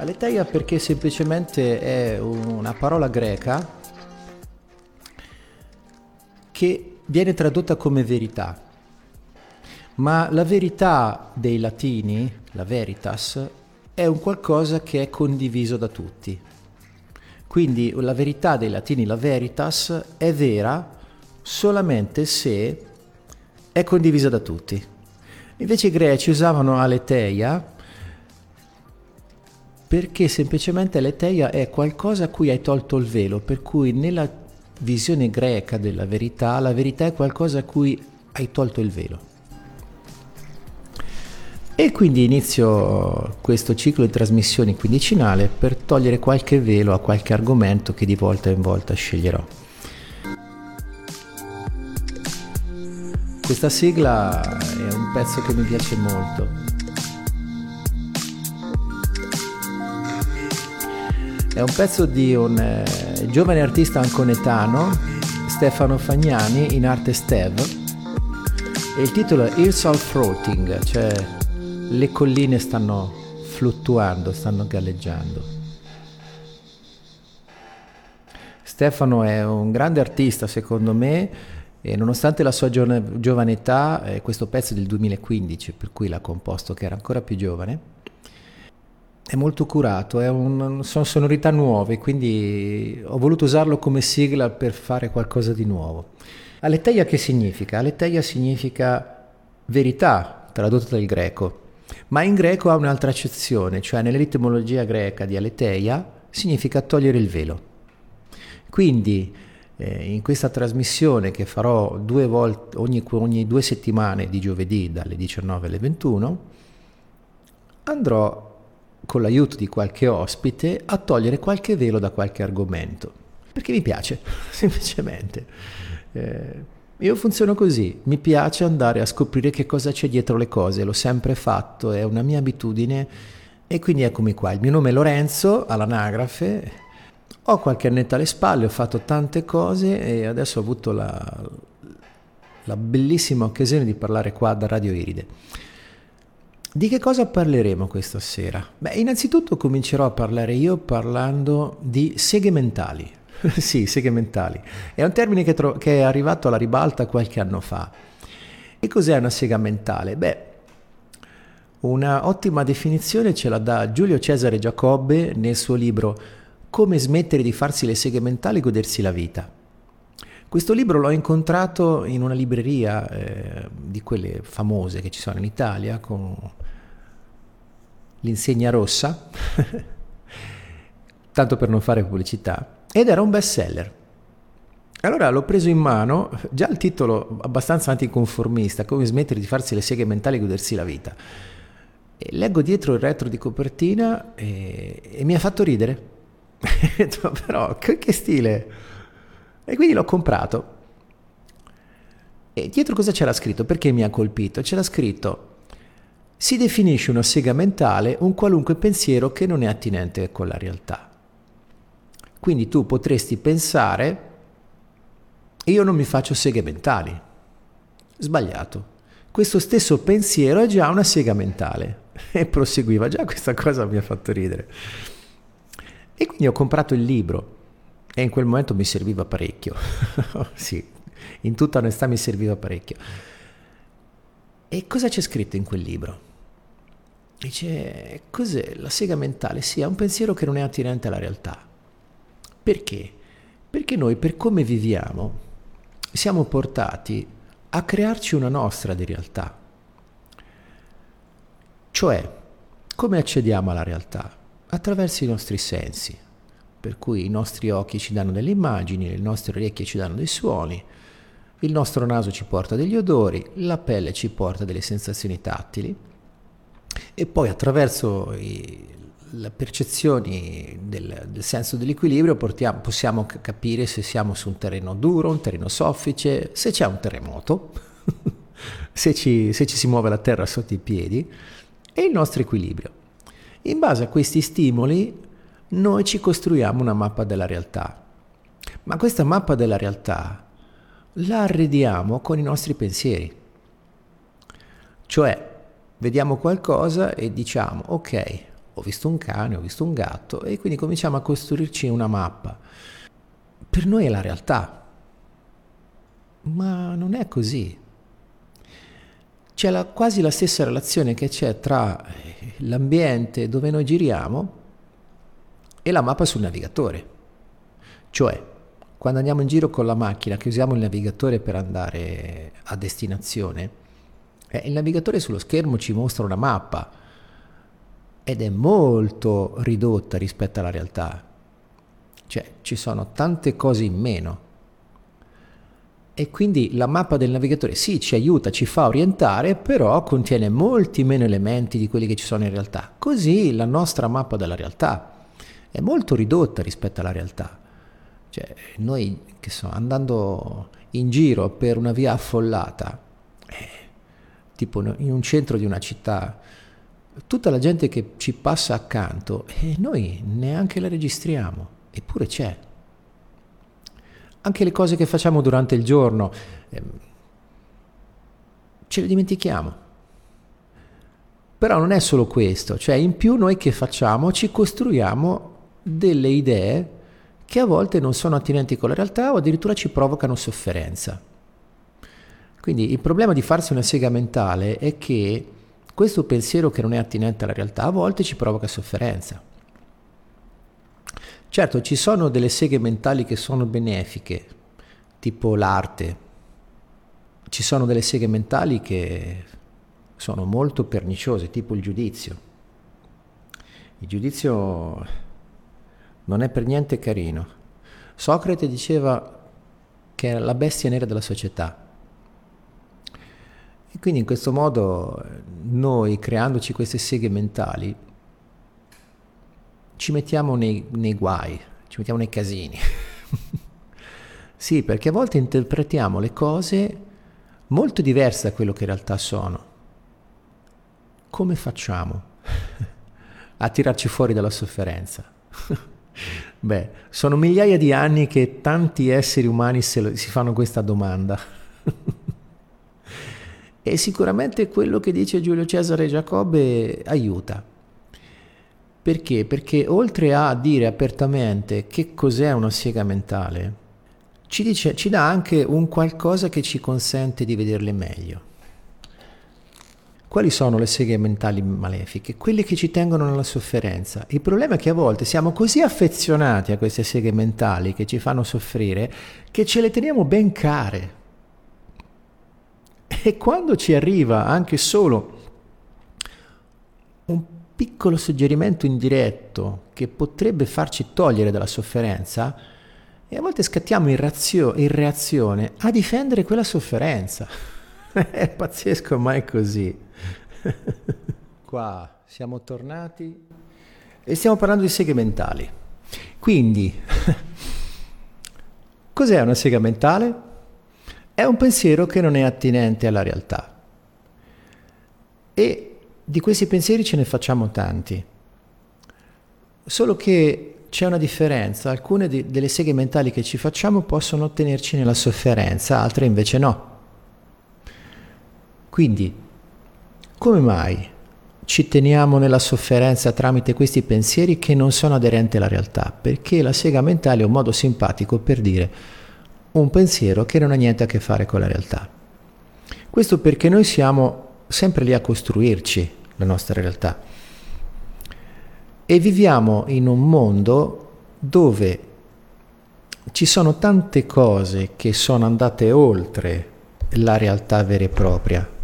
Aletheia perché semplicemente è una parola greca che viene tradotta come verità. Ma la verità dei latini, la veritas, è un qualcosa che è condiviso da tutti. Quindi la verità dei latini, la veritas, è vera solamente se è condivisa da tutti. Invece i greci usavano aletheia perché semplicemente aletheia è qualcosa a cui hai tolto il velo, per cui nella visione greca della verità, la verità è qualcosa a cui hai tolto il velo. E quindi inizio questo ciclo di trasmissioni quindicinale per togliere qualche velo a qualche argomento che di volta in volta sceglierò. Questa sigla è un pezzo che mi piace molto. È un pezzo di un eh, giovane artista anconetano, Stefano Fagnani, in arte Stev, e il titolo è Hills of Floating, cioè le colline stanno fluttuando, stanno galleggiando. Stefano è un grande artista secondo me e nonostante la sua giovane età, eh, questo pezzo è del 2015 per cui l'ha composto che era ancora più giovane, è molto curato, un, sono sonorità nuove, quindi ho voluto usarlo come sigla per fare qualcosa di nuovo. Aletheia che significa? Aletheia significa verità, tradotto dal greco. Ma in greco ha un'altra accezione, cioè nell'etimologia greca di aletheia significa togliere il velo. Quindi eh, in questa trasmissione che farò due volte, ogni, ogni due settimane di giovedì dalle 19 alle 21, andrò con l'aiuto di qualche ospite a togliere qualche velo da qualche argomento. Perché mi piace, semplicemente. Eh, io funziono così, mi piace andare a scoprire che cosa c'è dietro le cose, l'ho sempre fatto, è una mia abitudine e quindi eccomi qua. Il mio nome è Lorenzo, all'anagrafe, ho qualche annetta alle spalle, ho fatto tante cose e adesso ho avuto la, la bellissima occasione di parlare qua da Radio Iride. Di che cosa parleremo questa sera? Beh, innanzitutto comincerò a parlare io parlando di seghe mentali. sì, seghe mentali. È un termine che, tro- che, è arrivato alla ribalta qualche anno fa. E cos'è una sega mentale? Beh, una ottima definizione ce la dà Giulio Cesare Giacobbe nel suo libro Come smettere di farsi le seghe mentali e godersi la vita. Questo libro l'ho incontrato in una libreria eh, di quelle famose che ci sono in Italia con l'insegna rossa, tanto per non fare pubblicità ed era un best seller. Allora l'ho preso in mano, già il titolo abbastanza anticonformista, come smettere di farsi le seghe mentali e godersi la vita. E leggo dietro il retro di copertina e, e mi ha fatto ridere. Però che, che stile! E quindi l'ho comprato. E dietro cosa c'era scritto? Perché mi ha colpito? C'era scritto si definisce una sega mentale un qualunque pensiero che non è attinente con la realtà. Quindi tu potresti pensare, io non mi faccio seghe mentali. Sbagliato. Questo stesso pensiero è già una sega mentale. E proseguiva, già questa cosa mi ha fatto ridere. E quindi ho comprato il libro e in quel momento mi serviva parecchio. sì, in tutta onestà mi serviva parecchio. E cosa c'è scritto in quel libro? Dice, cos'è la sega mentale? Sì, è un pensiero che non è attinente alla realtà. Perché? Perché noi per come viviamo siamo portati a crearci una nostra di realtà. Cioè, come accediamo alla realtà? Attraverso i nostri sensi, per cui i nostri occhi ci danno delle immagini, le nostre orecchie ci danno dei suoni, il nostro naso ci porta degli odori, la pelle ci porta delle sensazioni tattili e poi attraverso i, le percezioni del, del, senso dell'equilibrio portiamo, possiamo capire se siamo su un terreno duro, un terreno soffice, se c'è un terremoto, se, ci, se ci si muove la terra sotto i piedi e il nostro equilibrio. In base a questi stimoli noi ci costruiamo una mappa della realtà, ma questa mappa della realtà la arrediamo con i nostri pensieri. Cioè, vediamo qualcosa e diciamo, ok, ho visto un cane, ho visto un gatto e quindi cominciamo a costruirci una mappa. Per noi è la realtà, ma non è così. C'è la, quasi la stessa relazione che c'è tra l'ambiente dove noi giriamo e la mappa sul navigatore. Cioè, quando andiamo in giro con la macchina, che usiamo il navigatore per andare a destinazione, eh, il navigatore sullo schermo ci mostra una mappa ed è molto ridotta rispetto alla realtà. Cioè, ci sono tante cose in meno. E quindi la mappa del navigatore sì, ci aiuta, ci fa orientare, però contiene molti meno elementi di quelli che ci sono in realtà. Così la nostra mappa della realtà è molto ridotta rispetto alla realtà. Cioè, noi che so, andando in giro per una via affollata, eh, tipo in un centro di una città, tutta la gente che ci passa accanto e noi neanche la registriamo, eppure c'è. Anche le cose che facciamo durante il giorno ehm, ce le dimentichiamo. Però non è solo questo, cioè in più noi che facciamo ci costruiamo delle idee che a volte non sono attinenti con la realtà o addirittura ci provocano sofferenza. Quindi il problema di farsi una sega mentale è che questo pensiero che non è attinente alla realtà a volte ci provoca sofferenza. Certo, ci sono delle seghe mentali che sono benefiche, tipo l'arte. Ci sono delle seghe mentali che sono molto perniciose, tipo il giudizio. Il giudizio non è per niente carino. Socrate diceva che era la bestia nera della società. E quindi in questo modo noi, creandoci queste seghe mentali, ci mettiamo nei, nei guai, ci mettiamo nei casini. sì, perché a volte interpretiamo le cose molto diverse da quello che in realtà sono. Come facciamo a tirarci fuori dalla sofferenza? Beh, sono migliaia di anni che tanti esseri umani lo, si fanno questa domanda. E sicuramente quello che dice Giulio Cesare Giacobbe aiuta. Perché? Perché oltre a dire apertamente che cos'è una siega mentale, ci, dice, ci dà anche un qualcosa che ci consente di vederle meglio. Quali sono le seghe mentali malefiche? Quelle che ci tengono nella sofferenza. Il problema è che a volte siamo così affezionati a queste seghe mentali che ci fanno soffrire che ce le teniamo ben care. E quando ci arriva anche solo un piccolo suggerimento indiretto che potrebbe farci togliere dalla sofferenza, e a volte scattiamo in, razio, in reazione a difendere quella sofferenza. è pazzesco, ma è così. Qua siamo tornati e stiamo parlando di seghe mentali. Quindi, cos'è una sega mentale? È un pensiero che non è attinente alla realtà. E di questi pensieri ce ne facciamo tanti. Solo che c'è una differenza, alcune di, delle seghe mentali che ci facciamo possono tenerci nella sofferenza, altre invece no. Quindi, come mai ci teniamo nella sofferenza tramite questi pensieri che non sono aderenti alla realtà? Perché la sega mentale è un modo simpatico per dire un pensiero che non ha niente a che fare con la realtà. Questo perché noi siamo sempre lì a costruirci la nostra realtà e viviamo in un mondo dove ci sono tante cose che sono andate oltre la realtà vera e propria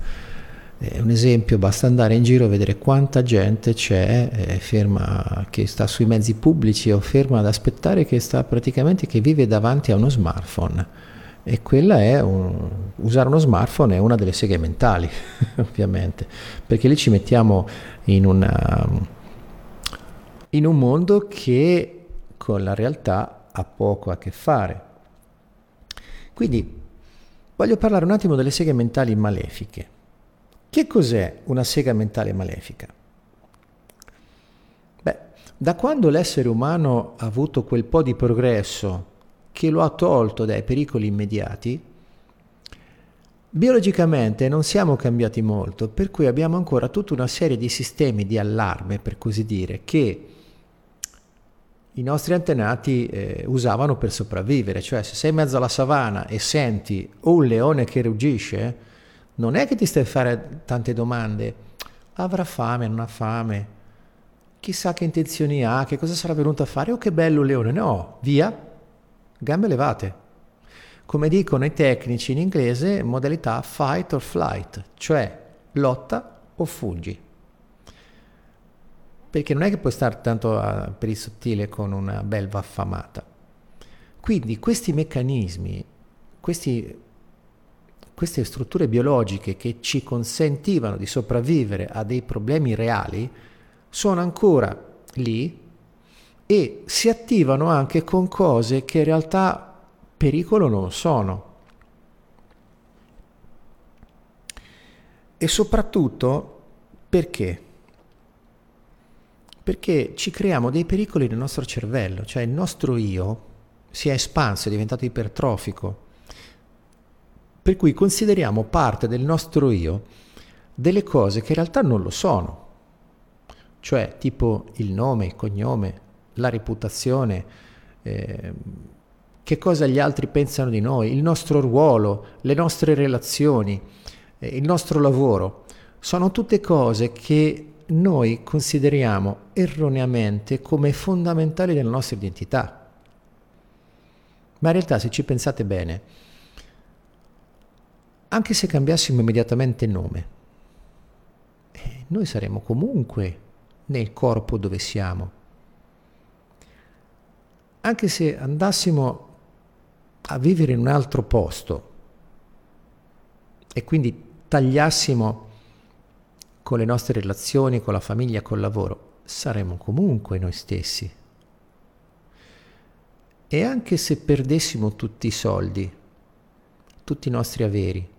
eh, un esempio, basta andare in giro a vedere quanta gente c'è eh, ferma che sta sui mezzi pubblici o ferma ad aspettare che sta praticamente che vive davanti a uno smartphone. E quella è un, usare uno smartphone è una delle seghe mentali, ovviamente, perché lì ci mettiamo in, una, in un mondo che con la realtà ha poco a che fare. Quindi voglio parlare un attimo delle seghe mentali malefiche. Che cos'è una sega mentale malefica? Beh, da quando l'essere umano ha avuto quel po' di progresso che lo ha tolto dai pericoli immediati, Biologicamente non siamo cambiati molto, per cui abbiamo ancora tutta una serie di sistemi di allarme, per così dire, che i nostri antenati eh, usavano per sopravvivere, cioè se sei in mezzo alla savana e senti un leone che ruggisce, non è che ti stai a fare tante domande, avrà fame, non ha fame, chissà che intenzioni ha, che cosa sarà venuto a fare, oh che bello leone, no, via, gambe levate. Come dicono i tecnici in inglese, modalità fight or flight, cioè lotta o fuggi. Perché non è che puoi stare tanto a, per il sottile con una belva affamata. Quindi questi meccanismi, questi, queste strutture biologiche che ci consentivano di sopravvivere a dei problemi reali, sono ancora lì e si attivano anche con cose che in realtà pericolo non sono. E soprattutto perché? perché ci creiamo dei pericoli nel nostro cervello, cioè il nostro io si è espanso, è diventato ipertrofico, per cui consideriamo parte del nostro io delle cose che in realtà non lo sono, cioè tipo il nome, il cognome, la reputazione, eh, che cosa gli altri pensano di noi, il nostro ruolo, le nostre relazioni, eh, il nostro lavoro, sono tutte cose che noi consideriamo erroneamente come fondamentali della nostra identità. Ma in realtà se ci pensate bene, anche se cambiassimo immediatamente nome, noi saremmo comunque nel corpo dove siamo. Anche se andassimo a vivere in un altro posto e quindi tagliassimo con le nostre relazioni, con la famiglia, col lavoro, saremo comunque noi stessi. E anche se perdessimo tutti i soldi, tutti i nostri averi,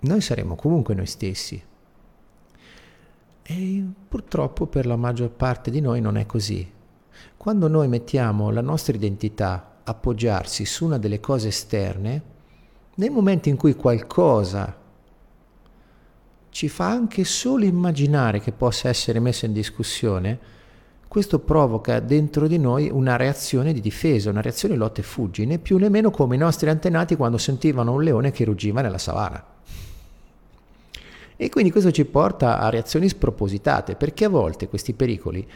noi saremo comunque noi stessi. E purtroppo per la maggior parte di noi non è così. Quando noi mettiamo la nostra identità appoggiarsi su una delle cose esterne, nel momento in cui qualcosa ci fa anche solo immaginare che possa essere messa in discussione, questo provoca dentro di noi una reazione di difesa, una reazione lotta e fuggi, né più né meno come i nostri antenati quando sentivano un leone che ruggiva nella savana. E quindi questo ci porta a reazioni spropositate, perché a volte questi pericoli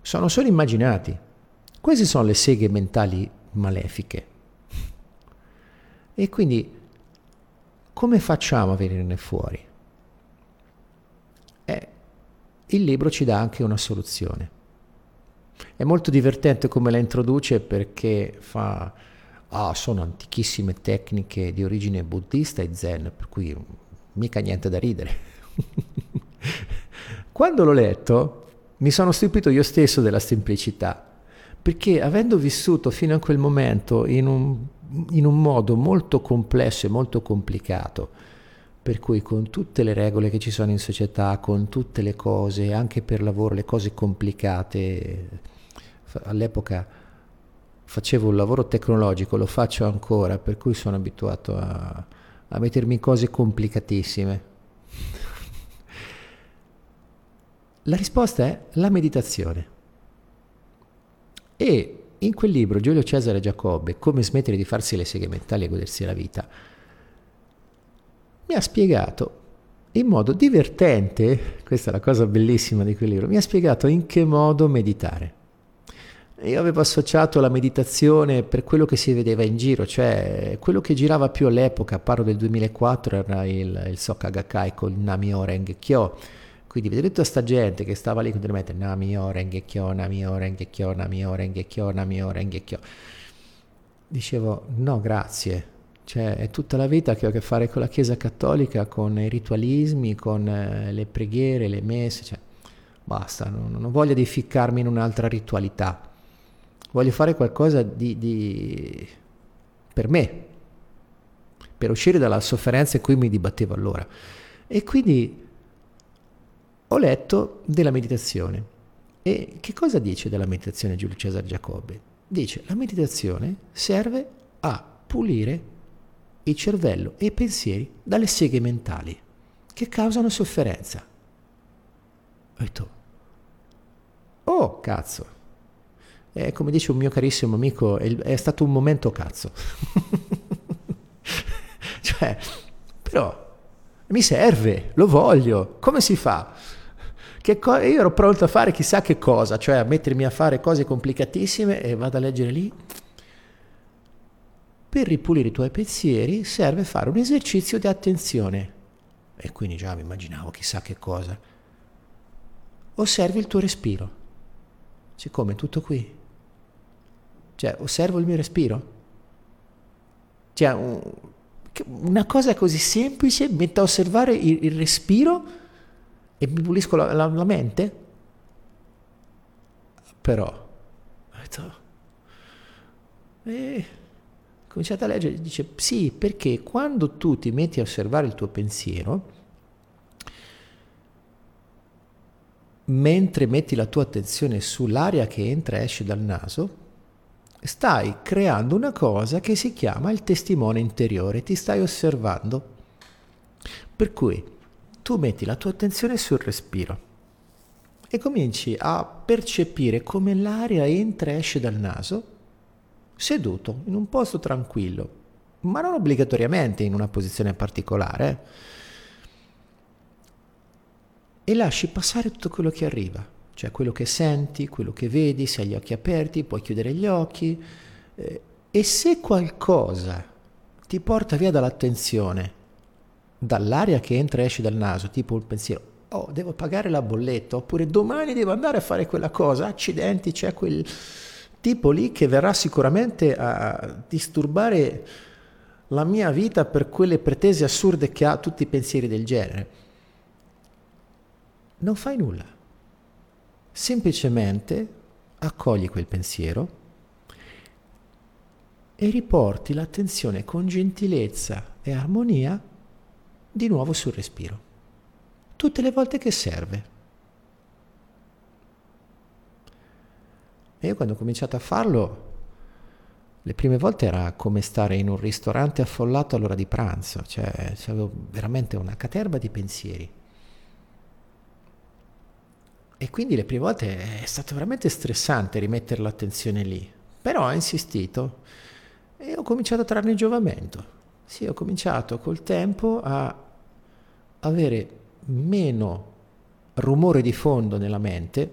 sono solo immaginati. Queste sono le seghe mentali malefiche. E quindi come facciamo a venirne fuori? il libro ci dà anche una soluzione. È molto divertente come la introduce perché fa, ah, sono antichissime tecniche di origine buddista e zen, per cui mica niente da ridere. Quando l'ho letto mi sono stupito io stesso della semplicità, perché avendo vissuto fino a quel momento in un, in un modo molto complesso e molto complicato, per cui con tutte le regole che ci sono in società, con tutte le cose, anche per lavoro, le cose complicate, all'epoca facevo un lavoro tecnologico, lo faccio ancora, per cui sono abituato a, a mettermi in cose complicatissime. La risposta è la meditazione. E in quel libro Giulio Cesare Giacobbe, Come smettere di farsi le seghe mentali e godersi la vita, mi ha spiegato in modo divertente, questa è la cosa bellissima di quel libro, mi ha spiegato in che modo meditare. Io avevo associato la meditazione per quello che si vedeva in giro, cioè quello che girava più all'epoca, parlo del 2004, era il, il Soka Gakkai con Nami-o Renge Kyo. Quindi vedete tutta sta gente che stava lì continuamente Nami-o Renge Kyo, Nami-o Renge Kyo, Nami-o Renge Kyo, Nami-o Renge Kyo. Dicevo, no grazie, cioè, è tutta la vita che ho a che fare con la Chiesa Cattolica, con i ritualismi, con eh, le preghiere, le messe. Cioè, basta, non, non voglio edificarmi in un'altra ritualità. Voglio fare qualcosa di, di, per me, per uscire dalla sofferenza in cui mi dibattevo allora. E quindi ho letto della meditazione. E che cosa dice della meditazione Giulio Cesare Giacobbe? Dice, la meditazione serve a pulire il cervello e i pensieri dalle seghe mentali che causano sofferenza. Ho detto, oh cazzo, è come dice un mio carissimo amico, è, è stato un momento cazzo. cioè, però mi serve, lo voglio, come si fa? Co- io ero pronto a fare chissà che cosa, cioè a mettermi a fare cose complicatissime e vado a leggere lì per ripulire i tuoi pensieri serve fare un esercizio di attenzione. E quindi già mi immaginavo chissà che cosa. Osservi il tuo respiro. Siccome è tutto qui. Cioè, osservo il mio respiro. Cioè, un, una cosa così semplice, metto a osservare il, il respiro e mi pulisco la, la, la mente. Però, ho eh, cominciate a leggere, dice sì, perché quando tu ti metti a osservare il tuo pensiero, mentre metti la tua attenzione sull'aria che entra e esce dal naso, stai creando una cosa che si chiama il testimone interiore, ti stai osservando. Per cui tu metti la tua attenzione sul respiro e cominci a percepire come l'aria entra e esce dal naso seduto in un posto tranquillo, ma non obbligatoriamente in una posizione particolare, e lasci passare tutto quello che arriva, cioè quello che senti, quello che vedi, se hai gli occhi aperti, puoi chiudere gli occhi, eh, e se qualcosa ti porta via dall'attenzione, dall'aria che entra e esce dal naso, tipo il pensiero, oh, devo pagare la bolletta, oppure domani devo andare a fare quella cosa, accidenti, c'è quel tipo lì che verrà sicuramente a disturbare la mia vita per quelle pretese assurde che ha tutti i pensieri del genere. Non fai nulla. Semplicemente accogli quel pensiero e riporti l'attenzione con gentilezza e armonia di nuovo sul respiro. Tutte le volte che serve. E io quando ho cominciato a farlo, le prime volte era come stare in un ristorante affollato all'ora di pranzo, cioè avevo veramente una caterva di pensieri. E quindi le prime volte è stato veramente stressante rimettere l'attenzione lì, però ho insistito e ho cominciato a trarne giovamento. Sì, ho cominciato col tempo a avere meno rumore di fondo nella mente,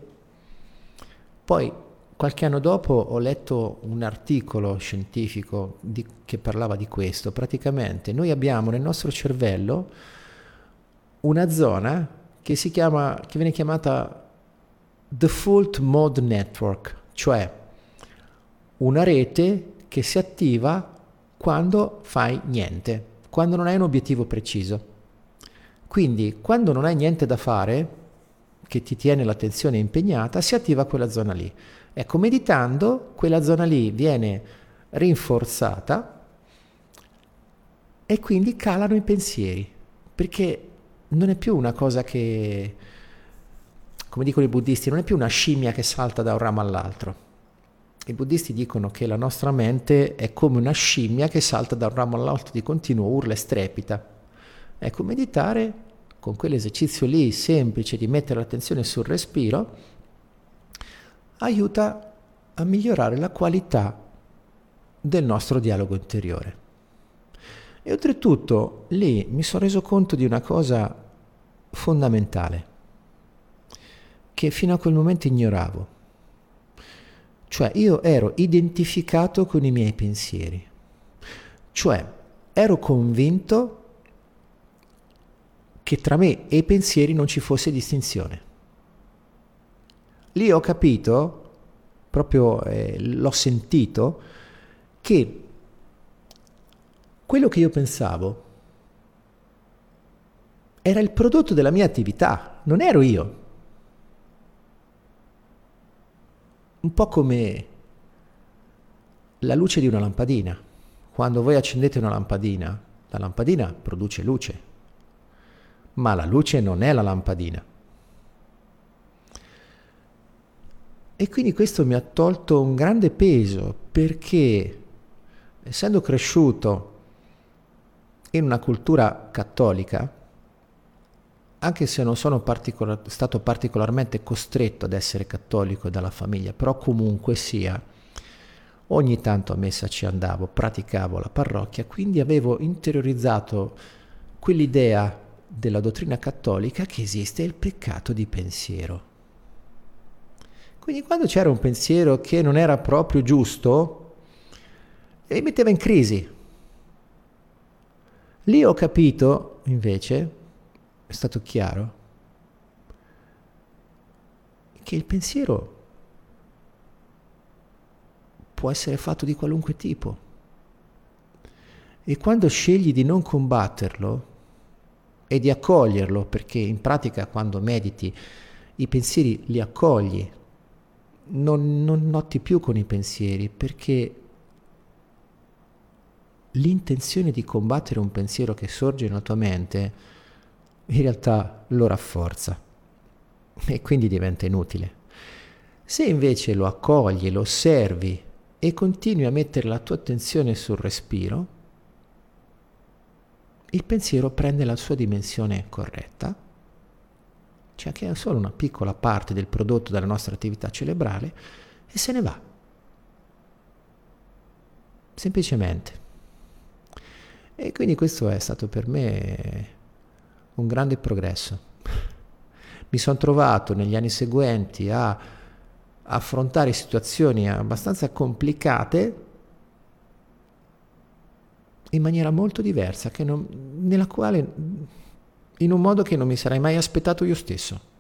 poi Qualche anno dopo ho letto un articolo scientifico di, che parlava di questo. Praticamente noi abbiamo nel nostro cervello una zona che, si chiama, che viene chiamata Default Mode Network, cioè una rete che si attiva quando fai niente, quando non hai un obiettivo preciso. Quindi quando non hai niente da fare, che ti tiene l'attenzione impegnata, si attiva quella zona lì. Ecco, meditando quella zona lì viene rinforzata e quindi calano i pensieri, perché non è più una cosa che, come dicono i buddisti, non è più una scimmia che salta da un ramo all'altro. I buddisti dicono che la nostra mente è come una scimmia che salta da un ramo all'altro di continuo, urla e strepita. Ecco, meditare con quell'esercizio lì semplice di mettere l'attenzione sul respiro aiuta a migliorare la qualità del nostro dialogo interiore. E oltretutto lì mi sono reso conto di una cosa fondamentale che fino a quel momento ignoravo. Cioè io ero identificato con i miei pensieri. Cioè ero convinto che tra me e i pensieri non ci fosse distinzione. Lì ho capito, proprio eh, l'ho sentito, che quello che io pensavo era il prodotto della mia attività, non ero io. Un po' come la luce di una lampadina. Quando voi accendete una lampadina, la lampadina produce luce, ma la luce non è la lampadina. E quindi questo mi ha tolto un grande peso perché essendo cresciuto in una cultura cattolica, anche se non sono particolar- stato particolarmente costretto ad essere cattolico dalla famiglia, però comunque sia, ogni tanto a messa ci andavo, praticavo la parrocchia, quindi avevo interiorizzato quell'idea della dottrina cattolica che esiste il peccato di pensiero. Quindi quando c'era un pensiero che non era proprio giusto, mi metteva in crisi. Lì ho capito, invece, è stato chiaro, che il pensiero può essere fatto di qualunque tipo. E quando scegli di non combatterlo e di accoglierlo, perché in pratica quando mediti i pensieri li accogli, non, non noti più con i pensieri, perché l'intenzione di combattere un pensiero che sorge nella tua mente in realtà lo rafforza e quindi diventa inutile. Se invece lo accogli, lo osservi e continui a mettere la tua attenzione sul respiro, il pensiero prende la sua dimensione corretta, cioè che è solo una piccola parte del prodotto della nostra attività cerebrale, e se ne va. Semplicemente. E quindi questo è stato per me un grande progresso. Mi sono trovato negli anni seguenti a affrontare situazioni abbastanza complicate in maniera molto diversa, non, nella quale, in un modo che non mi sarei mai aspettato io stesso.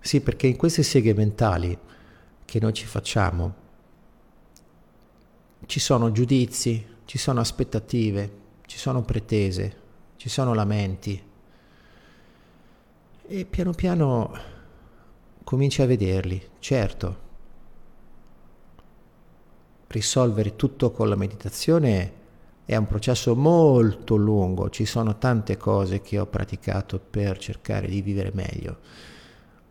Sì, perché in queste seghe mentali che noi ci facciamo ci sono giudizi, ci sono aspettative, ci sono pretese, ci sono lamenti e piano piano cominci a vederli. Certo, risolvere tutto con la meditazione è un processo molto lungo, ci sono tante cose che ho praticato per cercare di vivere meglio,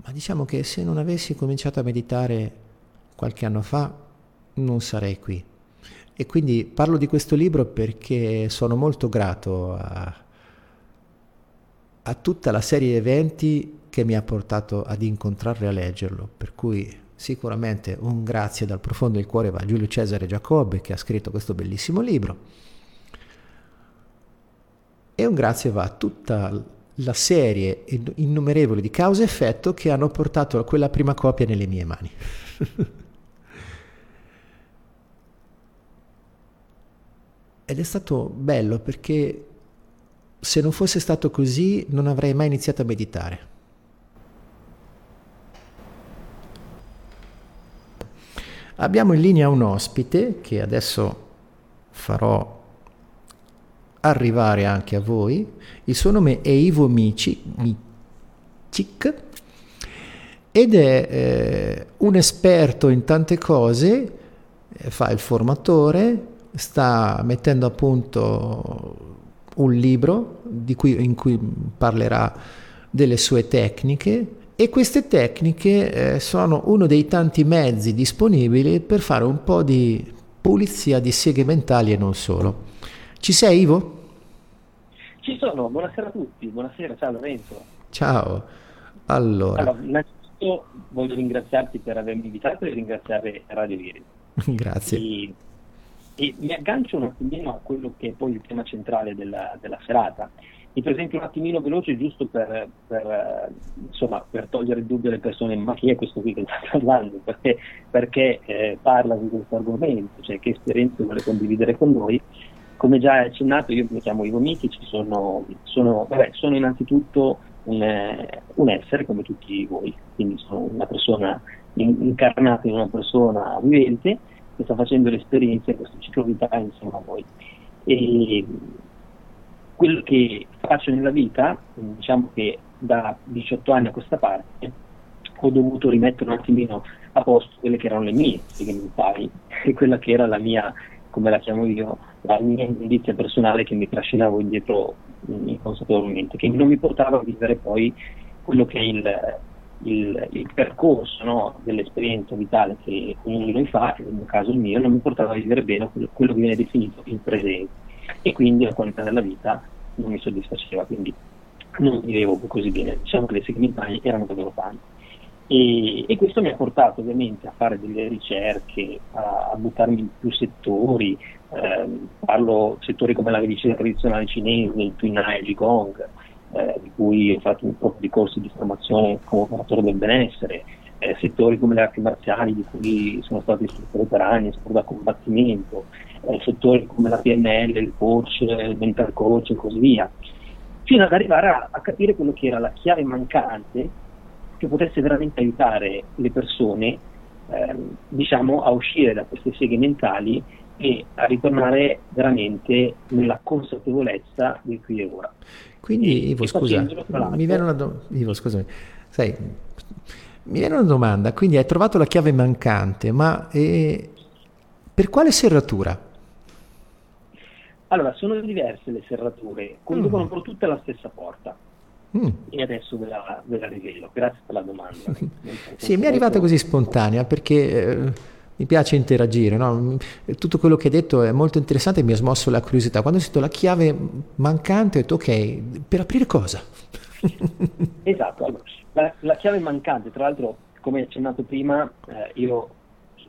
ma diciamo che se non avessi cominciato a meditare qualche anno fa non sarei qui. E quindi parlo di questo libro perché sono molto grato a, a tutta la serie di eventi che mi ha portato ad incontrarlo e a leggerlo, per cui sicuramente un grazie dal profondo del cuore va a Giulio Cesare Giacobbe che ha scritto questo bellissimo libro e un grazie va a tutta la serie innumerevole di causa e effetto che hanno portato quella prima copia nelle mie mani. Ed è stato bello perché se non fosse stato così non avrei mai iniziato a meditare. Abbiamo in linea un ospite che adesso farò arrivare anche a voi. Il suo nome è Ivo Mici, Micic ed è eh, un esperto in tante cose, eh, fa il formatore, sta mettendo a punto un libro cui, in cui parlerà delle sue tecniche e queste tecniche eh, sono uno dei tanti mezzi disponibili per fare un po' di pulizia di seghe mentali e non solo. Ci sei Ivo? Ci sono, buonasera a tutti, buonasera, ciao Lorenzo. Ciao, allora. allora innanzitutto voglio ringraziarti per avermi invitato e ringraziare Radio Viri. Grazie. E e mi aggancio un attimino a quello che è poi il tema centrale della, della serata. Mi presento un attimino veloce giusto per, per, insomma, per, togliere il dubbio alle persone, ma chi è questo qui che sta parlando? Perché, perché eh, parla di questo argomento, cioè che esperienze vuole condividere con noi. Come già accennato, io mi chiamo Ivo Mitici, sono, sono, vabbè, sono innanzitutto un, eh, un, essere come tutti voi, quindi sono una persona in, incarnata in una persona vivente che sta facendo l'esperienza in questo ciclo vitale insieme a voi. E quello che faccio nella vita, diciamo che da 18 anni a questa parte, ho dovuto rimettere un attimino a posto quelle che erano le mie seghe mentali e quella che era la mia, come la chiamo io, la mia indizia personale che mi trascinavo indietro inconsapevolmente, che non mi portava a vivere poi quello che è il, il, il percorso no, dell'esperienza vitale che ognuno di noi fa, nel mio caso il mio, non mi portava a vivere bene quello, quello che viene definito il presente. e quindi la qualità della vita non mi soddisfaceva, quindi non vivevo così bene, diciamo che le segmentali erano davvero tante. E, e, questo mi ha portato ovviamente a fare delle ricerche, a, a buttarmi in più settori, eh, parlo settori come la medicina tradizionale cinese, il Tuinai, il Qigong, eh, di cui ho fatto un po' di corsi di formazione come operatore del benessere, eh, settori come le arti marziali di cui sono stato istruttore per anni, sport da combattimento, eh, settori come la PNL, il coach, il mental coach e così via, fino ad arrivare a, a capire quello che era la chiave mancante che potesse veramente aiutare le persone ehm, diciamo, a uscire da queste seghe mentali e a ritornare veramente nella consapevolezza del qui e ora. Quindi, e, Ivo, scusa, mi viene una do- Ivo, scusami, sai, mi viene una domanda, quindi hai trovato la chiave mancante, ma eh, per quale serratura? Allora, sono diverse le serrature, conducono mm. però tutte alla stessa porta. Mm. E adesso ve la, ve la, rivelo. Grazie per la domanda. sì, mi è arrivata così spontanea perché eh, mi piace interagire. No? Tutto quello che hai detto è molto interessante e mi ha smosso la curiosità. Quando ho sentito la chiave mancante ho detto ok, per aprire cosa? esatto, allora, la, la, chiave mancante, tra l'altro, come accennato prima, eh, io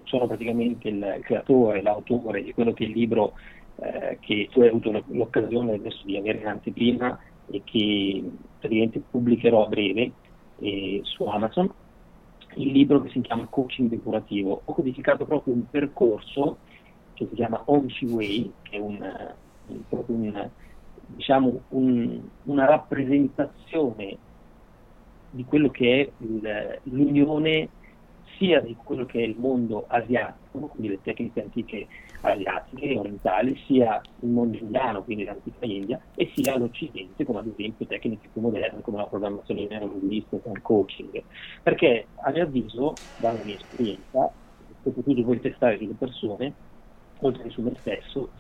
sono praticamente il creatore, l'autore di quello che è il libro eh, che tu hai avuto l'occasione adesso di avere in anteprima e che praticamente pubblicherò a breve eh, su Amazon, il libro che si chiama Coaching Depurativo. Ho codificato proprio un percorso che si chiama Onchi Way, che è un, un, diciamo un, una rappresentazione di quello che è il, l'unione sia di quello che è il mondo asiatico, quindi le tecniche antiche asiatiche e orientali, sia il mondo indiano, quindi l'antica India, e sia l'Occidente, come ad esempio tecniche più moderne come la programmazione neurolinguistica e il coaching. Perché a mio avviso, dalla mia esperienza, che ho potuto poi testare sulle persone, oltre che su me stesso,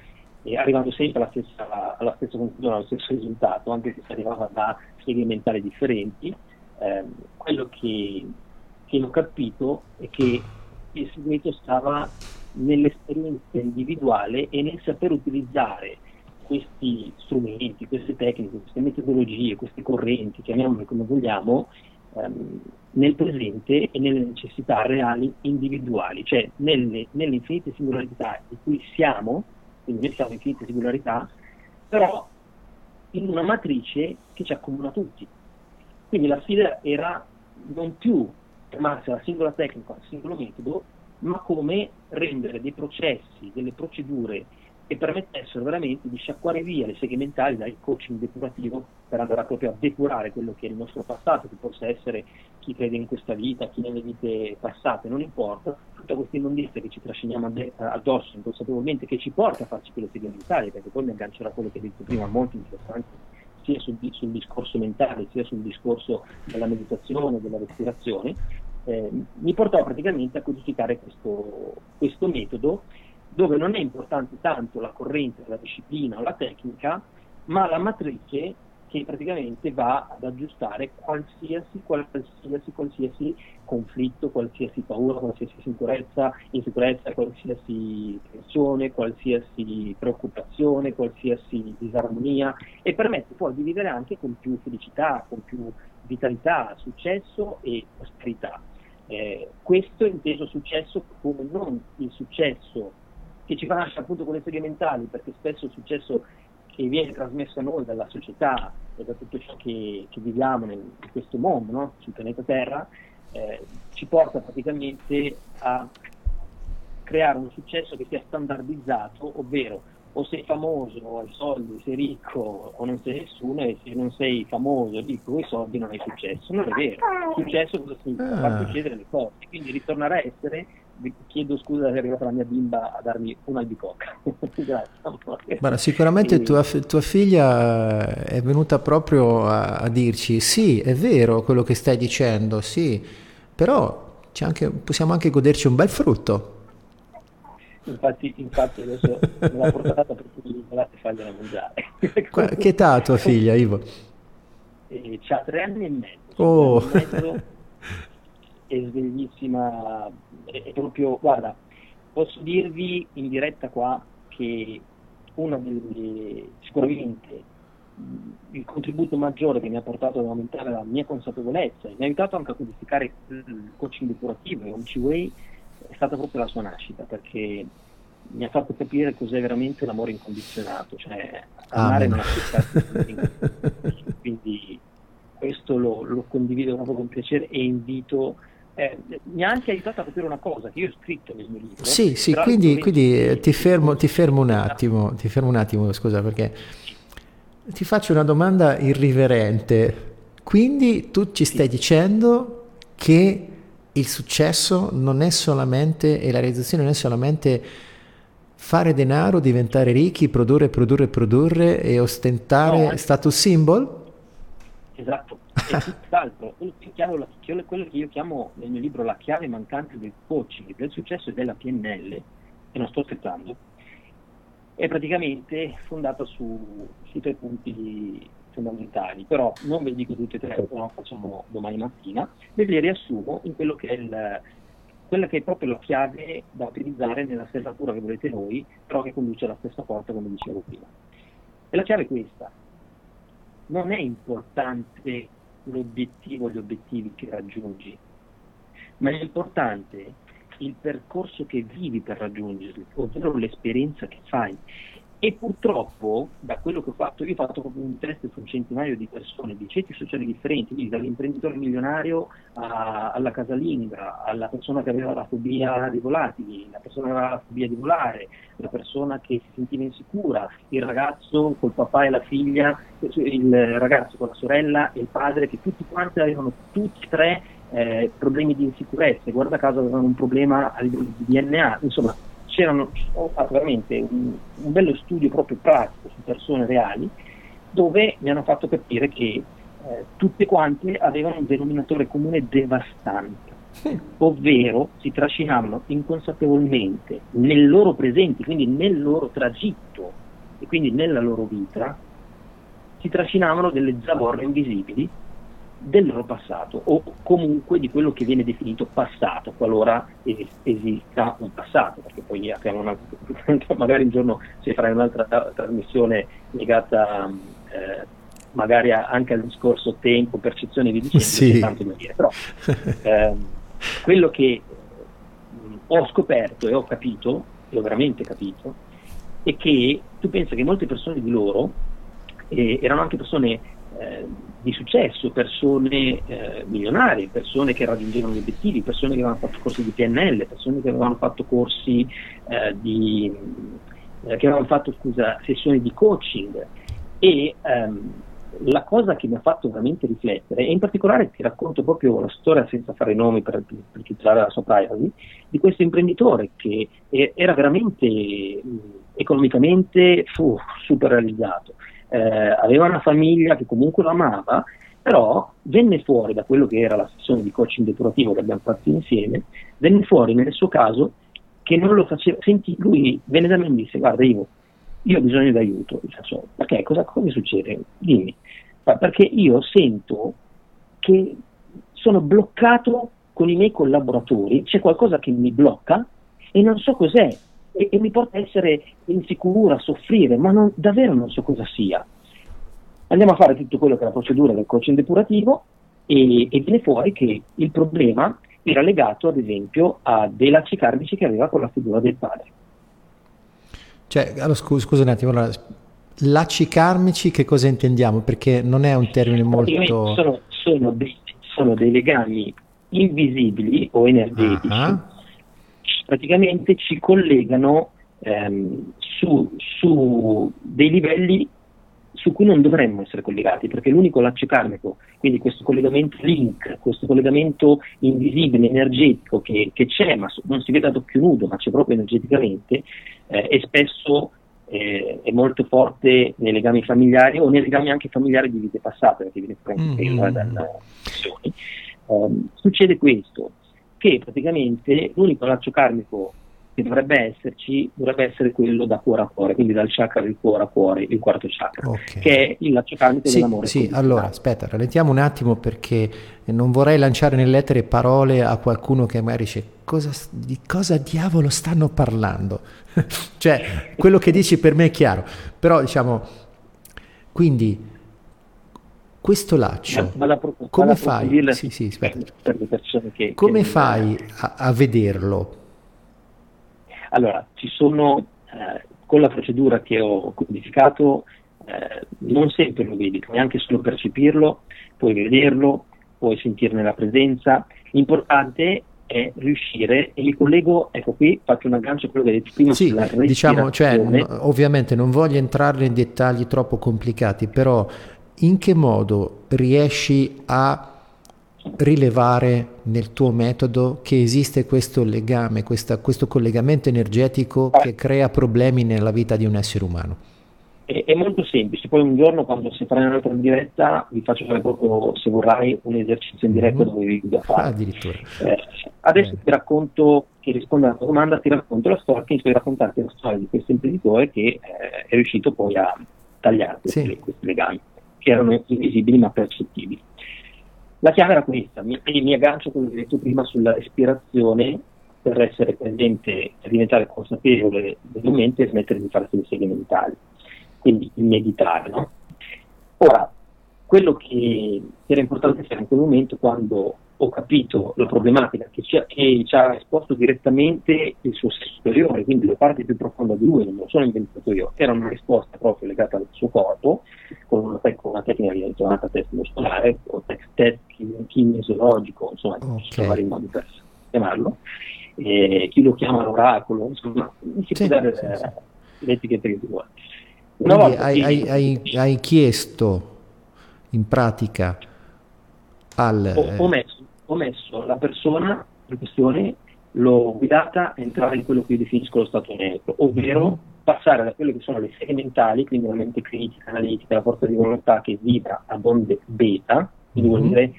e arrivando sempre alla stessa, alla stessa conclusione, allo stesso risultato, anche se si arrivava da segni mentali differenti, ehm, quello che che ho capito è che il segreto stava nell'esperienza individuale e nel saper utilizzare questi strumenti, queste tecniche, queste metodologie, queste correnti, chiamiamole come vogliamo, ehm, nel presente e nelle necessità reali individuali, cioè nelle, nelle infinite singolarità di cui siamo, quindi noi siamo infinite singolarità, però in una matrice che ci accomuna tutti. Quindi la sfida era non più fermarsi alla singola tecnica, al singolo metodo, ma come rendere dei processi, delle procedure che permettessero veramente di sciacquare via le seghe mentali dal coaching depurativo per andare proprio a depurare quello che è il nostro passato, che possa essere chi crede in questa vita, chi nelle vite passate, non importa, tutta questa immondizia che ci trasciniamo addosso inconsapevolmente, che ci porta a farci quelle seghe mentali, perché poi mi aggancerà quello che hai detto prima, molto interessante sia sul, sul, discorso mentale sia sul discorso della meditazione, della respirazione, eh, mi portò praticamente a codificare questo, questo metodo dove non è importante tanto la corrente, la disciplina o la tecnica, ma la matrice che praticamente va ad aggiustare qualsiasi, qualsiasi, qualsiasi conflitto, qualsiasi paura, qualsiasi sicurezza, insicurezza, qualsiasi tensione, qualsiasi preoccupazione, qualsiasi disarmonia e permette poi di vivere anche con più felicità, con più vitalità, successo e prosperità. Eh, questo inteso successo come non il successo che ci fa nascere appunto con le seghe mentali, perché spesso il successo che viene trasmesso a noi dalla società e da tutto ciò che, che viviamo nel, in questo mondo, no? sul pianeta Terra, eh, ci porta praticamente a creare un successo che sia standardizzato, ovvero o sei famoso, o hai soldi, sei ricco o non sei nessuno e se non sei famoso, ricco o hai soldi non hai successo. Non è vero. Successo cosa significa? Ah. Far succedere le cose. Quindi ritornare a essere chiedo scusa se è arrivata la mia bimba a darmi un'albicocca. Grazie. Guarda, sicuramente tua, tua, figlia è venuta proprio a, a, dirci sì, è vero quello che stai dicendo, sì, però anche, possiamo anche goderci un bel frutto. Infatti, infatti adesso me l'ha portata per cui volate fargliela mangiare. che età ha tua figlia, Ivo? Eh, c'ha tre anni e mezzo. Oh. E mezzo, è sveglissima, è, è proprio, guarda, posso dirvi in diretta qua che una delle, sicuramente il contributo maggiore che mi ha portato ad aumentare la mia consapevolezza e mi ha aiutato anche a codificare il coaching depurativo e OMC Way è stata proprio la sua nascita perché mi ha fatto capire cos'è veramente l'amore incondizionato, cioè amare non accettare quindi questo lo, lo, condivido proprio con piacere e invito eh, mi ha anche aiutato a capire una cosa che io ho scritto nel mio libro sì sì quindi, quindi eh, ti, fermo, ti fermo un attimo ti fermo un attimo scusa perché ti faccio una domanda irriverente. Quindi tu ci stai dicendo che il successo non è solamente e la realizzazione non è solamente fare denaro, diventare ricchi, produrre, produrre, produrre e ostentare no, status symbol? Esatto, è tutt'altro. Quello che, quello che io chiamo nel mio libro la chiave mancante del coaching, del successo e della PNL, e non sto scherzando, è praticamente fondata su, su tre punti fondamentali, però non ve li dico tutti e tre, lo facciamo domani mattina, ve li riassumo in quello che è il, quella che è proprio la chiave da utilizzare nella serratura che volete voi, però che conduce alla stessa porta come dicevo prima. E la chiave è questa. Non è importante l'obiettivo, gli obiettivi che raggiungi, ma è importante il percorso che vivi per raggiungerli, ovvero l'esperienza che fai. E purtroppo, da quello che ho fatto, io ho fatto proprio un test su un centinaio di persone di ceti sociali differenti, quindi dall'imprenditore milionario a, alla casalinga, alla persona che aveva la fobia dei volatili, la persona che aveva la fobia di volare, la persona che si sentiva insicura, il ragazzo col papà e la figlia, il ragazzo con la sorella e il padre, che tutti quanti avevano tutti e tre eh, problemi di insicurezza, guarda caso avevano un problema a livello di DNA, insomma c'erano, ho fatto veramente un, un, bello studio proprio pratico su persone reali dove mi hanno fatto capire che eh, tutte quante avevano un denominatore comune devastante, ovvero si trascinavano inconsapevolmente nel loro presente, quindi nel loro tragitto e quindi nella loro vita, si trascinavano delle zavorre invisibili del loro passato o comunque di quello che viene definito passato, qualora esista un passato, perché poi apriamo una, magari un giorno si farà un'altra trasmissione legata eh, magari anche al discorso tempo, percezione di dicendo, sì. tanto da dire, però eh, quello che ho scoperto e ho capito, e ho veramente capito, è che tu pensi che molte persone di loro eh, erano anche persone eh, di successo, persone eh, milionarie, persone che raggiungevano gli obiettivi, persone che avevano fatto corsi di PNL, persone che avevano fatto corsi eh, di, eh, che avevano fatto scusa, sessioni di coaching. E ehm, la cosa che mi ha fatto veramente riflettere, e in particolare ti racconto proprio la storia senza fare nomi per, per tutelare la sua privacy, di questo imprenditore che era veramente economicamente fu, super realizzato eh, aveva una famiglia che comunque lo amava, però venne fuori da quello che era la sessione di coaching depurativo che abbiamo fatto insieme, venne fuori nel suo caso che non lo faceva, senti, lui venne da me e mi disse guarda Ivo, io ho bisogno di aiuto, so, perché? Cosa, cosa succede? Dimmi, perché io sento che sono bloccato con i miei collaboratori, c'è qualcosa che mi blocca e non so cos'è, e, e mi porta a essere insicura, a soffrire, ma non, davvero non so cosa sia. Andiamo a fare tutto quello che è la procedura del coaching depurativo e, e viene fuori che il problema era legato ad esempio a dei lacci cardici che aveva con la figura del padre. Cioè, allora, scusa, scusa un attimo, allora, lacci karmici che cosa intendiamo? Perché non è un termine molto... Sono, sono, dei, sono dei legami invisibili o energetici uh-huh praticamente ci collegano ehm, su, su, dei livelli su cui non dovremmo essere collegati, perché l'unico laccio karmico, quindi questo collegamento link, questo collegamento invisibile, energetico che, che c'è, ma non si vede ad occhio nudo, ma c'è proprio energeticamente, eh, e spesso eh, è molto forte nei legami familiari o nei legami anche familiari di vite passate, perché viene fuori mm-hmm. dalle azioni. Um, succede questo, che praticamente l'unico laccio karmico che dovrebbe esserci, dovrebbe essere quello da cuore a cuore, quindi dal chakra del cuore a cuore, il quarto chakra, okay. che è il laccio karmico sì, dell'amore. Sì, allora aspetta, rallentiamo un attimo perché non vorrei lanciare nell'etere parole a qualcuno che magari dice cosa, di cosa diavolo stanno parlando. cioè, quello che dici per me è chiaro, però diciamo, quindi questo laccio, vada, vada come fai? Sì, sì, per, per che, come che fai a, a vederlo? Allora, ci sono, eh, con la procedura che ho codificato, eh, non sempre lo vedi, neanche solo percepirlo, puoi vederlo, puoi sentirne la presenza. L'importante è riuscire, e mi collego, ecco qui faccio un aggancio a quello che hai detto prima sì, diciamo, cioè, ovviamente non voglio entrare in dettagli troppo complicati, però in che modo riesci a rilevare nel tuo metodo che esiste questo legame, questa, questo collegamento energetico che crea problemi nella vita di un essere umano? È, è, molto semplice, poi un giorno quando si farà un'altra diretta vi faccio fare proprio, se vorrai, un esercizio in diretta mm-hmm. dove vi guido a fare. Addirittura. Eh, adesso Bene. ti racconto, che rispondo alla tua domanda, ti racconto la storia, inizio a raccontarti la storia di questo imprenditore che eh, è riuscito poi a tagliare sì. questi, questi legami, che erano invisibili ma percettibili. La chiave era questa, mi, mi aggancio come ho detto prima sulla respirazione per essere presente, per diventare consapevole del momento e smettere di farsi le seghe mentali, quindi il meditare. No? Ora, quello che era importante fare in quel momento quando ho capito la problematica che ci, ha, che ci ha esposto direttamente il suo superiore, quindi la parte più profonda di lui, non me lo sono inventato io, era una risposta proprio legata al suo corpo, con una, con una tecnica viene chiamata test muscolare, o test kinesiologico, insomma, okay. ci sono vari modi per chiamarlo, e chi lo chiama l'oracolo, insomma, si sì, può dare sì, sì. l'etichetta che ti vuole. Una volta hai, hai, hai, hai chiesto in pratica al... Ho, ho, messo, ho, messo, la persona in questione, l'ho guidata a entrare in quello che io definisco lo stato neutro, ovvero mhm. passare da quelle che sono le serie mentali, quindi la mente critica, analitica, la forza di volontà che vibra a onde beta, quindi vuol mhm. dire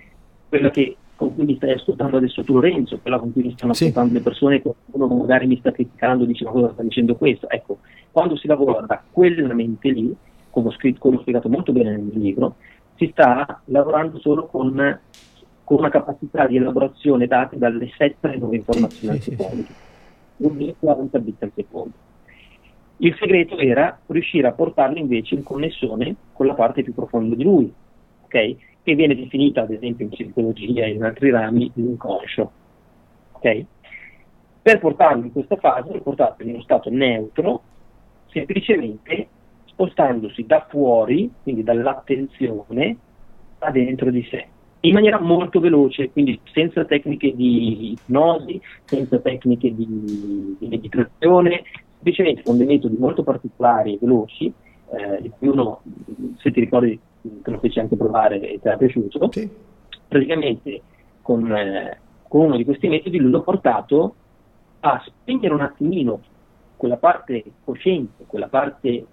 quella che con cui mi stai ascoltando adesso tu Lorenzo, quella con cui mi stanno sì. ascoltando le persone, qualcuno magari mi sta criticando, dice ma cosa sta dicendo questo? Ecco, quando si lavora da quella mente lì, come ho, scritto, come ho spiegato molto bene nel mio libro, si sta lavorando solo con, con una capacità di elaborazione date dalle 7 alle 9 informazioni sì, al secondo, sì, 40 bit al secondo. Il segreto era riuscire a portarlo invece in connessione con la parte più profonda di lui, okay? che viene definita ad esempio in psicologia e in altri rami l'inconscio. Okay? Per portarlo in questa fase, lo portato in uno stato neutro, semplicemente spostandosi da fuori, quindi dall'attenzione, a dentro di sé, in maniera molto veloce, quindi senza tecniche di ipnosi, senza tecniche di, di meditazione, semplicemente con dei metodi molto particolari e veloci, eh, di cui uno, se ti ricordi, te lo feci anche provare e ti è piaciuto, sì. praticamente con, eh, con uno di questi metodi l'ho portato a spegnere un attimino quella parte cosciente, quella parte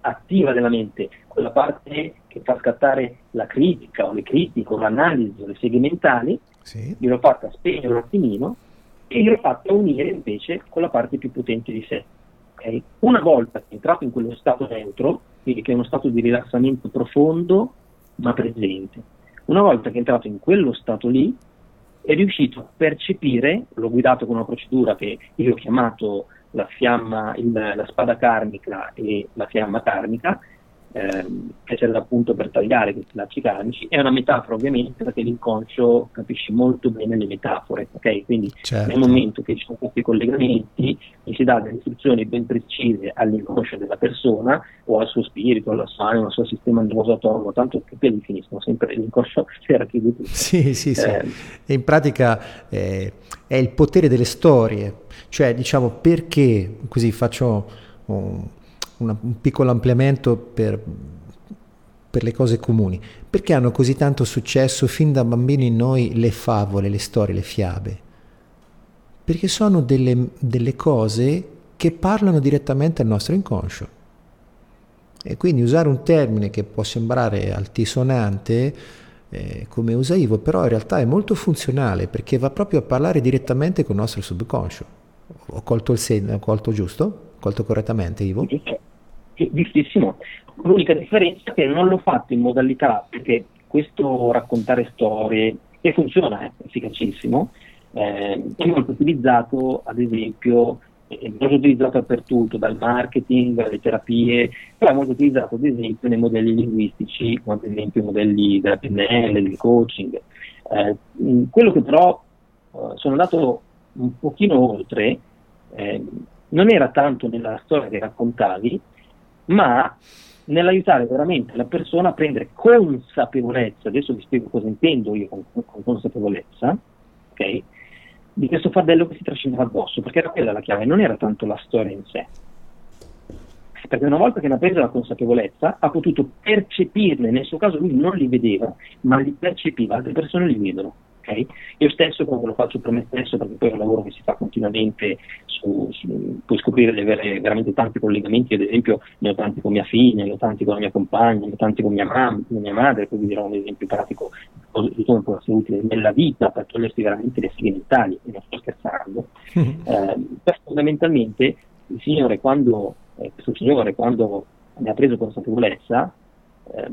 attiva della mente, quella parte che fa scattare la critica o le critiche o l'analisi o le seghe mentali, sì. gliel'ho fatta spegnere un attimino e gliel'ho fatta unire invece con la parte più potente di sé. Okay? Una volta che è entrato in quello stato neutro, quindi che è uno stato di rilassamento profondo ma presente, una volta che è entrato in quello stato lì, è riuscito a percepire, l'ho guidato con una procedura che io ho chiamato la, fiamma, il, la spada karmica e la fiamma karmica, ehm, che serve appunto per tagliare questi lacci karmici, è una metafora ovviamente perché l'inconscio capisce molto bene le metafore, ok? Quindi certo. nel momento che ci sono questi collegamenti gli si dà delle istruzioni ben precise all'inconscio della persona o al suo spirito, alla sua anima, al suo sistema nervoso autonomo, tanto che quelli finiscono sempre l'inconscio c'era chi di tutto. Sì, sì, sì. Eh, in pratica eh, è il potere delle storie, cioè diciamo perché, così faccio un una, un piccolo ampliamento per, per le cose comuni. Perché hanno così tanto successo fin da bambini in noi le favole, le storie, le fiabe? Perché sono delle, delle cose che parlano direttamente al nostro inconscio. E quindi usare un termine che può sembrare altisonante, eh, come usa Ivo, però in realtà è molto funzionale perché va proprio a parlare direttamente con il nostro subconscio. Ho colto il segno, ho colto giusto? Ho colto correttamente, Ivo? Giustissimo. L'unica differenza è che non l'ho fatto in modalità, perché questo raccontare storie, che funziona, è efficacissimo, eh, è molto utilizzato, ad esempio, è molto utilizzato dappertutto, dal marketing alle terapie, però è molto utilizzato ad esempio nei modelli linguistici, come ad esempio i modelli della PNL, del coaching. Eh, quello che però eh, sono andato un pochino oltre, eh, non era tanto nella storia che raccontavi, ma nell'aiutare veramente la persona a prendere consapevolezza, adesso vi spiego cosa intendo io con, con consapevolezza, ok? di questo fardello che si trascinava addosso, perché era quella la chiave, non era tanto la storia in sé. Perché una volta che ne ha preso la consapevolezza, ha potuto percepirle, nel suo caso lui non li vedeva, ma li percepiva, altre persone li vedono. Okay? Io stesso quando lo faccio per me stesso, perché poi è un lavoro che si fa continuamente, su, su, puoi scoprire di avere veramente tanti collegamenti, ad esempio ne ho tanti con mia figlia, ne ho tanti con la mia compagna, ne ho tanti con mia, mamma, con mia madre, poi vi dirò un esempio pratico di come può essere utile nella vita per togliersi veramente le seghe mentali, e non sto scherzando. eh, fondamentalmente il Signore quando, eh, questo Signore quando ne ha preso consapevolezza, eh,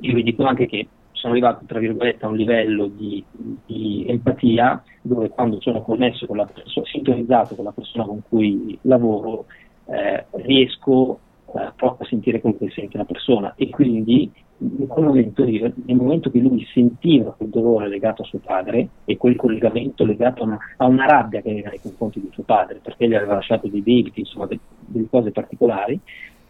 io vi dico anche che sono arrivato tra virgolette a un livello di, di empatia dove quando sono connesso con la persona, sintonizzato con la persona con cui lavoro, eh, riesco eh, proprio a sentire quello che sente la persona. E quindi in quel momento io, nel momento che lui sentiva quel dolore legato a suo padre e quel collegamento legato a una, a una rabbia che aveva nei confronti di suo padre perché gli aveva lasciato dei debiti, insomma de, delle cose particolari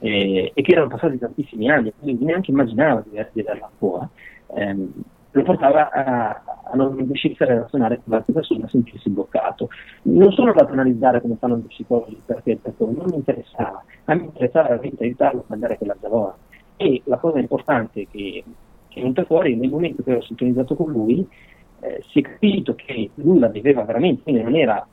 eh, e che erano passati tantissimi anni, quindi neanche immaginava di, di averla ancora, ehm, lo portava a, a non riuscire a relazionare con l'altra persona, a sentirsi bloccato. Non sono andato a analizzare come fanno gli psicologi perché, perché non mi interessava, a me interessava veramente aiutarlo a cambiare quella zavorra. E la cosa importante che, che è venuta fuori nel momento che ho sintonizzato con lui, eh, si è capito che lui la viveva veramente, quindi non era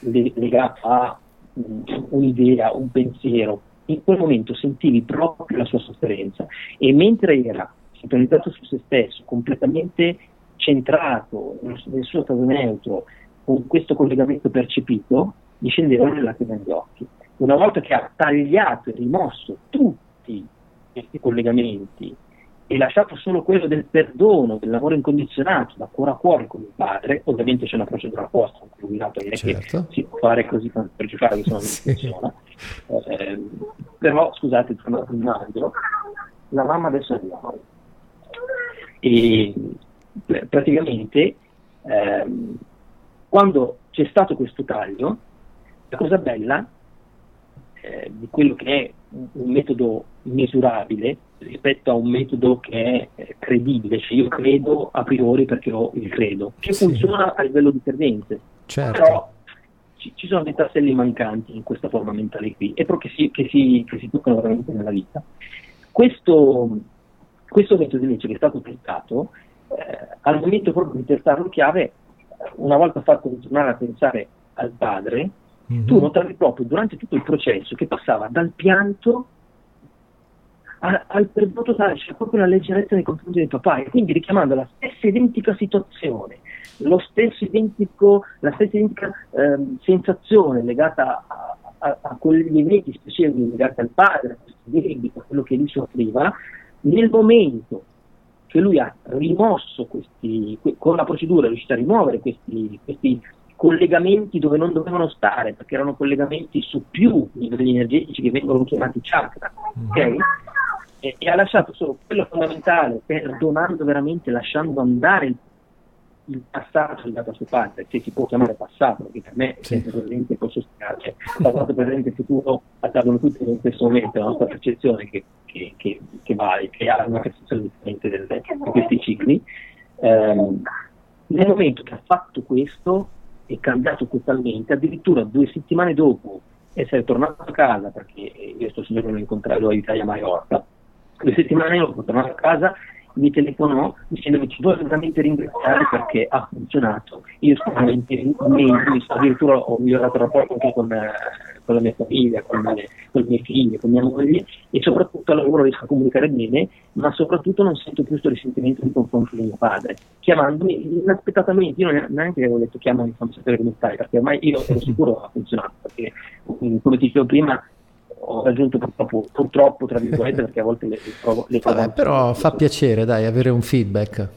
legato a um, un'idea, un pensiero. In quel momento sentivi proprio la sua sofferenza e mentre era sintonizzato su se stesso, completamente centrato nel suo stato neutro, con questo collegamento percepito, gli scendevano le lacrime negli occhi. Una volta che ha tagliato e rimosso tutti questi collegamenti e lasciato solo quello del perdono, del lavoro incondizionato, da cuore a cuore con il padre, ovviamente c'è una procedura apposta, con cui certo. che si può fare così per giocare che se non funziona. Eh, però scusate, tornando all'angelo, la mamma adesso arriva e praticamente ehm, quando c'è stato questo taglio, la cosa bella eh, di quello che è un, metodo misurabile rispetto a un metodo che è eh, credibile, cioè io credo a priori perché ho il credo, che sì. funziona a livello di credenze, certo. però ci, ci, sono dei tasselli mancanti in questa forma mentale qui e proprio che si, che si, che si toccano veramente nella vita. Questo, questo metodo invece che è stato testato, eh, al momento proprio di testarlo chiave, una volta fatto ritornare a pensare al padre, mm-hmm. tu notavi proprio durante tutto il processo che passava dal pianto a, al perdono totale, c'è proprio una leggerezza nei confronti del papà e quindi richiamando la stessa identica situazione, lo stesso identico, la stessa identica eh, sensazione legata a, a, a quegli eventi specifici legati al padre, a questo debito, a quello che lui soffriva, nel momento che lui ha rimosso questi, con la procedura è riuscito a rimuovere questi, questi collegamenti dove non dovevano stare, perché erano collegamenti su più livelli energetici che vengono chiamati chakra, ok? E, e, ha lasciato solo quello fondamentale, perdonando veramente, lasciando andare il il passato legato a suo padre, se si può chiamare passato, perché per me sì. sempre presente posso spiegare, passato, presente e futuro accadono tutti in questo momento, la nostra percezione che, che, che, che vale, che ha una percezione differente del, di questi cicli. Um, nel momento che ha fatto questo è cambiato totalmente, addirittura due settimane dopo essere tornato a casa, perché io questo signore lo incontrai, lo aiutai a Maiorca, due settimane dopo tornato a casa mi telefonò dicendomi ci voglio veramente ringraziare perché ha funzionato. Io sto meglio, addirittura ho migliorato il rapporto anche con, con la mia famiglia, con, le, con le mie figlie, con mia moglie e soprattutto al lavoro riesco a comunicare bene, ma soprattutto non sento più questo risentimento di confronto di mio padre, chiamandomi inaspettatamente, io non neanche avevo detto chiamami, fammi sapere come stai, perché ormai io ero sicuro che ha funzionato, perché come ti dicevo prima ho raggiunto purtroppo, purtroppo tra virgolette perché a volte le, le trovo le Vabbè, però fa piacere dai avere un feedback.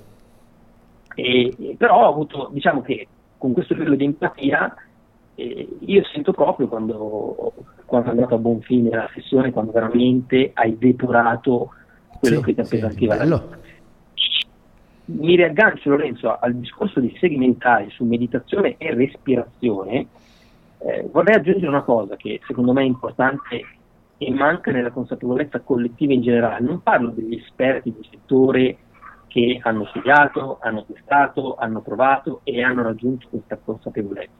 E, però ho avuto diciamo che con questo livello di empatia eh, io sento proprio quando, quando è andato a buon fine la sessione quando veramente hai depurato quello sì, che ti appesantiva sì, mi riaggancio Lorenzo al discorso di segmentare su meditazione e respirazione eh, vorrei aggiungere una cosa che secondo me è importante e manca nella consapevolezza collettiva in generale. Non parlo degli esperti di settore che hanno studiato, hanno testato, hanno provato e hanno raggiunto questa consapevolezza.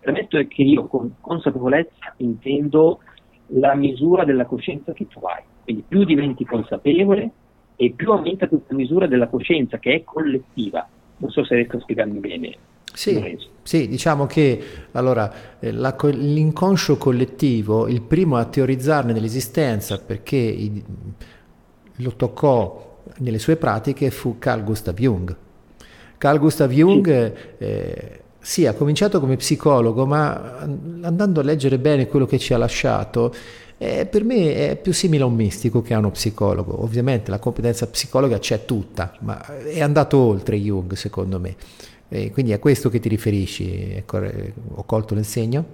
Premetto che io con consapevolezza intendo la misura della coscienza che tu hai. Quindi più diventi consapevole e più aumenta questa misura della coscienza che è collettiva. Non so se riesco a spiegarmi bene. Sì, sì, diciamo che allora, eh, la, l'inconscio collettivo, il primo a teorizzarne nell'esistenza perché i, lo toccò nelle sue pratiche fu Carl Gustav Jung. Carl Gustav Jung sì. Eh, sì, ha cominciato come psicologo, ma andando a leggere bene quello che ci ha lasciato, eh, per me è più simile a un mistico che a uno psicologo. Ovviamente la competenza psicologa c'è tutta, ma è andato oltre Jung, secondo me. E quindi a questo che ti riferisci? Ho colto nel segno?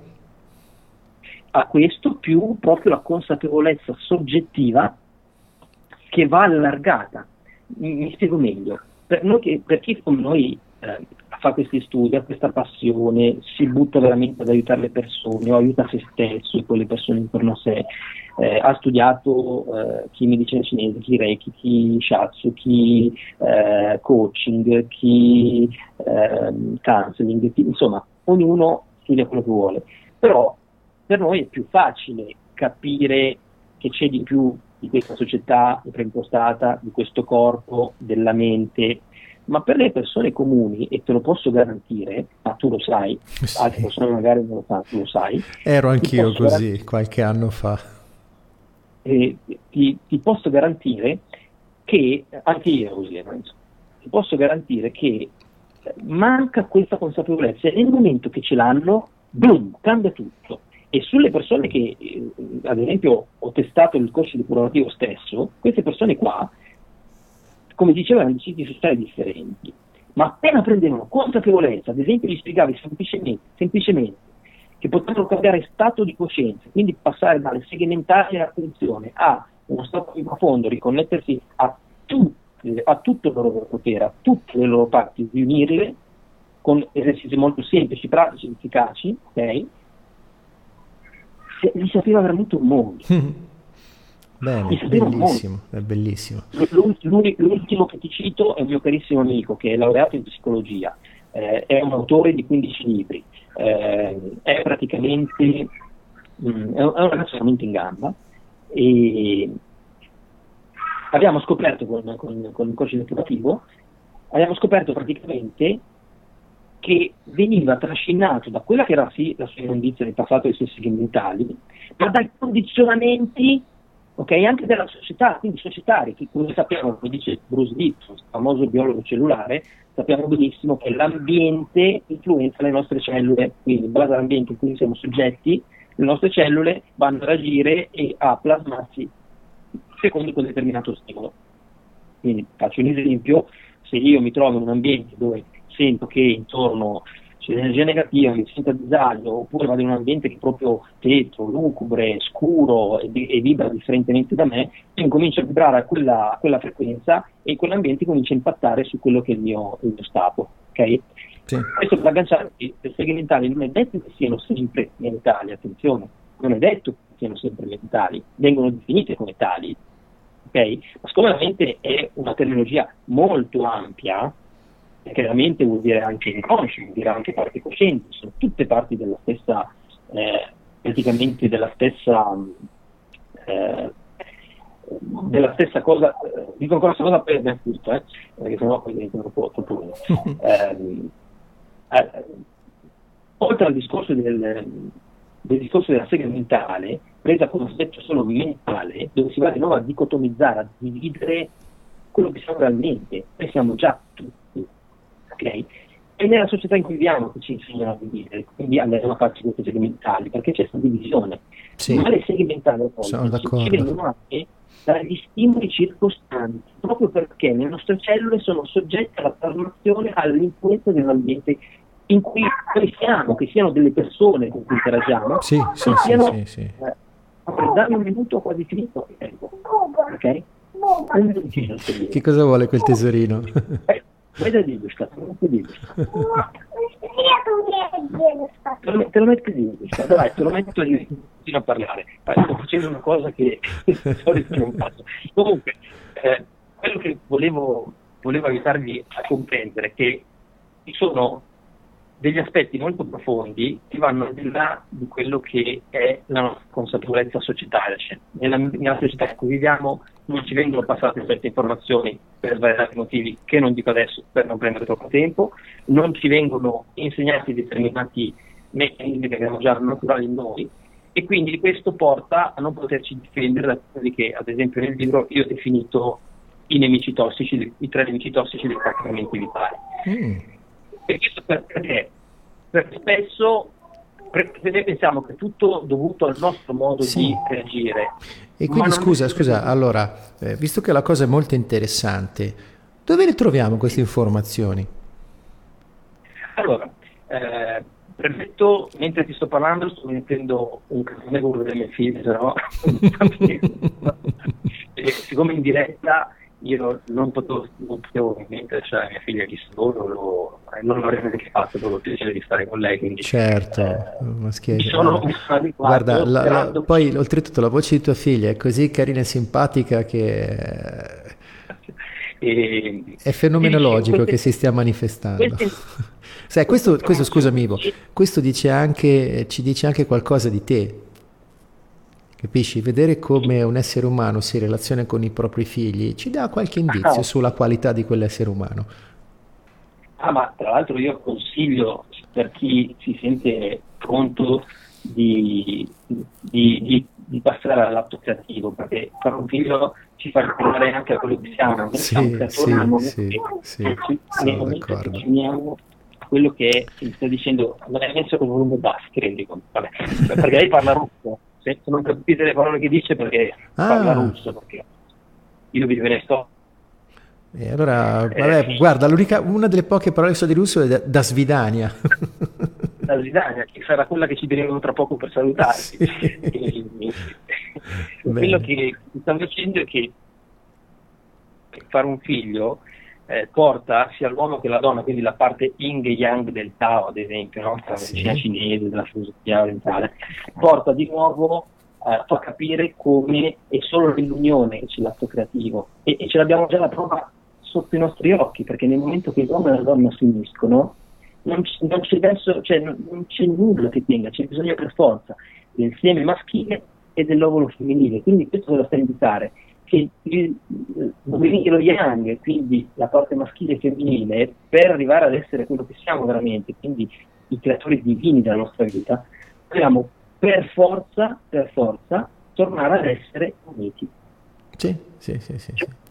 A questo più proprio la consapevolezza soggettiva che va allargata. Mi, mi spiego meglio. Per, noi, per chi come noi eh, fa questi studi, ha questa passione, si butta veramente ad aiutare le persone o aiuta se stesso e quelle persone intorno a sé, eh, ha studiato eh, chi medicina cinese, chi reiki, chi shiatsu, chi eh, coaching, chi ehm, counseling, chi, insomma ognuno studia quello che vuole, però per noi è più facile capire che c'è di più di questa società preimpostata, di questo corpo, della mente, ma per le persone comuni, e te lo posso garantire, ma tu lo sai, sì. altre persone magari non lo sanno, tu lo sai. Ero anch'io così qualche anno fa. Eh, ti, ti, posso garantire che, anche io ero così, Lorenzo, ti posso garantire che eh, manca questa consapevolezza e nel momento che ce l'hanno, boom, cambia tutto. E sulle persone che, eh, ad esempio, ho testato il corso depurativo stesso, queste persone qua come dicevo, erano siti sociali differenti, ma appena prendevano consapevolezza, ad esempio gli spiegavi semplicemente, semplicemente che potevano cambiare stato di coscienza, quindi passare dalle segmentari dell'attenzione a uno stato più profondo, riconnettersi a, tu, a tutto il loro potere, a tutte le loro parti, riunirle con esercizi molto semplici, pratici, efficaci, ok? Si, si sapeva veramente un mondo. Bene, bellissimo, è bellissimo. L'ultimo che ti cito è un mio carissimo amico che è laureato in psicologia, eh, è un autore di 15 libri, eh, è praticamente mh, mm, è un ragazzo veramente in gamba e abbiamo scoperto con, con, con il coaching educativo, abbiamo scoperto praticamente che veniva trascinato da quella che era sì la sua immondizia del passato e i suoi segmentali, ma dai condizionamenti okay? anche della società, quindi societari, che come sappiamo, come dice Bruce Lipton, famoso biologo cellulare, sappiamo benissimo che l'ambiente influenza le nostre cellule, quindi in base all'ambiente in cui siamo soggetti, le nostre cellule vanno a reagire e a plasmarsi secondo quel determinato stimolo. Quindi faccio un esempio, se io mi trovo in un ambiente dove sento che intorno c'è l'energia negativa, mi sento a disagio, oppure vado in un ambiente che è proprio tetro, lucubre, scuro e, e, vibra differentemente da me, io incomincio a vibrare a quella, a quella, frequenza e quell'ambiente comincia a impattare su quello che è il mio, il mio stato. Okay? Sì. Questo per agganciarsi, le seghe mentali non è detto che siano sempre mentali, attenzione, non è detto che siano sempre mentali, vengono definite come tali, okay? ma siccome la mente è una terminologia molto ampia, chiaramente vuol dire anche inconscio, vuol dire anche parti coscienti, sono tutte parti della stessa, eh, praticamente della stessa, eh, della stessa cosa, eh, dico ancora questa cosa poi abbiamo tutto, eh, perché sennò poi diventa troppo, troppo lungo. Ehm, eh, oltre al discorso del, del discorso della sega mentale, presa come aspetto solo mentale, dove si va di nuovo a dicotomizzare, a dividere quello che siamo realmente, noi siamo già tutti, ok? È nella società in cui viviamo che ci insegnano a dividere, quindi andremo a farci queste seghe mentali, perché c'è questa divisione. Sì. Ma le seghe mentali ci vengono anche dagli stimoli circostanti, proprio perché le nostre cellule sono soggette alla trasformazione, all'influenza dell'ambiente in cui noi siamo, che siano delle persone con cui interagiamo, sì, sì, siano, sì, sì, eh, dammi un minuto quasi finito, ok? Che cosa vuole quel tesorino? Eh, Vedi дедушка, te lo, te lo metto lì, dai, te lo metto lì, continua a parlare. Sto facendo una cosa che solito non faccio. Comunque, eh, quello che volevo, volevo aiutarvi a comprendere è che ci sono degli aspetti molto profondi che vanno al di là di quello che è la nostra consapevolezza societaria. Cioè, nella, nella, società in cui viviamo non ci vengono passate certe informazioni per svariati motivi che non dico adesso per non prendere troppo tempo, non ci vengono insegnati determinati meccanismi che abbiamo già naturali in noi e quindi questo porta a non poterci difendere da quelli che ad esempio nel libro io ho definito i nemici tossici, i tre nemici tossici dei comportamenti vitali. Mm. E questo perché? Perché spesso perché noi pensiamo che è tutto dovuto al nostro modo sì. di reagire. E quindi scusa, scusa, allora, eh, visto che la cosa è molto interessante, dove le troviamo queste informazioni? Allora, eh, premetto, mentre ti sto parlando sto mettendo un caffè con delle mie figlie, no? siccome in diretta io non potevo, non potevo ovviamente lasciare mia figlia lì solo, lo, non avrei neanche fatto proprio il piacere di stare con lei. Quindi, certo, eh, sono, mi sono Guarda, la, la, poi oltretutto la voce di tua figlia è così carina e simpatica che e, è fenomenologico queste, che si stia manifestando. Queste, Sai, questo, questo, scusami Ivo, questo dice anche, ci dice anche qualcosa di te, Capisci? Vedere come un essere umano si relaziona con i propri figli ci dà qualche indizio ah. sulla qualità di quell'essere umano. Ah, ma tra l'altro io consiglio per chi si sente pronto di, di, di, di passare all'atto creativo, perché fare un figlio ci fa ricordare anche a quello che siamo. Sì, siamo creatori sì, sì, sì, ci, che ci uniamo a quello che sto dicendo, non è messo con volume basso, ti rendi conto? Vabbè, perché lei parla russo se non capite le parole che dice perché ah. parla russo, perché io vi ve ne sto. E allora, eh, vabbè, eh, guarda, una delle poche parole che so di russo è da, da Svidania. Da Svidania, che sarà quella che ci diremo tra poco per salutarci. Sì. quello che stavo dicendo è che fare un figlio eh, porta sia l'uomo che la donna, quindi la parte yin e yang del Tao, ad esempio, no? la sì. medicina cinese, della filosofia orientale, porta di nuovo eh, fa capire come è solo nell'unione che c'è l'atto creativo e, e ce l'abbiamo già la prova sotto i nostri occhi, perché nel momento che l'uomo e la donna si uniscono non, non, c'è, verso, cioè, non, non c'è nulla che tenga, c'è bisogno per forza del seme maschile e dell'ovulo femminile, quindi questo ve lo sta a indicare che il, lo yang, quindi la parte maschile e femminile, per arrivare ad essere quello che siamo veramente, quindi i creatori divini della nostra vita, dobbiamo per forza, per forza, tornare ad essere uniti. Sì, sì, sì, sì. sì.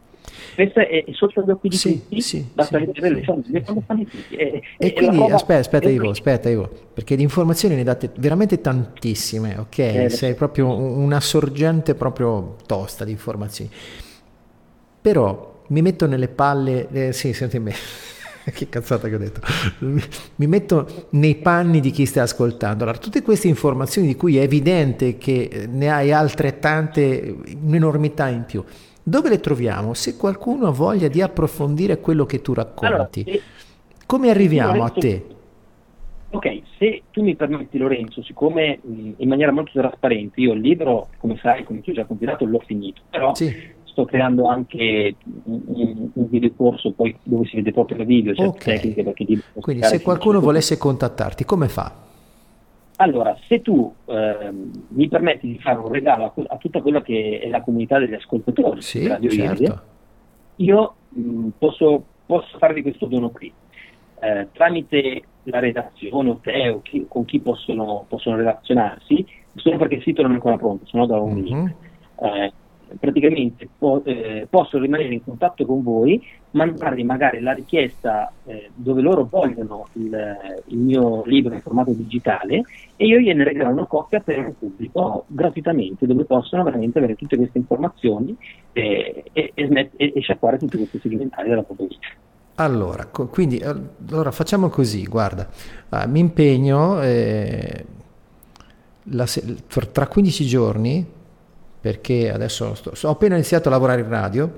Questo è, sotto gli occhi di sì, tutti, sì, basta sì, vedere le famiglie quando fanno i figli. E, e quindi, prova... aspetta, aspetta Ivo, aspetta Ivo, perché di informazioni ne date veramente tantissime, ok? Eh, Sei proprio una sorgente proprio tosta di informazioni. Però mi metto nelle palle, eh, sì, senti me. che cazzata che ho detto. Mi metto nei panni di chi sta ascoltando. Allora, tutte queste informazioni di cui è evidente che ne hai altrettante, un'enormità in più dove le troviamo? Se qualcuno ha voglia di approfondire quello che tu racconti, allora, come arriviamo Lorenzo, a te? Ok, se tu mi permetti Lorenzo, siccome in maniera molto trasparente, io il libro, come sai, come tu hai già confidato, l'ho finito, però sì. sto creando anche un, un videocorso poi dove si vede proprio il video, cioè okay. tecniche perché Quindi se qualcuno volesse contattarti, come fa? Allora, se tu eh, mi permetti di fare un regalo a, a, tutta quella che è la comunità degli ascoltatori sì, di Radio certo. Iride, io mh, posso, posso, farvi questo dono qui. Eh, tramite la redazione o te o chi, con chi possono, possono, relazionarsi, solo perché il sito non è ancora pronto, se no do un link. Mm-hmm. Eh, praticamente po- eh, possono rimanere in contatto con voi, mandarvi magari la richiesta eh, dove loro vogliono il, il, mio libro in formato digitale e io gliene regalo una copia per il pubblico gratuitamente, dove possono veramente avere tutte queste informazioni e, e, e, smet- e sciacquare tutti questi segmentari della propria vita. Allora, co- quindi allora facciamo così, guarda, ah, mi impegno eh, se- tra 15 giorni perché adesso sto, ho appena iniziato a lavorare in radio,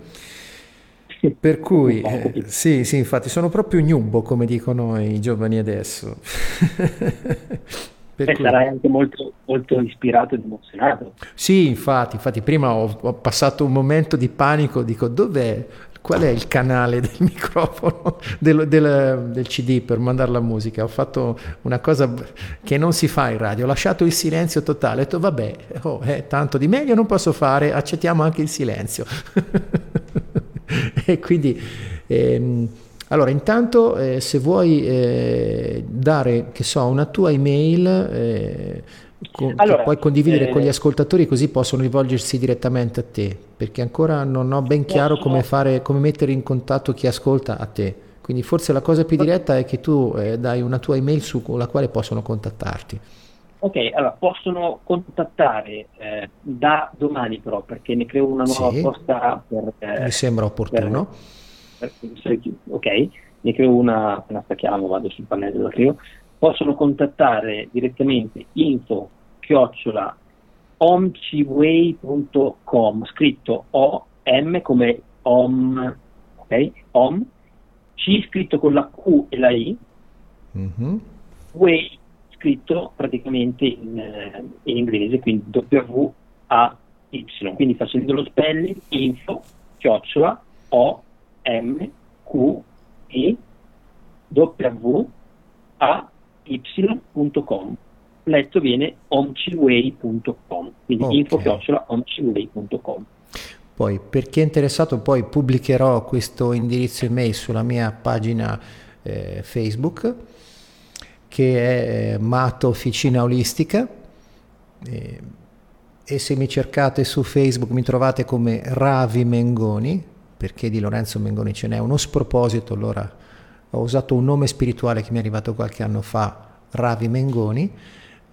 per cui eh, sì, sì, infatti sono proprio gnubbo come dicono i giovani adesso. per cui... sarai anche molto, molto, ispirato ed emozionato. Sì, infatti, infatti prima ho, ho passato un momento di panico, dico dov'è qual è il canale del microfono del, del, del, CD per mandare la musica. Ho fatto una cosa che non si fa in radio, ho lasciato il silenzio totale, ho detto vabbè, oh, eh, tanto di meglio non posso fare, accettiamo anche il silenzio. e quindi... Ehm, allora, intanto eh, se vuoi eh, dare, che so, una tua email eh, con, allora, che puoi condividere eh, con gli ascoltatori così possono rivolgersi direttamente a te, perché ancora non ho ben chiaro come, fare, come mettere in contatto chi ascolta a te. Quindi forse la cosa più diretta è che tu eh, dai una tua email sulla quale possono contattarti. Ok, allora possono contattare eh, da domani però perché ne creo una nuova sì, posta per... Eh, mi sembra opportuno. Per, per, ok, ne creo una, appena stacchiamo vado sul pannello da creo possono contattare direttamente info chiocciola omciway.com scritto O M come om, ok? Om, C scritto con la Q e la I, mm-hmm. way scritto praticamente in, eh, in inglese, quindi W A Y, quindi facendo lo spelling info chiocciola O M Q I W A y.com letto viene omciway.com quindi okay. info-omciway.com poi per chi è interessato poi pubblicherò questo indirizzo email sulla mia pagina eh, Facebook che è eh, Mato Officina Olistica. Eh, e se mi cercate su Facebook mi trovate come Ravi Mengoni perché di Lorenzo Mengoni ce n'è uno sproposito. Allora ho usato un nome spirituale che mi è arrivato qualche anno fa, Ravi Mengoni,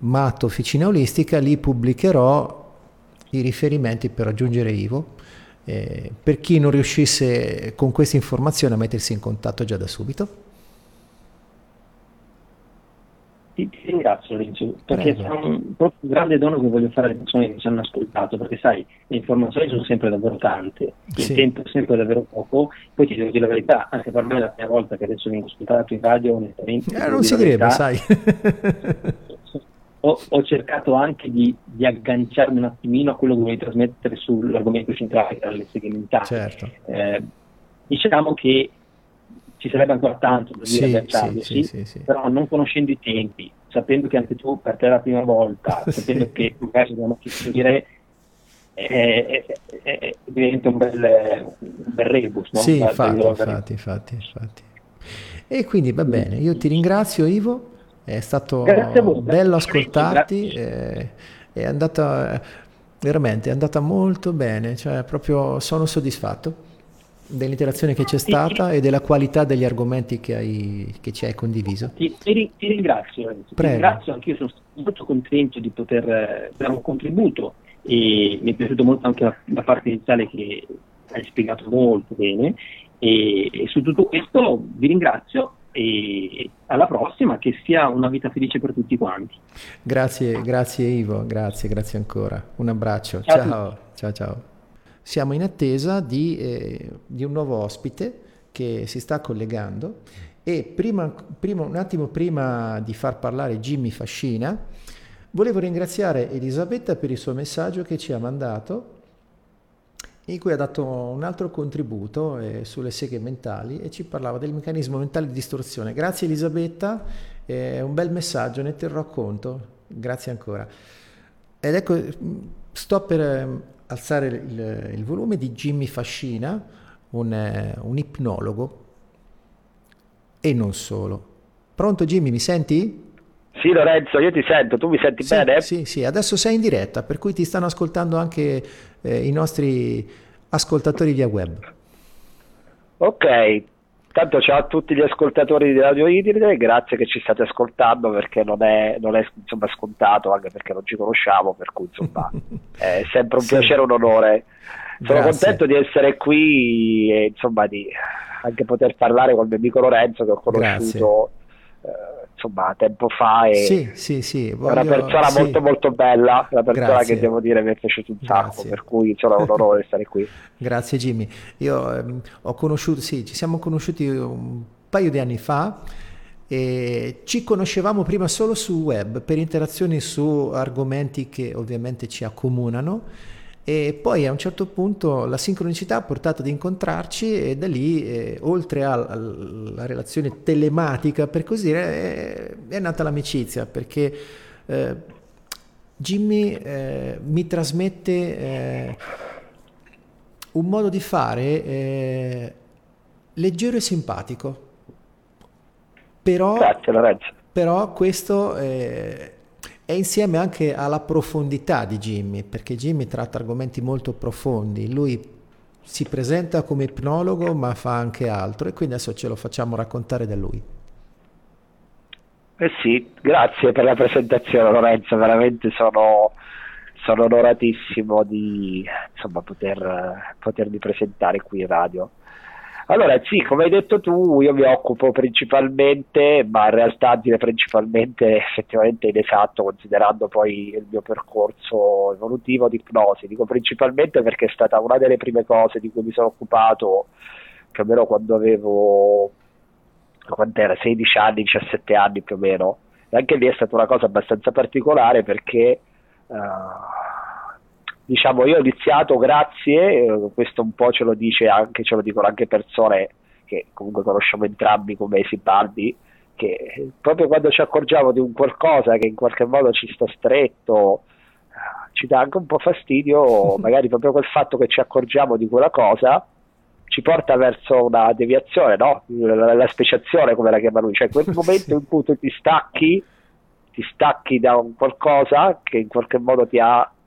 Matto Officina Olistica, lì pubblicherò i riferimenti per raggiungere Ivo. Eh, per chi non riuscisse con questa informazione a mettersi in contatto già da subito. Ti, ti ringrazio Lorenzo, perché Prego. proprio un grande dono che voglio fare alle persone che ci hanno ascoltato, perché sai, le informazioni sono sempre davvero tante, il sì. tempo è sempre davvero poco, poi ti devo dire la verità, anche per me è la prima volta che adesso vengo ascoltato in radio, onestamente. Eh, non si direbbe, sai. ho, ho, cercato anche di, di, agganciarmi un attimino a quello che volevi trasmettere sull'argomento centrale, era le segmentali. Certo. Eh, diciamo che ci sarebbe ancora tanto da dire sì, sì, sì, sì, però non conoscendo i tempi, sapendo che anche tu per te è la prima volta, sapendo che magari dobbiamo chiudere, eh, eh, eh, diventa un bel, un bel rebus. No? Sì, infatti, infatti, infatti, infatti. E quindi va bene, io ti ringrazio Ivo, è stato bello ascoltarti, eh, è andata veramente, è andata molto bene, cioè proprio sono soddisfatto dell'interazione che c'è stata e della qualità degli argomenti che, hai, che ci hai condiviso. Ti, ti, ti ringrazio, ti ringrazio, anch'io sono molto contento di poter eh, dare un contributo e mi è piaciuta molto anche la, la parte iniziale che hai spiegato molto bene e, e, su tutto questo vi ringrazio e alla prossima, che sia una vita felice per tutti quanti. Grazie, grazie Ivo, grazie, grazie ancora. Un abbraccio, ciao, ciao, ciao. ciao siamo in attesa di, eh, di, un nuovo ospite che si sta collegando e prima, prima, un attimo prima di far parlare Jimmy Fascina volevo ringraziare Elisabetta per il suo messaggio che ci ha mandato in cui ha dato un altro contributo eh, sulle seghe mentali e ci parlava del meccanismo mentale di distorsione. Grazie Elisabetta, eh, un bel messaggio, ne terrò conto, grazie ancora. Ed ecco, sto per ehm, alzare il, il volume di Jimmy Fascina, un, un ipnologo e non solo. Pronto Jimmy, mi senti? Sì Lorenzo, io ti sento, tu mi senti sì, bene? Sì, sì, adesso sei in diretta, per cui ti stanno ascoltando anche eh, i nostri ascoltatori via web. Ok, Tanto ciao a tutti gli ascoltatori di Radio Itride, grazie che ci state ascoltando perché non è, non è insomma, scontato, anche perché non ci conosciamo, per cui insomma è sempre un sì. piacere e un onore. Sono grazie. contento di essere qui e insomma di anche poter parlare con il mio amico Lorenzo che ho conosciuto insomma tempo fa e sì, sì, sì, voglio... è una persona sì. molto molto bella, una persona Grazie. che devo dire mi è piaciuto un Grazie. sacco, per cui insomma, è un onore stare qui. Grazie Jimmy, io ehm, ho conosciuto, sì, ci siamo conosciuti un paio di anni fa e ci conoscevamo prima solo su web per interazioni su argomenti che ovviamente ci accomunano e poi a un certo punto la sincronicità ha portato ad incontrarci e da lì, eh, oltre alla relazione telematica, per così dire, è, è nata l'amicizia, perché eh, Jimmy eh, mi trasmette eh, un modo di fare eh, leggero e simpatico. Però, Grazie. Però questo eh, e insieme anche alla profondità di Jimmy, perché Jimmy tratta argomenti molto profondi, lui si presenta come ipnologo ma fa anche altro e quindi adesso ce lo facciamo raccontare da lui. Eh sì, grazie per la presentazione Lorenzo, veramente sono, sono onoratissimo di insomma, poter, potermi presentare qui in radio. Allora, sì, come hai detto tu, io mi occupo principalmente, ma in realtà dire principalmente effettivamente inesatto, considerando poi il mio percorso evolutivo di ipnosi. Dico principalmente perché è stata una delle prime cose di cui mi sono occupato più o meno quando avevo quant'era, 16 anni, 17 anni più o meno. E anche lì è stata una cosa abbastanza particolare perché uh, diciamo io ho iniziato grazie, eh, questo un po' ce lo dice anche, ce lo dicono anche persone che comunque conosciamo entrambi come Sibaldi, che proprio quando ci accorgiamo di un qualcosa che in qualche modo ci sta stretto, ci dà anche un po' fastidio, magari proprio quel fatto che ci accorgiamo di quella cosa ci porta verso una deviazione, no? la, la speciazione come la chiama lui, cioè quel momento in cui tu ti stacchi, ti stacchi da un qualcosa che in qualche modo ti ha eh,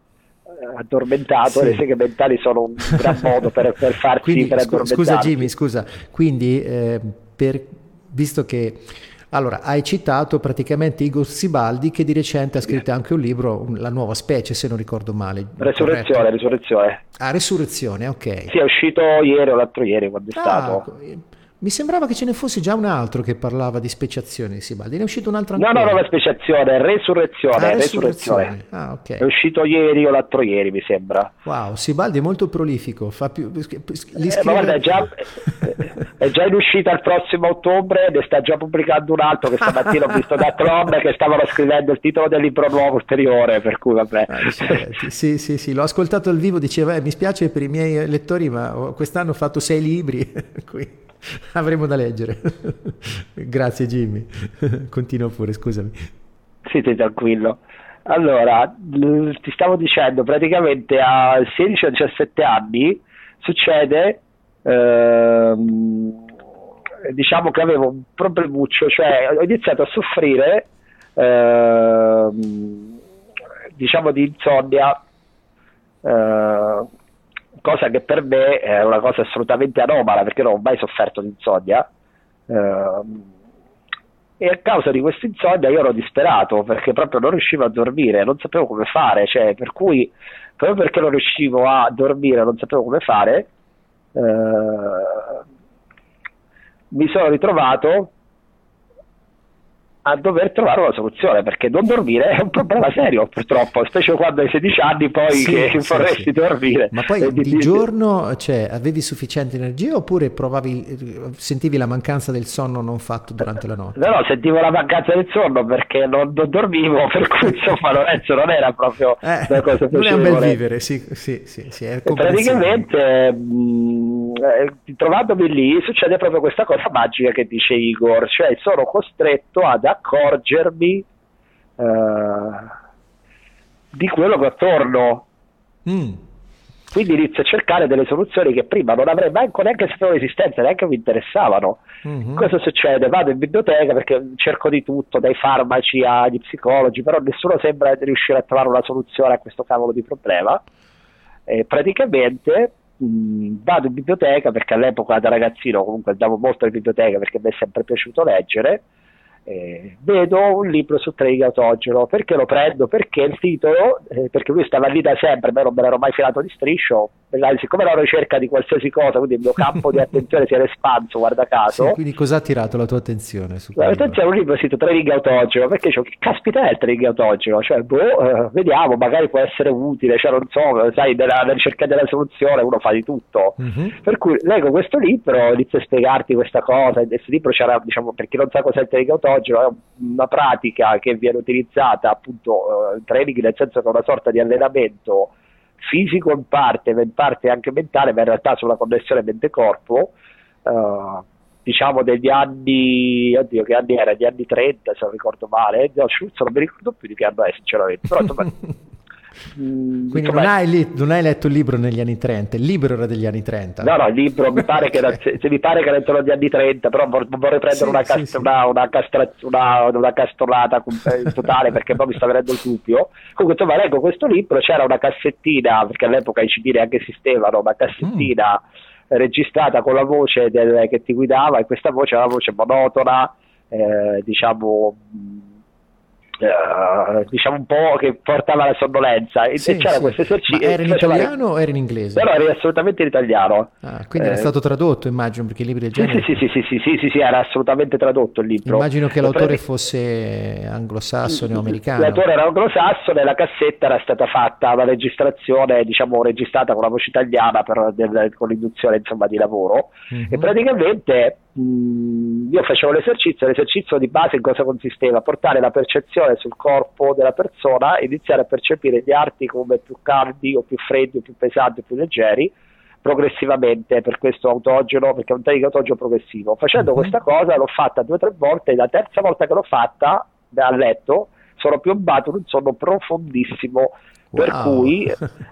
addormentato sì. le seghe mentali sono un gran modo per, per farsi quindi, per scusa Jimmy scusa quindi eh, per, visto che allora, hai citato praticamente Igor Sibaldi che di recente ha scritto anche un libro, La nuova specie, se non ricordo male. Resurrezione, corretto? Resurrezione. Ah, Resurrezione, ok. Sì, è uscito ieri o l'altro ieri quando è ah, stato. Mi sembrava che ce ne fosse già un altro che parlava di speciazione di Sibaldi. Ne è uscito un altro ancora? No, no, no, speciazione, resurrezione. Ah, resurrezione. Ah, okay. È uscito ieri o l'altro ieri, mi sembra. Wow, Sibaldi è molto prolifico. Fa più... Li scrive... eh, guarda, è, già, è già in uscita il prossimo ottobre ne sta già pubblicando un altro che stamattina ho visto da Tron che stavano scrivendo il titolo del libro nuovo ulteriore, per cui vabbè. Ah, sì, sì, sì, l'ho ascoltato al vivo, diceva, eh, mi spiace per i miei lettori, ma quest'anno ho fatto sei libri. qui. Avremo da leggere. Grazie Jimmy. Continua pure, scusami. Siete tranquillo. Allora, ti stavo dicendo, praticamente a 16 o 17 anni succede, ehm, diciamo che avevo un problemuccio, cioè ho iniziato a soffrire, ehm, diciamo, di insonnia. Eh, cosa che per me è una cosa assolutamente anomala perché non ho mai sofferto di insonnia. Eh, e a causa di questa insonnia io ero disperato perché proprio non riuscivo a dormire, non sapevo come fare, cioè, per cui proprio perché non riuscivo a dormire, non sapevo come fare, eh, mi sono ritrovato a dover trovare una soluzione perché non dormire è un problema serio purtroppo specie quando hai 16 anni poi sì, che sì, vorresti sì. dormire ma poi di, di giorno cioè, avevi sufficiente energia oppure provavi, sentivi la mancanza del sonno non fatto durante la notte? no no sentivo la mancanza del sonno perché non, non dormivo per cui insomma Lorenzo non era proprio eh, una cosa non è un bel vivere sì sì sì, sì praticamente mh, eh, trovandomi lì succede proprio questa cosa magica che dice Igor cioè sono costretto ad accorgermi uh, di quello che ho attorno. Mm. Quindi inizio a cercare delle soluzioni che prima non avrei mai neanche saputo l'esistenza, neanche mi interessavano. Mm-hmm. Cosa succede? Vado in biblioteca perché cerco di tutto, dai farmaci agli psicologi, però nessuno sembra riuscire a trovare una soluzione a questo cavolo di problema. E praticamente mh, vado in biblioteca perché all'epoca da ragazzino comunque andavo molto in biblioteca perché mi è sempre piaciuto leggere eh, vedo un libro su trading autogeno perché lo prendo? Perché il titolo, eh, perché lui stava lì da sempre, me non me l'ero mai filato di striscio, siccome ero a ricerca di qualsiasi cosa, quindi il mio campo di attenzione si era espanso, guarda caso. Sì, quindi cosa ha attirato la tua attenzione? Su la attenzione è un libro scritto trading autogeno, perché dicevo, che caspita è il trading autogeno? Cioè, boh, eh, vediamo, magari può essere utile, cioè non so, sai, nella, nella ricerca della soluzione uno fa di tutto. Mm-hmm. Per cui leggo questo libro, inizio a spiegarti questa cosa, e questo libro c'era, diciamo, per chi non sa cos'è il trading autogeno, oggi è una pratica che viene utilizzata appunto eh, training nel senso che è una sorta di allenamento fisico in parte, in parte anche mentale, ma in realtà sulla connessione mente-corpo, eh, diciamo degli anni, oddio che anni era, gli anni 30 se non ricordo male, no, Schulz non mi ricordo più di che anno è sinceramente, però insomma Mm, Quindi non hai, non hai, letto il libro negli anni 30, il libro era degli anni 30. No, no, il libro mi pare che, era, se, se mi pare che era intorno agli anni 30, però vorrei prendere sì, una, cast- sì, una, una, castra- una, castronata eh, totale perché poi mi sta venendo il dubbio. Comunque, insomma, leggo questo libro, c'era una cassettina, perché all'epoca i CD neanche esistevano, una cassettina mm. registrata con la voce del, che ti guidava e questa voce era una voce monotona, eh, diciamo Uh, diciamo un po' che portava alla sonnolenza e, sì, c'era sì. questo esercizio era in italiano o era in inglese? no, era assolutamente in italiano ah, quindi eh, era stato tradotto immagino perché i libri del genere sì sì sì, sì sì sì, sì, era assolutamente tradotto il libro immagino che l'autore fosse anglosassone o americano l'autore era anglosassone la cassetta era stata fatta una registrazione diciamo registrata con la voce italiana per, del, con l'induzione insomma di lavoro mm-hmm. e praticamente mh, io facevo l'esercizio l'esercizio di base in cosa consisteva? portare la percezione sul corpo della persona e iniziare a percepire gli arti come più caldi o più freddi o più pesanti o più leggeri progressivamente per questo autogeno, perché è un tecnico autogeno progressivo. Facendo uh-huh. questa cosa l'ho fatta due o tre volte e la terza volta che l'ho fatta a letto sono piombato in un sonno profondissimo per cui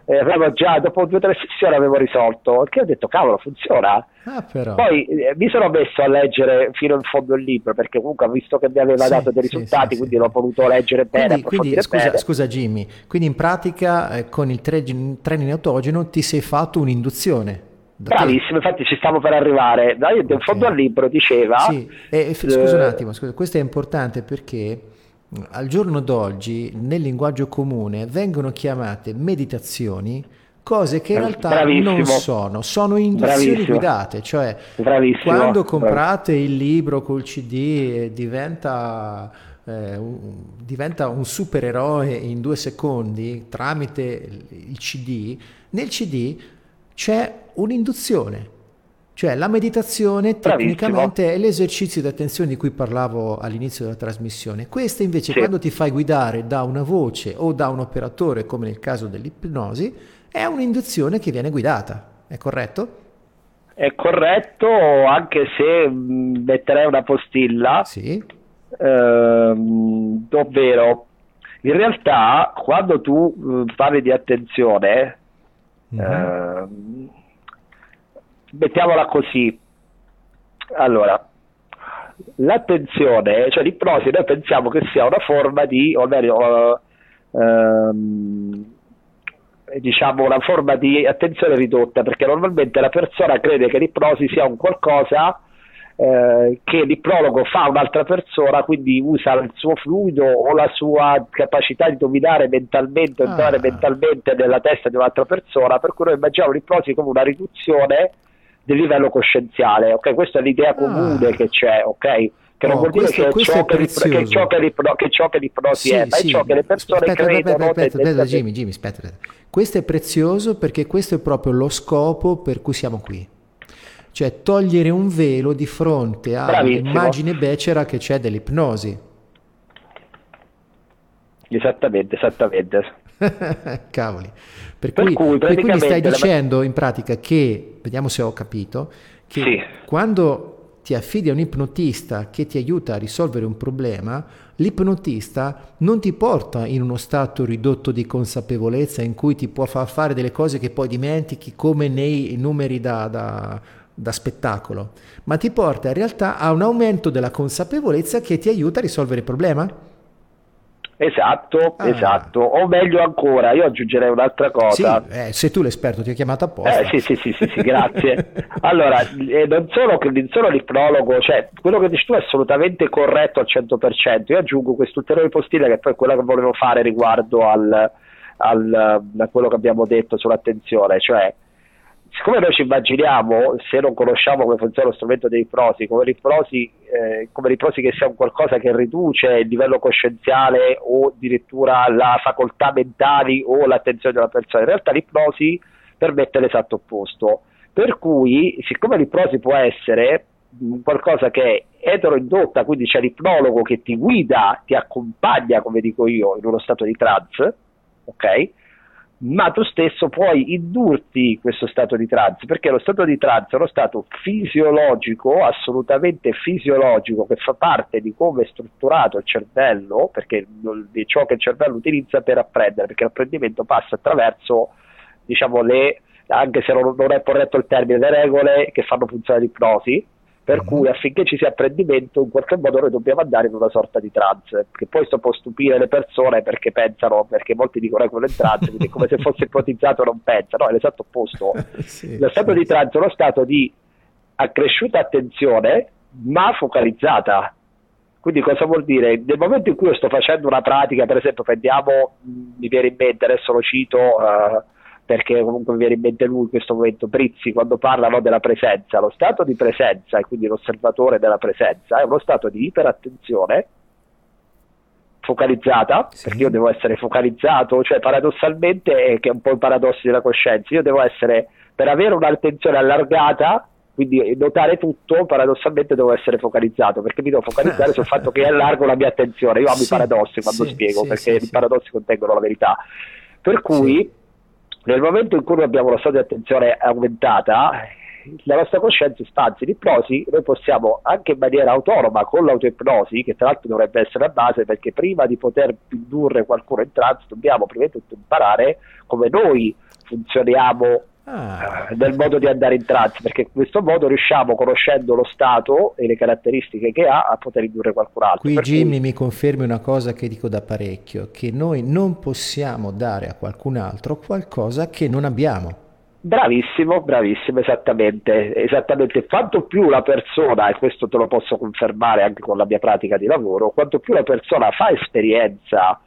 eh, avevo già dopo due o tre sessioni avevo risolto perché ho detto cavolo funziona ah, poi eh, mi sono messo a leggere fino in fondo il libro perché comunque ho visto che mi aveva sì, dato dei risultati sì, sì, quindi l'ho voluto leggere bene quindi, quindi scusa, scusa, Jimmy quindi in pratica eh, con il training autogeno ti sei fatto un'induzione Bravissimo, infatti ci stavo per arrivare. Dai, okay. in fondo al libro diceva. Sì, e, scusa un attimo, scusa, questo è importante perché al giorno d'oggi nel linguaggio comune vengono chiamate meditazioni cose che in realtà Bravissimo. non sono, sono induzioni Bravissimo. guidate, cioè Bravissimo. quando comprate il libro col CD diventa, eh, un, diventa un supereroe in due secondi tramite il CD, nel CD c'è un'induzione cioè la meditazione tecnicamente Bravissimo. è l'esercizio di attenzione di cui parlavo all'inizio della trasmissione. Questa invece sì. quando ti fai guidare da una voce o da un operatore, come nel caso dell'ipnosi, è un'induzione che viene guidata, è corretto? È corretto, anche se metterei una postilla. Sì. Ehm, ovvero, in realtà, quando tu parli di attenzione, mm-hmm. ehm, mettiamola così. Allora, l'attenzione, cioè l'ipnosi, noi pensiamo che sia una forma di, o meglio, uh, um, diciamo una forma di attenzione ridotta, perché normalmente la persona crede che l'ipnosi sia un qualcosa eh, che l'ipnologo fa a un'altra persona, quindi usa il suo fluido o la sua capacità di dominare mentalmente, entrare ah. mentalmente nella testa di un'altra persona, per cui noi immaginiamo l'ipnosi come una riduzione del livello coscienziale, ok? Questa è l'idea comune ah. che c'è, ok? Che non oh, vuol dire questo, che, ciò che, che, ciò che, l'ipno, che ciò che l'ipnosi sì, è, ma sì. è ciò che le persone aspetta, credono. Aspetta, aspetta, aspetta, Jimmy, Jimmy, aspetta. Questo è prezioso perché questo è proprio lo scopo per cui siamo qui. Cioè togliere un velo di fronte all'immagine becera che c'è dell'ipnosi. Esattamente, esattamente. Cavoli. Per, per cui, cui, per cui mi stai dicendo in pratica che, vediamo se ho capito, che sì. quando ti affidi a un ipnotista che ti aiuta a risolvere un problema, l'ipnotista non ti porta in uno stato ridotto di consapevolezza in cui ti può far fare delle cose che poi dimentichi come nei numeri da, da, da spettacolo, ma ti porta in realtà a un aumento della consapevolezza che ti aiuta a risolvere il problema. Esatto, ah. esatto. O meglio ancora, io aggiungerei un'altra cosa. Sì, eh, sei tu l'esperto, ti ho chiamato apposta. Eh, sì, sì, sì, sì, sì grazie. allora, eh, non, solo, non solo l'ipnologo, cioè quello che dici tu è assolutamente corretto al 100%. Io aggiungo quest'ulteriore postilla che poi è quella che volevo fare riguardo al, al, a quello che abbiamo detto sull'attenzione, cioè siccome noi ci immaginiamo, se non conosciamo come funziona lo strumento dei prosi, come l'ipnosi, eh, come l'ipnosi che sia un qualcosa che riduce il livello coscienziale o addirittura la facoltà mentali o l'attenzione della persona, in realtà l'ipnosi permette l'esatto opposto. Per cui, siccome l'ipnosi può essere qualcosa che è eteroindotta, quindi c'è l'ipnologo che ti guida, ti accompagna, come dico io, in uno stato di trance, ok? Ma tu stesso puoi indurti questo stato di trance, perché lo stato di trance è uno stato fisiologico, assolutamente fisiologico, che fa parte di come è strutturato il cervello, perché di ciò che il cervello utilizza per apprendere, perché l'apprendimento passa attraverso, diciamo, le, anche se non, non è corretto il termine, le regole che fanno funzionare l'ipnosi, per uh-huh. cui affinché ci sia apprendimento in qualche modo noi dobbiamo andare in una sorta di trance che poi sto può stupire le persone perché pensano perché molti dicono che quello è trance quindi è come se fosse ipotizzato non pensa no è l'esatto opposto sì, lo stato sì. di trance è uno stato di accresciuta attenzione ma focalizzata quindi cosa vuol dire? Nel momento in cui io sto facendo una pratica, per esempio, prendiamo, mi viene in mente, adesso lo cito, uh, perché comunque mi viene in mente lui in questo momento, Brizzi, quando parlano della presenza, lo stato di presenza e quindi l'osservatore della presenza è uno stato di iperattenzione focalizzata, sì. perché io devo essere focalizzato, cioè paradossalmente, che è un po' il paradosso della coscienza, io devo essere, per avere un'attenzione allargata, quindi notare tutto, paradossalmente devo essere focalizzato, perché mi devo focalizzare sul fatto che allargo la mia attenzione, io amo sì, i paradossi quando sì, spiego, perché i paradossi contengono la verità. Per cui nel momento in cui noi abbiamo una stato di attenzione aumentata, la nostra coscienza espansi l'ipnosi, noi possiamo anche in maniera autonoma con l'autoipnosi, che tra l'altro dovrebbe essere la base, perché prima di poter indurre qualcuno in trance dobbiamo prima di tutto imparare come noi funzioniamo ah. Nel modo di andare in trance, perché in questo modo riusciamo, conoscendo lo stato e le caratteristiche che ha, a poter indurre qualcun altro. Qui per Jimmy cui... mi confermi una cosa che dico da parecchio, che noi non possiamo dare a qualcun altro qualcosa che non abbiamo. Bravissimo, bravissimo, esattamente, esattamente. Quanto più la persona, e questo te lo posso confermare anche con la mia pratica di lavoro, quanto più la persona fa esperienza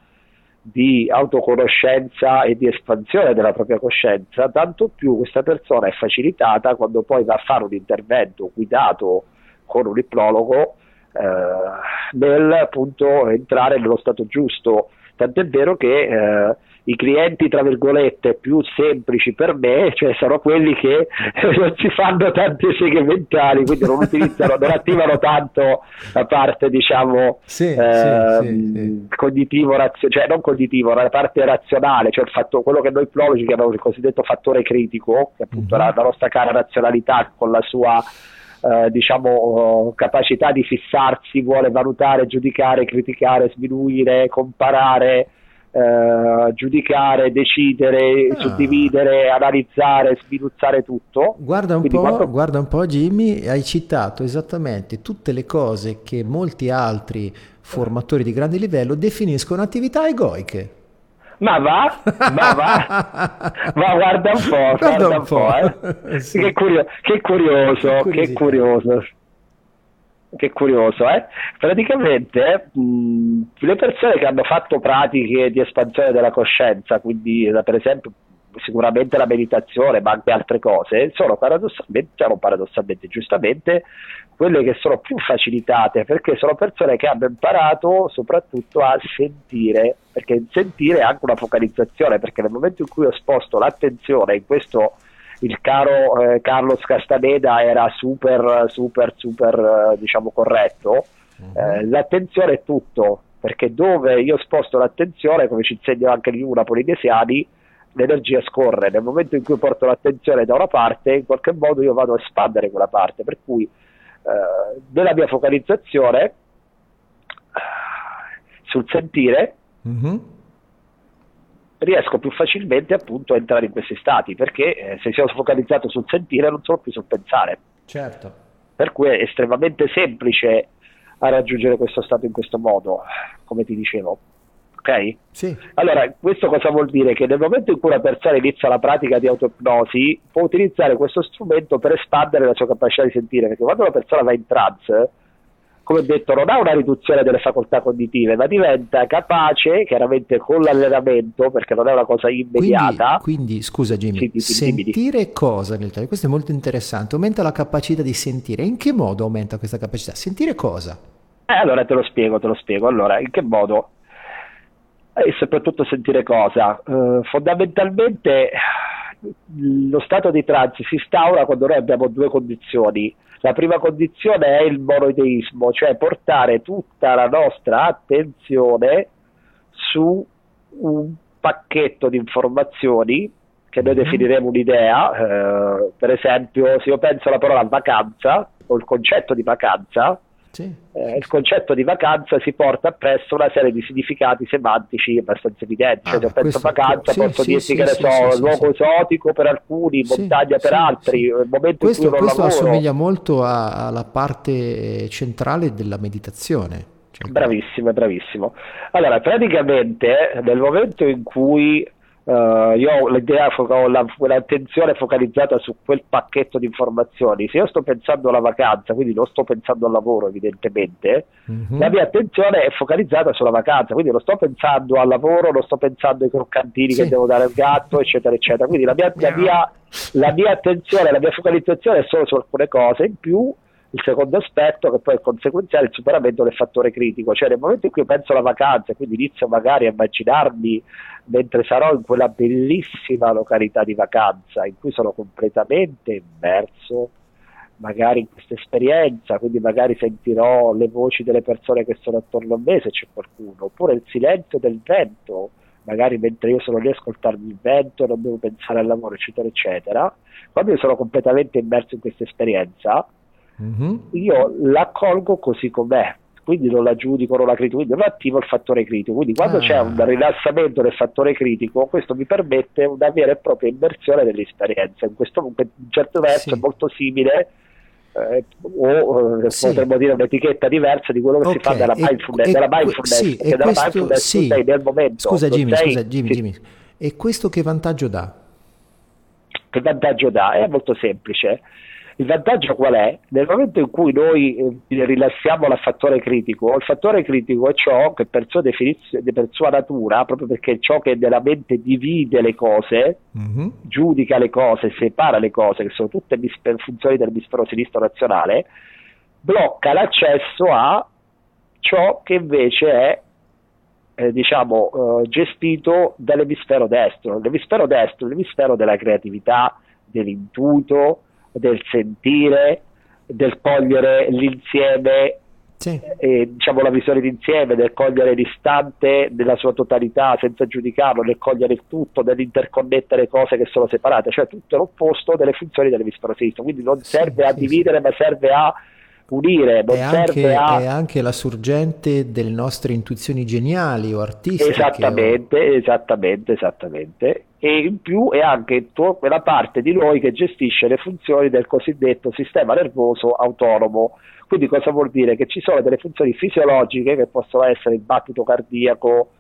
di autoconoscenza e di espansione della propria coscienza, tanto più questa persona è facilitata quando poi va a fare un intervento guidato con un ipnologo eh, nel appunto entrare nello stato giusto. Tant'è vero che eh, i clienti tra virgolette più semplici per me, cioè sono quelli che non si fanno tante seghe mentali, quindi non utilizzano, non attivano tanto la parte diciamo sì, eh, sì, sì, cognitivo, razio, cioè non cognitivo, la parte razionale, cioè il fatto, quello che noi psicologi chiamiamo il cosiddetto fattore critico, che appunto mm-hmm. la, la nostra cara razionalità con la sua eh, diciamo, capacità di fissarsi, vuole valutare, giudicare, criticare, sminuire, comparare, eh, giudicare, decidere, ah. suddividere, analizzare, sviluzzare tutto. Guarda un, quando... guarda un, po', Jimmy, hai citato esattamente tutte le cose che molti altri formatori di grande livello definiscono attività egoiche. Ma va, ma va, ma guarda un po', guarda, guarda un, un po', po' eh. sì. che, curio- che curioso, che curioso che curioso, eh? praticamente mh, le persone che hanno fatto pratiche di espansione della coscienza, quindi per esempio sicuramente la meditazione, ma anche altre cose, sono paradossalmente, non paradossalmente, giustamente, quelle che sono più facilitate, perché sono persone che hanno imparato soprattutto a sentire, perché sentire è anche una focalizzazione, perché nel momento in cui ho sposto l'attenzione in questo il caro eh, Carlos Castaneda era super, super, super eh, diciamo corretto. Uh-huh. Eh, l'attenzione è tutto, perché dove io sposto l'attenzione, come ci insegnano anche gli una polinesiani, l'energia scorre. Nel momento in cui porto l'attenzione da una parte, in qualche modo io vado a espandere quella parte, per cui eh, nella mia focalizzazione sul sentire mm-hmm. Riesco più facilmente appunto a entrare in questi stati perché eh, se sono focalizzato sul sentire non sono più sul pensare. Certo. Per cui è estremamente semplice a raggiungere questo stato in questo modo, come ti dicevo. Ok? Sì. Allora, questo cosa vuol dire? Che nel momento in cui una persona inizia la pratica di autoipnosi, può utilizzare questo strumento per espandere la sua capacità di sentire, perché quando una persona va in trance, come detto, non ha una riduzione delle facoltà cognitive, ma diventa capace, chiaramente con l'allenamento, perché non è una cosa immediata. Quindi, quindi scusa Jimmy, sì, sentire cosa nel taglio? Questo è molto interessante, aumenta la capacità di sentire. In che modo aumenta questa capacità? Sentire cosa? Eh, allora te lo spiego, te lo spiego. Allora, in che modo? E soprattutto sentire cosa? Uh, fondamentalmente lo stato di trance si instaura quando noi abbiamo due condizioni la prima condizione è il monoideismo, cioè portare tutta la nostra attenzione su un pacchetto di informazioni che noi mhm. definiremo un'idea, eh, per esempio se io penso alla parola vacanza o il concetto di vacanza, sì. Eh, il concetto di vacanza si porta appresso una serie di significati semantici abbastanza evidenti. Cioè, ah, se penso vacanza, sì, posso sì, dirti sì, che ne so, luogo esotico per alcuni, montagna per altri. Momento questo, questo assomiglia molto a, alla parte centrale della meditazione. Cioè... Bravissimo, bravissimo. Allora, praticamente nel momento in cui Uh, io ho l'idea, ho la, l'attenzione focalizzata su quel pacchetto di informazioni. Se io sto pensando alla vacanza, quindi non sto pensando al lavoro, evidentemente, mm-hmm. la mia attenzione è focalizzata sulla vacanza, quindi non sto pensando al lavoro, non sto pensando ai croccantini sì. che devo dare al gatto, eccetera, eccetera. Quindi la mia, la mia, la mia attenzione, la mia focalizzazione è solo su alcune cose in più il secondo aspetto, che poi è conseguenziale, il superamento del fattore critico, cioè nel momento in cui penso alla vacanza e quindi inizio magari a immaginarmi mentre sarò in quella bellissima località di vacanza in cui sono completamente immerso, magari in questa esperienza, quindi magari sentirò le voci delle persone che sono attorno a me se c'è qualcuno, oppure il silenzio del vento, magari mentre io sono lì a ascoltarmi il vento, non devo pensare al lavoro, eccetera, eccetera. Quando io sono completamente immerso in questa esperienza, mm-hmm. io l'accolgo così com'è, quindi non la giudico, non la critico, quindi non attivo il fattore critico. Quindi quando ah. c'è un rilassamento del fattore critico, questo mi permette una vera e propria immersione dell'esperienza. In questo in un certo verso sì. è molto simile. Eh, o eh, sì. potremmo dire un'etichetta diversa di quello che okay. si fa dalla mindfulness, e, della mindfulness, sì, perché dalla questo, mindfulness sì. sei nel momento. Scusa Jimmy, sei, scusa Jimmy, Jimmy, e questo che vantaggio dà? Che vantaggio dà? È molto semplice il vantaggio qual è? Nel momento in cui noi eh, rilassiamo il fattore critico, il fattore critico è ciò che per sua, per sua natura, proprio perché è ciò che nella mente divide le cose, mm-hmm. giudica le cose, separa le cose, che sono tutte funzioni dell'emisfero sinistro razionale, blocca l'accesso a ciò che invece è eh, diciamo, eh, gestito dall'emisfero destro. L'emisfero destro l'emisfero della creatività, dell'intuito, del sentire, del cogliere l'insieme, sì. eh, diciamo la visione d'insieme, del cogliere l'istante nella sua totalità senza giudicarlo, del cogliere il tutto, dell'interconnettere cose che sono separate, cioè tutto l'opposto delle funzioni dell'emisfero sinistro. Quindi non serve sì, a sì, dividere, ma serve a unire, non è anche, a... è anche la sorgente delle nostre intuizioni geniali o artistiche. Esattamente, o... esattamente, esattamente. E in più è anche quella parte di noi che gestisce le funzioni del cosiddetto sistema nervoso autonomo. Quindi cosa vuol dire? Che ci sono delle funzioni fisiologiche che possono essere il battito cardiaco,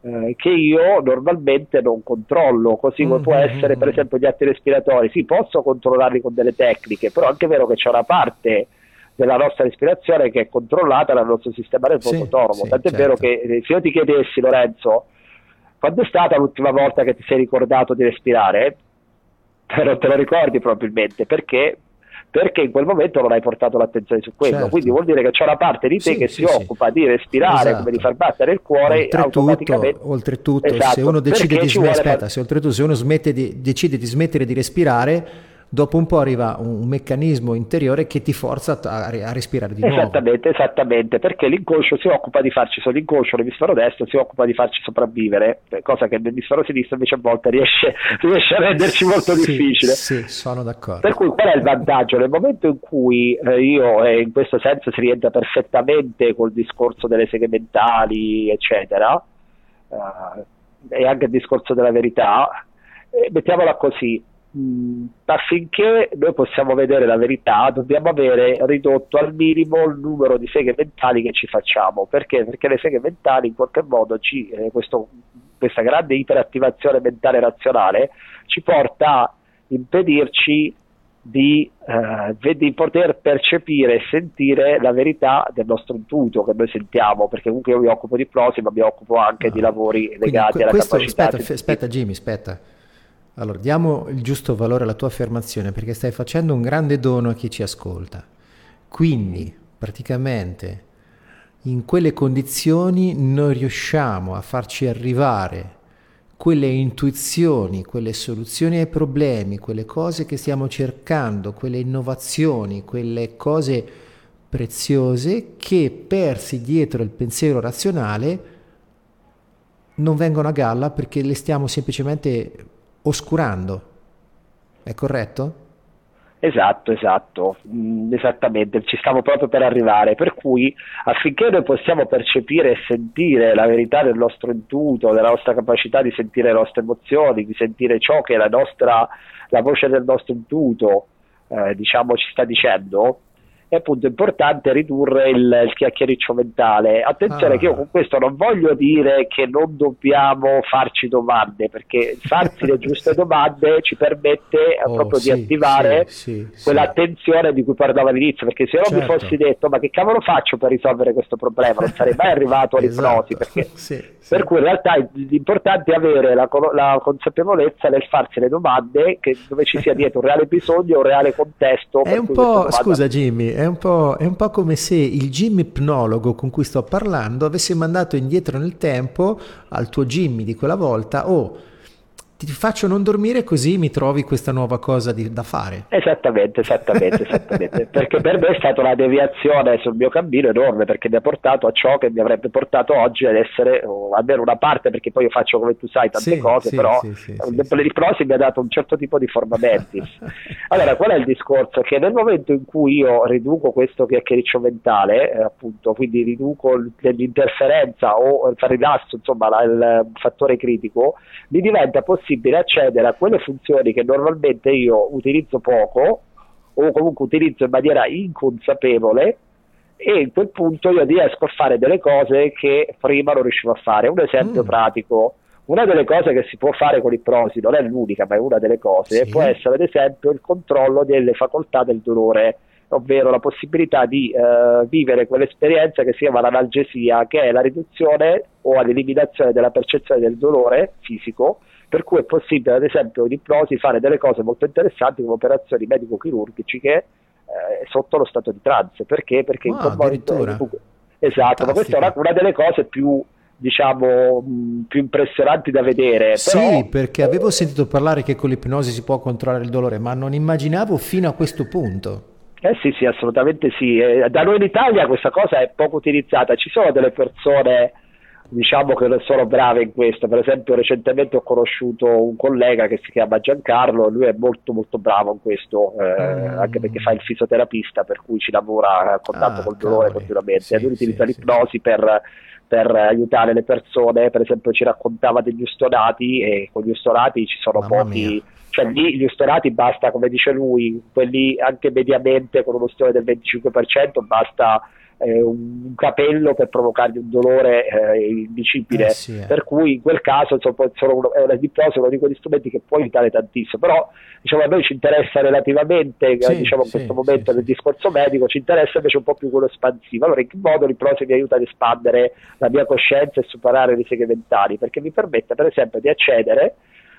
eh, che io normalmente non controllo, così come mm-hmm. può essere per esempio gli atti respiratori. Sì, posso controllarli con delle tecniche, però è anche vero che c'è una parte della nostra respirazione che è controllata dal nostro sistema nervoso sì, autonomo. Sì, Tant'è certo. vero che eh, se io ti chiedessi, Lorenzo, quando è stata l'ultima volta che ti sei ricordato di respirare? Non te lo ricordi probabilmente perché perché in quel momento non hai portato l'attenzione su quello. Certo. Quindi vuol dire che c'è una parte di te sì, che sì, si sì. occupa di respirare, esatto. come di far battere il cuore oltretutto, automaticamente. Oltretutto, esatto, se uno decide di smettere, aspetta, se oltretutto se uno smette di, decide di smettere di respirare dopo un po' arriva un, meccanismo interiore che ti forza a, a respirare di nuovo. Esattamente, esattamente, perché l'inconscio si occupa di farci, solo l'inconscio, l'emisfero destro si occupa di farci sopravvivere, cosa che l'emisfero sinistro invece a volte riesce, riesce a renderci molto sì, difficile. Sì, sono d'accordo. Per cui qual è il vantaggio? Nel momento in cui eh, io, e in questo senso si rientra perfettamente col discorso delle seghe mentali, eccetera, eh, e anche il discorso della verità, eh, mettiamola così, affinché noi possiamo vedere la verità dobbiamo avere ridotto al minimo il numero di seghe mentali che ci facciamo, perché? Perché le seghe mentali in qualche modo ci, eh, questo, questa grande iperattivazione mentale razionale ci porta a impedirci di, eh, di, poter percepire e sentire la verità del nostro intuito che noi sentiamo, perché comunque io mi occupo di prosi, ma mi occupo anche no. di lavori legati Quindi, alla questo, capacità. Aspetta, di... aspetta Jimmy, aspetta. Allora, diamo il giusto valore alla tua affermazione perché stai facendo un grande dono a chi ci ascolta. Quindi, praticamente, in quelle condizioni noi riusciamo a farci arrivare quelle intuizioni, quelle soluzioni ai problemi, quelle cose che stiamo cercando, quelle innovazioni, quelle cose preziose che persi dietro il pensiero razionale non vengono a galla perché le stiamo semplicemente oscurando. È corretto? Esatto, esatto, mm, esattamente, ci stavo proprio per arrivare, per cui affinché noi possiamo percepire e sentire la verità del nostro intuito, della nostra capacità di sentire le nostre emozioni, di sentire ciò che la, nostra, la voce del nostro intuito eh, diciamo, ci sta dicendo, è appunto importante ridurre il, il chiacchiericcio mentale. Attenzione ah. che io con questo non voglio dire che non dobbiamo farci domande, perché farsi le giuste domande ci permette oh, proprio sì, di attivare sì, sì, quell'attenzione di cui parlavo all'inizio, perché se certo. mi fossi detto ma che cavolo faccio per risolvere questo problema, non sarei mai arrivato all'ipnosi, esatto. perché, per cui in realtà l'importante è avere la, la consapevolezza nel farsi le domande che, dove ci sia dietro un reale bisogno, un reale contesto. È un po', scusa Jimmy, è un, è un po' come se il gym ipnologo con cui sto parlando avesse mandato indietro nel tempo al tuo Jimmy di quella volta, oh, ti faccio non dormire così mi trovi questa nuova cosa di, da fare. Esattamente, esattamente, esattamente. perché per me è stata una deviazione sul mio cammino enorme perché mi ha portato a ciò che mi avrebbe portato oggi ad essere oh, almeno una parte, perché poi io faccio come tu sai tante sì, cose, sì, però sì, sì, l'ipnosi mi ha dato un certo tipo di formamenti. allora, qual è il discorso? Che nel momento in cui io riduco questo chiacchiericcio mentale, eh, appunto, quindi riduco l'interferenza o il rilasso, insomma, la, il fattore critico, mi diventa possibile possibile accedere a quelle funzioni che normalmente io utilizzo poco o comunque utilizzo in maniera inconsapevole e in quel punto io riesco a fare delle cose che prima non riuscivo a fare. Un esempio mm. pratico, una delle cose che si può fare con l'ipnosi, non è l'unica, ma è una delle cose, sì. può essere ad esempio il controllo delle facoltà del dolore, ovvero la possibilità di eh, vivere quell'esperienza che si chiama l'analgesia, che è la riduzione o l'eliminazione della percezione del dolore fisico per cui è possibile ad esempio in ipnosi fare delle cose molto interessanti come operazioni medico-chirurgiche eh, sotto lo stato di trance. Perché? perché ah, in quel esatto, ma questa è una, una delle cose più diciamo più impressionanti da vedere sì però... perché avevo sentito parlare che con l'ipnosi si può controllare il dolore ma non immaginavo fino a questo punto. Eh sì sì assolutamente sì. Eh, da noi in Italia questa cosa è poco utilizzata. Ci sono delle persone diciamo che non sono brave in questo. Per esempio, recentemente ho conosciuto un collega che si chiama Giancarlo, lui è molto molto bravo in questo, eh, mm. anche perché fa il fisioterapista, per cui ci lavora a contatto ah, col dolore continuamente. Sì, lui utilizza sì, l'ipnosi sì. per per aiutare le persone, per esempio ci raccontava degli ustonati e con gli ustonati ci sono Mamma pochi, mia. cioè lì gli ustonati basta, come dice lui, quelli anche mediamente con uno stione del 25% basta eh, un capello per provocargli un dolore eh, indicibile. Eh sì, eh. per cui in quel caso insomma, uno, è una dipnosi uno di quegli strumenti che può aiutare tantissimo. Però diciamo, a noi ci interessa relativamente, eh, sì, diciamo, in sì, questo momento del discorso medico, ci interessa invece un po' più quello espansivo. Allora, in che modo l'ipnosi mi aiuta ad espandere la mia coscienza e superare le seghe mentali? Perché mi permette, per esempio, di accedere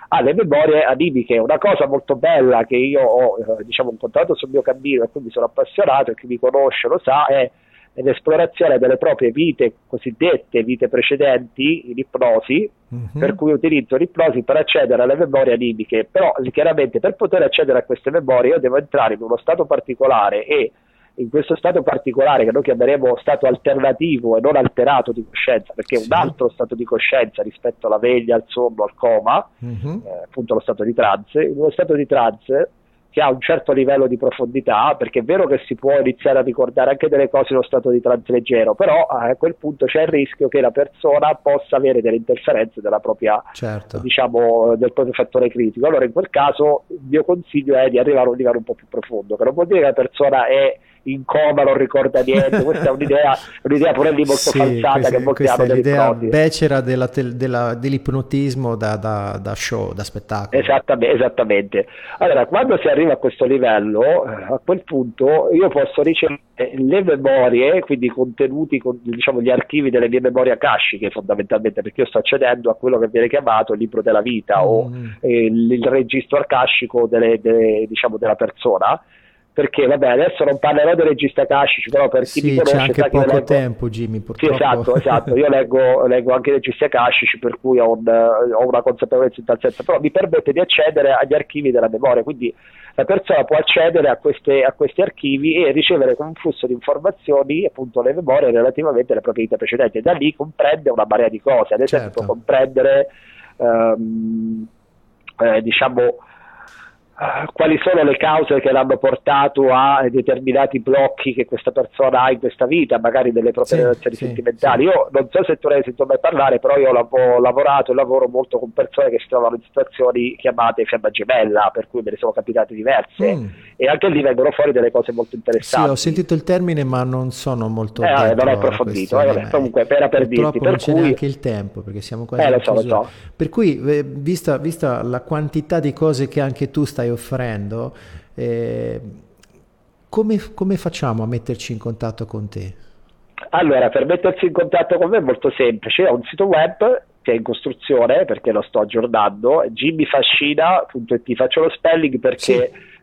alle memorie animiche. Una cosa molto bella che io ho eh, diciamo, incontrato sul mio cammino e quindi sono appassionato e chi mi conosce lo sa è e l'esplorazione delle proprie vite cosiddette vite precedenti in ipnosi, mm-hmm. per cui utilizzo l'ipnosi per accedere alle memorie animiche, però chiaramente per poter accedere a queste memorie io devo entrare in uno stato particolare e in questo stato particolare che noi chiameremo stato alternativo e non alterato di coscienza, perché è sì. un altro stato di coscienza rispetto alla veglia, al sonno, al coma, mm-hmm. eh, appunto lo stato di trance, in uno stato di trance che ha un certo livello di profondità, perché è vero che si può iniziare a ricordare anche delle cose in uno stato di trance leggero, però a quel punto c'è il rischio che la persona possa avere delle interferenze della propria, certo. diciamo, del proprio fattore critico. Allora in quel caso il mio consiglio è di arrivare a un livello un po' più profondo, che non vuol dire che la persona è in coma, non ricorda niente. Questa è un'idea, un'idea pure lì molto sì, falsata questa, che molti hanno dell'idea becera della, della, dell'ipnotismo da, da, da, show, da spettacolo. Esattamente, esattamente. Allora, quando si arriva a questo livello, eh, a quel punto io posso ricevere le memorie, quindi i contenuti, diciamo gli archivi delle mie memorie akashiche fondamentalmente, perché io sto accedendo a quello che viene chiamato il libro della vita mm. o eh, il, il, registro akashico delle, delle, diciamo, della persona perché vabbè adesso non parlerò dei registi akashici però per chi sì, mi conosce c'è anche poco leggo... tempo Jimmy purtroppo sì esatto, esatto. io leggo, leggo, anche i registi akashici per cui ho, un, ho, una consapevolezza in tal senso però mi permette di accedere agli archivi della memoria quindi la persona può accedere a, queste, a questi archivi e ricevere un flusso di informazioni appunto le memorie relativamente alle proprie vite precedenti e da lì comprende una marea di cose ad esempio certo. comprendere um, eh, diciamo quali sono le cause che l'hanno portato a determinati blocchi che questa persona ha in questa vita, magari delle proprie sì, relazioni sì, sentimentali. Sì. Io non so se tu ne hai sentito mai parlare, però io ho lavorato e lavoro molto con persone che si trovano in situazioni chiamate fiamma gemella, per cui me ne sono capitate diverse mm. e anche lì vengono fuori delle cose molto interessanti. Sì, ho sentito il termine, ma non sono molto eh, non ho approfondito, eh, vabbè, comunque era per dirti. Per non c'è neanche il tempo, perché siamo quasi eh, lo so, lo so. Per cui, eh, vista, vista la quantità di cose che anche tu stai stai offrendo, eh, come, come facciamo a metterci in contatto con te? Allora, per mettersi in contatto con me è molto semplice, ho un sito web che è in costruzione perché lo sto aggiornando, jimmyfascina.it, faccio lo spelling perché sì,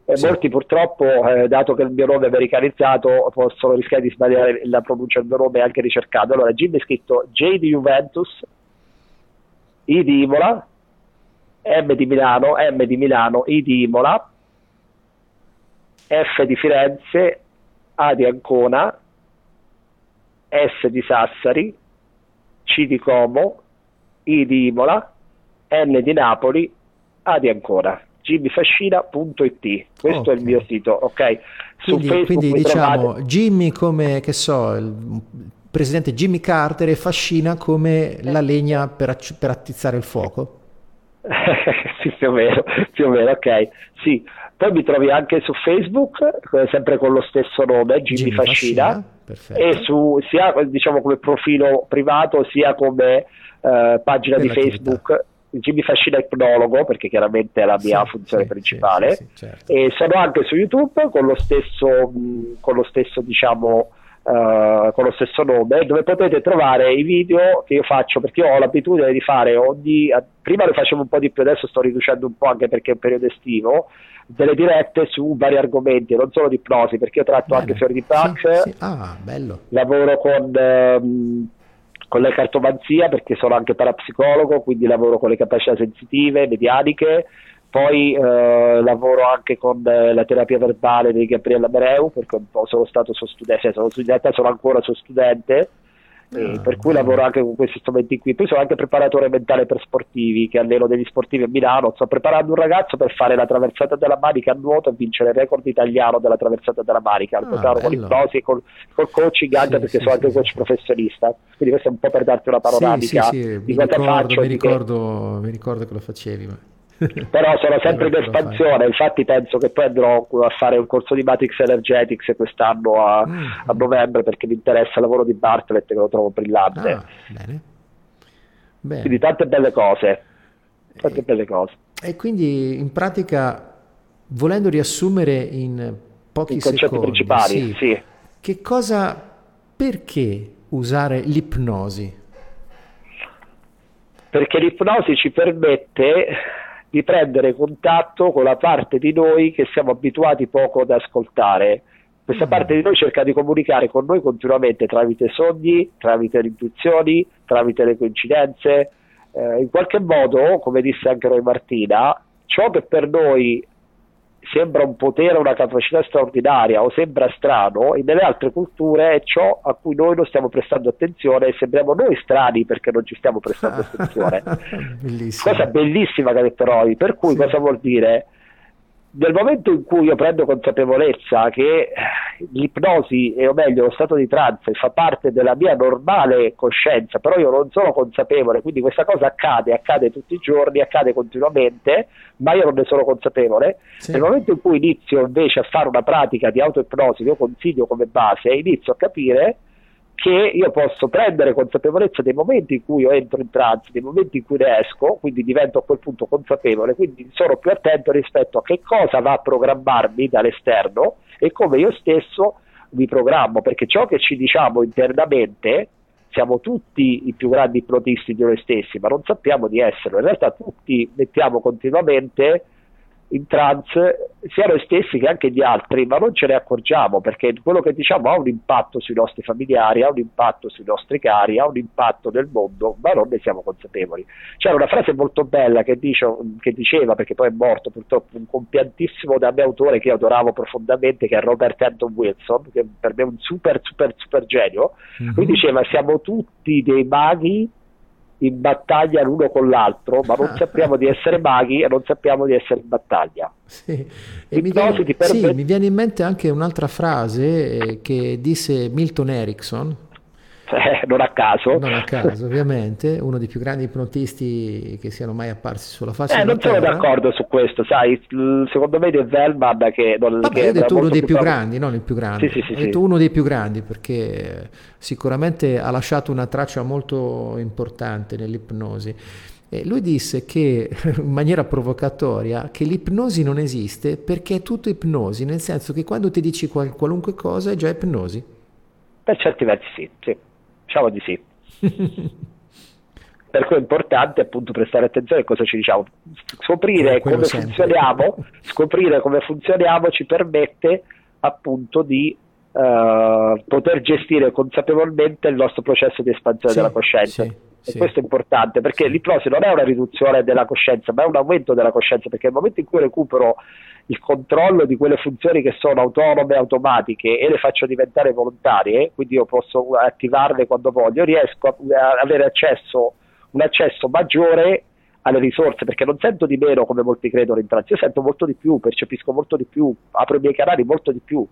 eh, sì. molti purtroppo, eh, dato che il mio nome è americanizzato, possono rischiare di sbagliare la pronuncia del mio nome anche ricercato. Allora, Jimmy è scritto J di Juventus, I di Imola, M di Milano, M di Milano, I di Imola, F di Firenze, A di Ancona, S di Sassari, C di Como, I di Imola, N di Napoli, A di Ancona. Jimmyfascina.it questo okay. è il mio sito ok? Su quindi, Facebook quindi diciamo trovate... Jimmy come che so il presidente Jimmy Carter e Fascina come la legna per, per attizzare il fuoco sì, più o meno, più o meno, ok. Sì. Poi mi trovi anche su Facebook, sempre con lo stesso nome, Jimmy, Jimmy Fascina, Fascina e su, sia diciamo, come profilo privato sia come uh, pagina per di Facebook. Jimmy Fascina Ipnologo, perché chiaramente è la mia sì, funzione sì, principale, sì, certo. e sono anche su YouTube con lo stesso, con lo stesso diciamo, Uh, con lo stesso nome, dove potete trovare i video che io faccio perché io ho l'abitudine di fare ogni. Prima lo facevo un po' di più, adesso sto riducendo un po' anche perché è un periodo estivo. Delle dirette su vari argomenti, non solo di ipnosi, perché io tratto Bene. anche fiori di Bach. Sì, sì. Ah, lavoro con. Um, con la cartomanzia perché sono anche parapsicologo, quindi lavoro con le capacità sensitive, medianiche, poi eh, lavoro anche con eh, la terapia verbale di Gabriele Abreu, perché un po' sono stato suo studente, cioè sono, studente, sono ancora suo studente, eh, per cui lavoro anche con questi strumenti qui. Poi sono anche preparatore mentale per sportivi, che alleno degli sportivi a Milano. Sto preparando un ragazzo per fare la traversata della Manica a nuoto e vincere il record italiano della traversata della Manica. Lo ah, con l'ipnosi e col, col coaching anche sì, perché sì, sono sì, anche coach professionista. Quindi questo è un po' per darti una panoramica di cosa ricordo, faccio. Mi ricordo, che... mi ricordo che lo facevi. Ma però sono sempre in espansione infatti penso che poi andrò a fare un corso di Matrix Energetics quest'anno a, mm. a novembre perché mi interessa il lavoro di Bartlett che lo trovo brillante ah, bene. Bene. quindi tante belle cose tante e, belle cose e quindi in pratica volendo riassumere in pochi I concetti secondi principali sì, sì. che cosa perché usare l'ipnosi perché l'ipnosi ci permette di prendere contatto con la parte di noi che siamo abituati poco ad ascoltare, Questa mm. parte di noi cerca di comunicare con noi continuamente tramite sogni, tramite le intuizioni, tramite le coincidenze. Eh, in qualche modo, come disse anche noi Martina, ciò che per noi sembra un potere, una capacità straordinaria o sembra strano, e nelle altre culture è ciò a cui noi non stiamo prestando attenzione e sembriamo noi strani perché non ci stiamo prestando attenzione. bellissima. Cosa bellissima che ha detto Roy, per cui sì. cosa vuol dire? Nel momento in cui io prendo consapevolezza che l'ipnosi, o meglio lo stato di trance, fa parte della mia normale coscienza, però io non sono consapevole, quindi questa cosa accade, accade tutti i giorni, accade continuamente, ma io non ne sono consapevole. Sì. Nel momento in cui inizio invece a fare una pratica di autoipnosi, io consiglio come base, inizio a capire che io posso prendere consapevolezza dei momenti in cui io entro in trance, dei momenti in cui ne esco, quindi divento a quel punto consapevole, quindi sono più attento rispetto a che cosa va a programmarmi dall'esterno e come io stesso mi programmo, perché ciò che ci diciamo internamente siamo tutti i più grandi ipnotisti di noi stessi, ma non sappiamo di esserlo. In realtà tutti mettiamo continuamente in trance sia noi stessi che anche gli altri, ma non ce ne accorgiamo perché quello che diciamo ha un impatto sui nostri familiari, ha un impatto sui nostri cari, ha un impatto nel mondo, ma non ne siamo consapevoli. C'era una frase molto bella che, dice, che diceva, perché poi è morto purtroppo, un compiantissimo da me autore che io adoravo profondamente, che è Robert Anton Wilson, che per me è un super, super, super genio. Mm-hmm. Lui diceva: Siamo tutti dei maghi in battaglia l'uno con l'altro, ma non sappiamo di essere maghi e non sappiamo di essere in battaglia. Sì. Mi viene, permette... sì, mi viene in mente anche un'altra frase eh, che disse Milton Erickson, eh, non a caso. Non a caso, ovviamente, uno dei più grandi ipnotisti che siano mai apparsi sulla faccia eh, non sono d'accordo su questo, sai, secondo me è Velman che... Non, Vabbè, che ho detto uno dei più, più grandi, non il più grande. Sì, sì, sì, ho detto uno dei più grandi perché sicuramente ha lasciato una traccia molto importante nell'ipnosi. E lui disse che, in maniera provocatoria, che l'ipnosi non esiste perché è tutto ipnosi, nel senso che quando ti dici qual- qualunque cosa è già ipnosi. Per certi versi sì, sì. Diciamo di sì. per cui è importante appunto prestare attenzione a cosa ci diciamo. Scoprire come sempre. funzioniamo, scoprire come funzioniamo ci permette appunto di uh, poter gestire consapevolmente il nostro processo di espansione sì, della coscienza. Sì, e sì. questo è importante perché l'ipnosi non è una riduzione della coscienza, ma è un aumento della coscienza, perché nel momento in cui recupero il controllo di quelle funzioni che sono autonome, automatiche e le faccio diventare volontarie, quindi io posso attivarle quando voglio, riesco a avere accesso, un accesso maggiore alle risorse, perché non sento di meno come molti credono in trance, io sento molto di più, percepisco molto di più, apro i miei canali molto di più,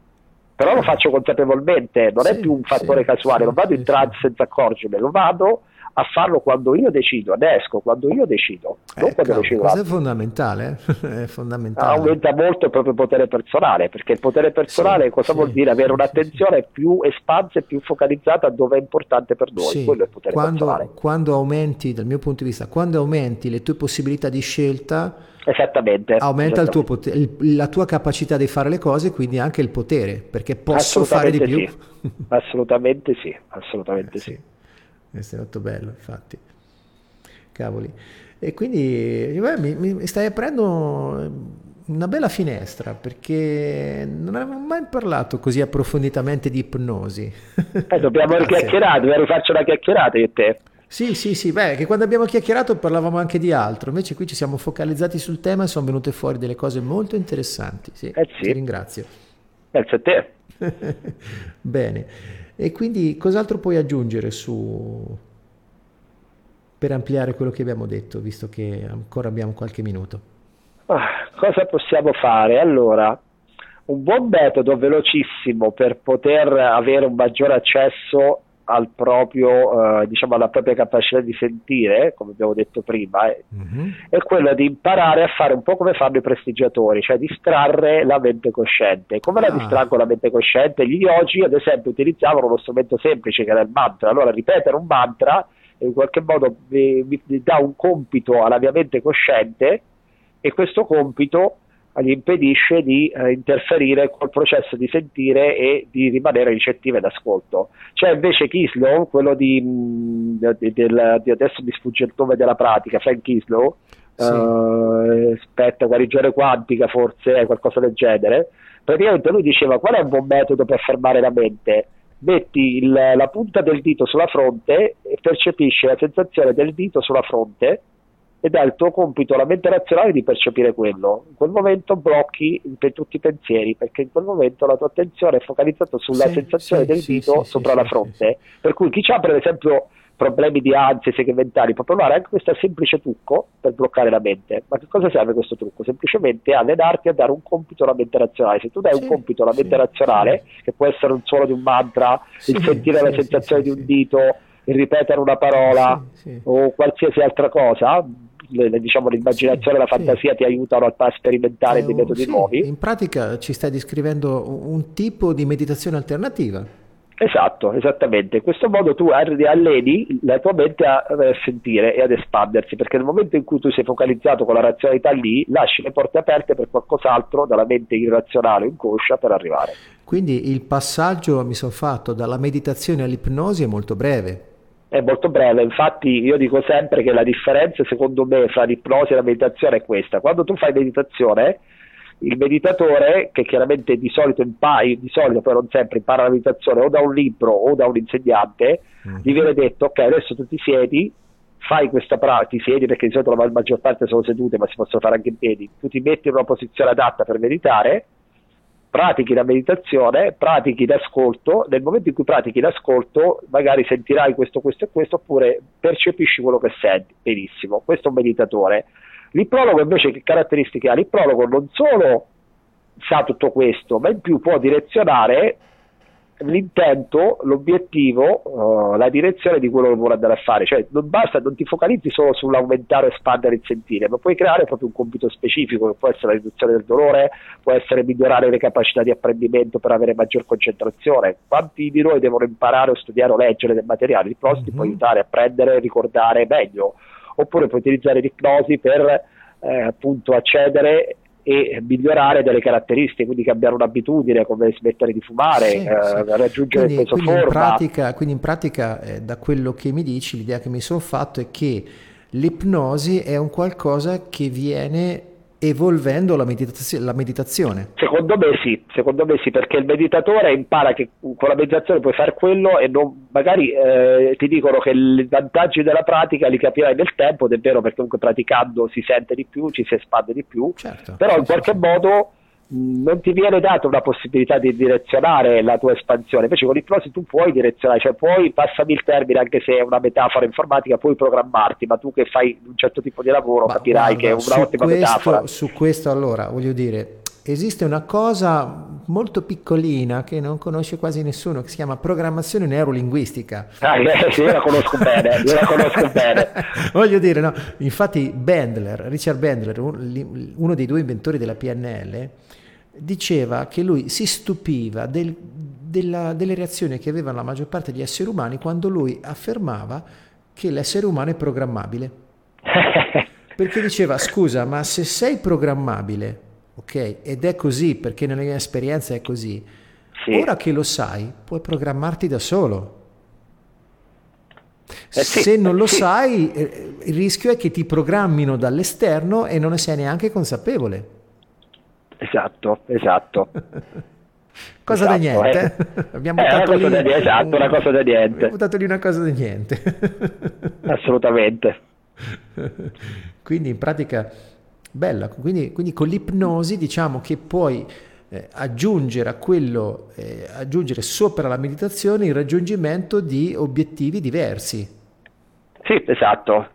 però lo faccio consapevolmente, non sì, è più un fattore sì, casuale, sì, non vado in trance senza accorgermi, lo vado a farlo quando io decido, ne esco quando io decido, non ecco, quando decido Questo è fondamentale, è fondamentale. Aumenta molto il proprio potere personale, perché il potere personale sì, cosa sì, vuol dire? Avere un'attenzione più espansa e più focalizzata dove è importante per noi, sì, quello è il potere quando, personale. Quando aumenti, dal mio punto di vista, quando aumenti le tue possibilità di scelta, Esattamente. Aumenta esattamente. Il tuo potere, la tua capacità di fare le cose, quindi anche il potere, perché posso fare di più. Sì. Assolutamente sì, assolutamente eh, sì. sì. È molto bello, infatti. Cavoli. E quindi beh, mi, mi, stai aprendo una bella finestra perché non avevo mai parlato così approfonditamente di ipnosi. Eh, dobbiamo chiacchierare, dobbiamo farci una chiacchierata io e te. Sì, sì, sì, beh, che quando abbiamo chiacchierato parlavamo anche di altro, invece qui ci siamo focalizzati sul tema e sono venute fuori delle cose molto interessanti. Sì, eh sì. ti ringrazio. Grazie a te. Bene. E quindi cos'altro puoi aggiungere su per ampliare quello che abbiamo detto, visto che ancora abbiamo qualche minuto? Ah, cosa possiamo fare? Allora, un buon metodo velocissimo per poter avere un maggiore accesso al proprio, eh, diciamo alla propria capacità di sentire, come abbiamo detto prima, eh, mm-hmm. è quello di imparare a fare un po' come fanno i prestigiatori, cioè distrarre la mente cosciente. Come ah. la distraggo la mente cosciente? Gli yogi, ad esempio, utilizzavano uno strumento semplice che era il mantra. Allora, ripetere un mantra in qualche modo mi, mi dà un compito alla mia mente cosciente e questo compito gli impedisce di eh, interferire col processo di sentire e di rimanere ricettive d'ascolto. C'è invece Kislow, quello di, mh, di, del, di adesso mi sfugge il nome della pratica, Frank Kislow, sì. uh, aspetta, guarigione quantica forse, qualcosa del genere, praticamente lui diceva qual è un buon metodo per fermare la mente? Metti il, la punta del dito sulla fronte e percepisci la sensazione del dito sulla fronte ed è il tuo compito, la mente razionale, di percepire quello. In quel momento blocchi per tutti i pensieri, perché in quel momento la tua attenzione è focalizzata sulla sì, sensazione sì, del sì, dito sopra la fronte. Per cui chi ha per esempio problemi di ansia segmentali può provare anche questo semplice trucco per bloccare la mente. Ma che cosa serve questo trucco? Semplicemente allenarti a dare un compito alla mente razionale. Se tu dai un compito alla mente razionale, che può essere un suono di un mantra, il sentire la sensazione di un dito, il ripetere una parola o qualsiasi altra cosa, diciamo, l'immaginazione e sì, la fantasia sì. ti aiutano a sperimentare dei metodi sì, nuovi. In pratica ci stai descrivendo un tipo di meditazione alternativa. Esatto, esattamente. In questo modo tu alleni la tua mente a sentire e ad espandersi, perché nel momento in cui tu sei focalizzato con la razionalità lì, lasci le porte aperte per qualcos'altro dalla mente irrazionale o inconscia per arrivare. Quindi il passaggio, mi sono fatto, dalla meditazione all'ipnosi è molto breve è molto breve, infatti io dico sempre che la differenza secondo me fra l'ipnosi e la meditazione è questa, quando tu fai meditazione il meditatore che chiaramente di solito impara, di solito però non sempre impara la meditazione o da un libro o da un insegnante, mm-hmm. gli viene detto ok adesso tu ti siedi, fai questa pratica, ti siedi perché di solito la maggior parte sono sedute ma si possono fare anche in piedi, tu ti metti in una posizione adatta per meditare pratichi la meditazione, pratichi l'ascolto, nel momento in cui pratichi l'ascolto magari sentirai questo, questo e questo, oppure percepisci quello che senti, benissimo, questo è un meditatore. L'ipnologo invece che caratteristiche ha? L'ipnologo non solo sa tutto questo, ma in più può direzionare l'intento, l'obiettivo, uh, la direzione di quello che vuole andare a fare. Cioè, non basta, non ti focalizzi solo sull'aumentare o espandere il sentire, ma puoi creare proprio un compito specifico che può essere la riduzione del dolore, può essere migliorare le capacità di apprendimento per avere maggior concentrazione. Quanti di noi devono imparare o studiare o leggere del materiale? L'ipnosi mm-hmm. può aiutare a prendere e ricordare meglio, oppure puoi utilizzare l'ipnosi per eh, appunto accedere e migliorare delle caratteristiche, quindi cambiare un'abitudine come smettere di fumare, sì, eh, sì. raggiungere quindi, il peso quindi forma. In pratica, quindi in pratica eh, da quello che mi dici, l'idea che mi sono fatto è che l'ipnosi è un qualcosa che viene evolvendo la, meditazio- la, meditazione? Secondo me sì, secondo me sì, perché il meditatore impara che con la meditazione puoi fare quello e non, magari eh, ti dicono che i vantaggi della pratica li capirai nel tempo, ed è vero perché comunque praticando si sente di più, ci si espande di più, certo, però in qualche modo non ti viene data una possibilità di direzionare la tua espansione, invece con l'ipnosi tu puoi direzionare, cioè puoi, passami il termine, anche se è una metafora informatica, puoi programmarti, ma tu che fai un certo tipo di lavoro ma capirai guarda, che è un'ottima questo, metafora. Su questo allora, voglio dire, esiste una cosa molto piccolina che non conosce quasi nessuno, che si chiama programmazione neurolinguistica. Ah, sì, io la conosco bene, io la conosco bene. Voglio dire, no, infatti Bandler, Richard Bandler, uno dei due inventori della PNL, diceva che lui si stupiva del, della, delle reazioni che avevano la maggior parte degli esseri umani quando lui affermava che l'essere umano è programmabile. perché diceva, scusa, ma se sei programmabile, ok, ed è così perché nella mia esperienza è così, sì. ora che lo sai, puoi programmarti da solo. Eh sì, se non lo sì. sai, eh, il rischio è che ti programmino dall'esterno e non ne sei neanche consapevole. Esatto, esatto. cosa esatto, da niente. Eh. Abbiamo eh, buttato lì da, esatto, una cosa da niente. Abbiamo buttato lì una cosa da niente. Assolutamente. quindi in pratica bella, quindi, quindi con l'ipnosi diciamo che puoi eh, aggiungere a quello, eh, aggiungere sopra la meditazione il raggiungimento di obiettivi diversi. Sì, esatto,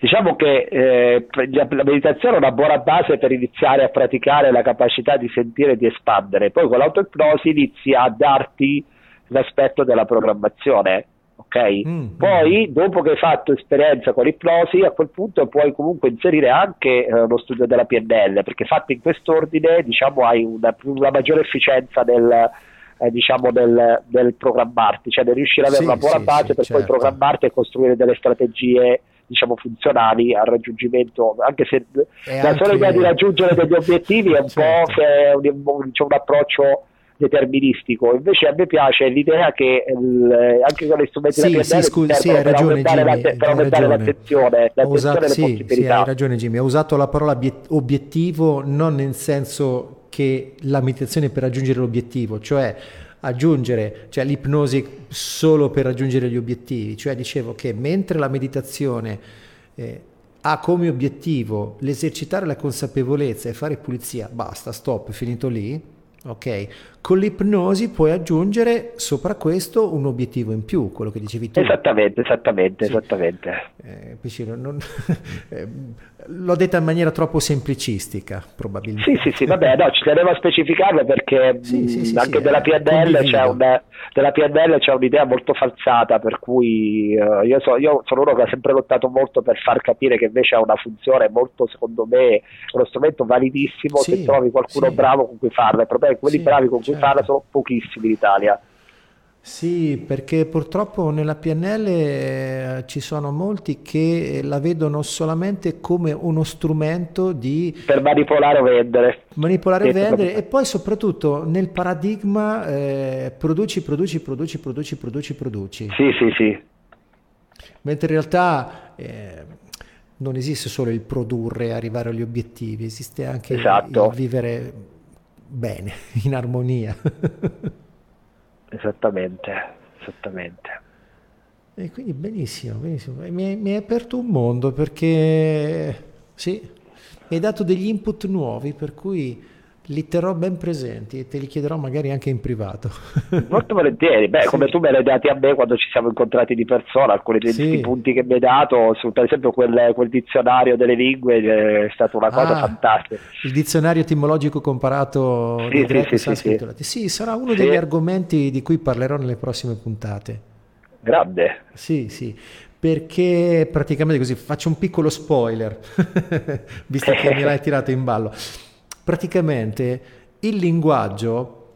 Diciamo che eh, la meditazione è una buona base per iniziare a praticare la capacità di sentire e di espandere, poi con l'autoipnosi inizi a darti l'aspetto della programmazione. Okay? Mm, Poi, dopo che hai fatto esperienza con l'ipnosi, a quel punto puoi comunque inserire anche eh, lo studio della PNL, perché fatto in quest'ordine, diciamo, hai una, una maggiore efficienza del, eh, diciamo del, del, programmarti, cioè di riuscire ad avere sì, una buona sì, base per certo. poi programmarti e costruire delle strategie diciamo funzionali al raggiungimento, anche se e la anche... sola idea di raggiungere degli obiettivi è un certo. po' un, un, approccio deterministico. Invece a me piace l'idea che il, anche con gli strumenti sì, da sì, scusi, sì, hai ragione, per aumentare, Jimmy, la, per aumentare l'attenzione, l'attenzione usato, sì, sì, hai ragione Jimmy, ho usato la parola obiettivo non nel senso che la meditazione per raggiungere l'obiettivo, cioè aggiungere, cioè l'ipnosi solo per raggiungere gli obiettivi, cioè dicevo che mentre la meditazione eh, ha come obiettivo l'esercitare la consapevolezza e fare pulizia, basta, stop, finito lì, ok? Con l'ipnosi puoi aggiungere sopra questo un obiettivo in più, quello che dicevi tu. Esattamente, esattamente, sì. esattamente. Eh, Piccino, non, eh, l'ho detta in maniera troppo semplicistica, probabilmente. Sì, sì, sì, vabbè, no, ci tenevo a specificarlo perché sì, sì, sì, anche della, PNL c'è una, della PNL c'è un'idea molto falsata, per cui uh, io, so, io, sono uno che ha sempre lottato molto per far capire che invece ha una funzione molto, secondo me, uno strumento validissimo se trovi qualcuno bravo con cui farlo. Il problema che quelli bravi con cui certo. farla sono pochissimi in Italia. Sì, perché purtroppo nella PNL eh, ci sono molti che la vedono solamente come uno strumento di... Per manipolare o vendere. Manipolare o vendere e poi soprattutto nel paradigma eh, produci, produci, produci, produci, produci, produci. Sì, sì, sì. Mentre in realtà eh, non esiste solo il produrre e arrivare agli obiettivi, esiste anche esatto. il vivere bene, in armonia. esattamente, esattamente. E quindi benissimo, benissimo. Mi, mi hai aperto un mondo perché sì, mi hai dato degli input nuovi per cui li terrò ben presenti e te li chiederò magari anche in privato. Molto volentieri, beh, sì. come tu me li hai dati a me quando ci siamo incontrati di persona, alcuni dei sì. punti che mi hai dato, su, per esempio quel, quel, dizionario delle lingue è stata una cosa ah, fantastica. Il dizionario etimologico comparato sì, greco sì, sì, sì, sarà uno degli argomenti di cui parlerò nelle prossime puntate. Grande. Sì, sì perché praticamente così faccio un piccolo spoiler, visto che mi l'hai tirato in ballo praticamente il linguaggio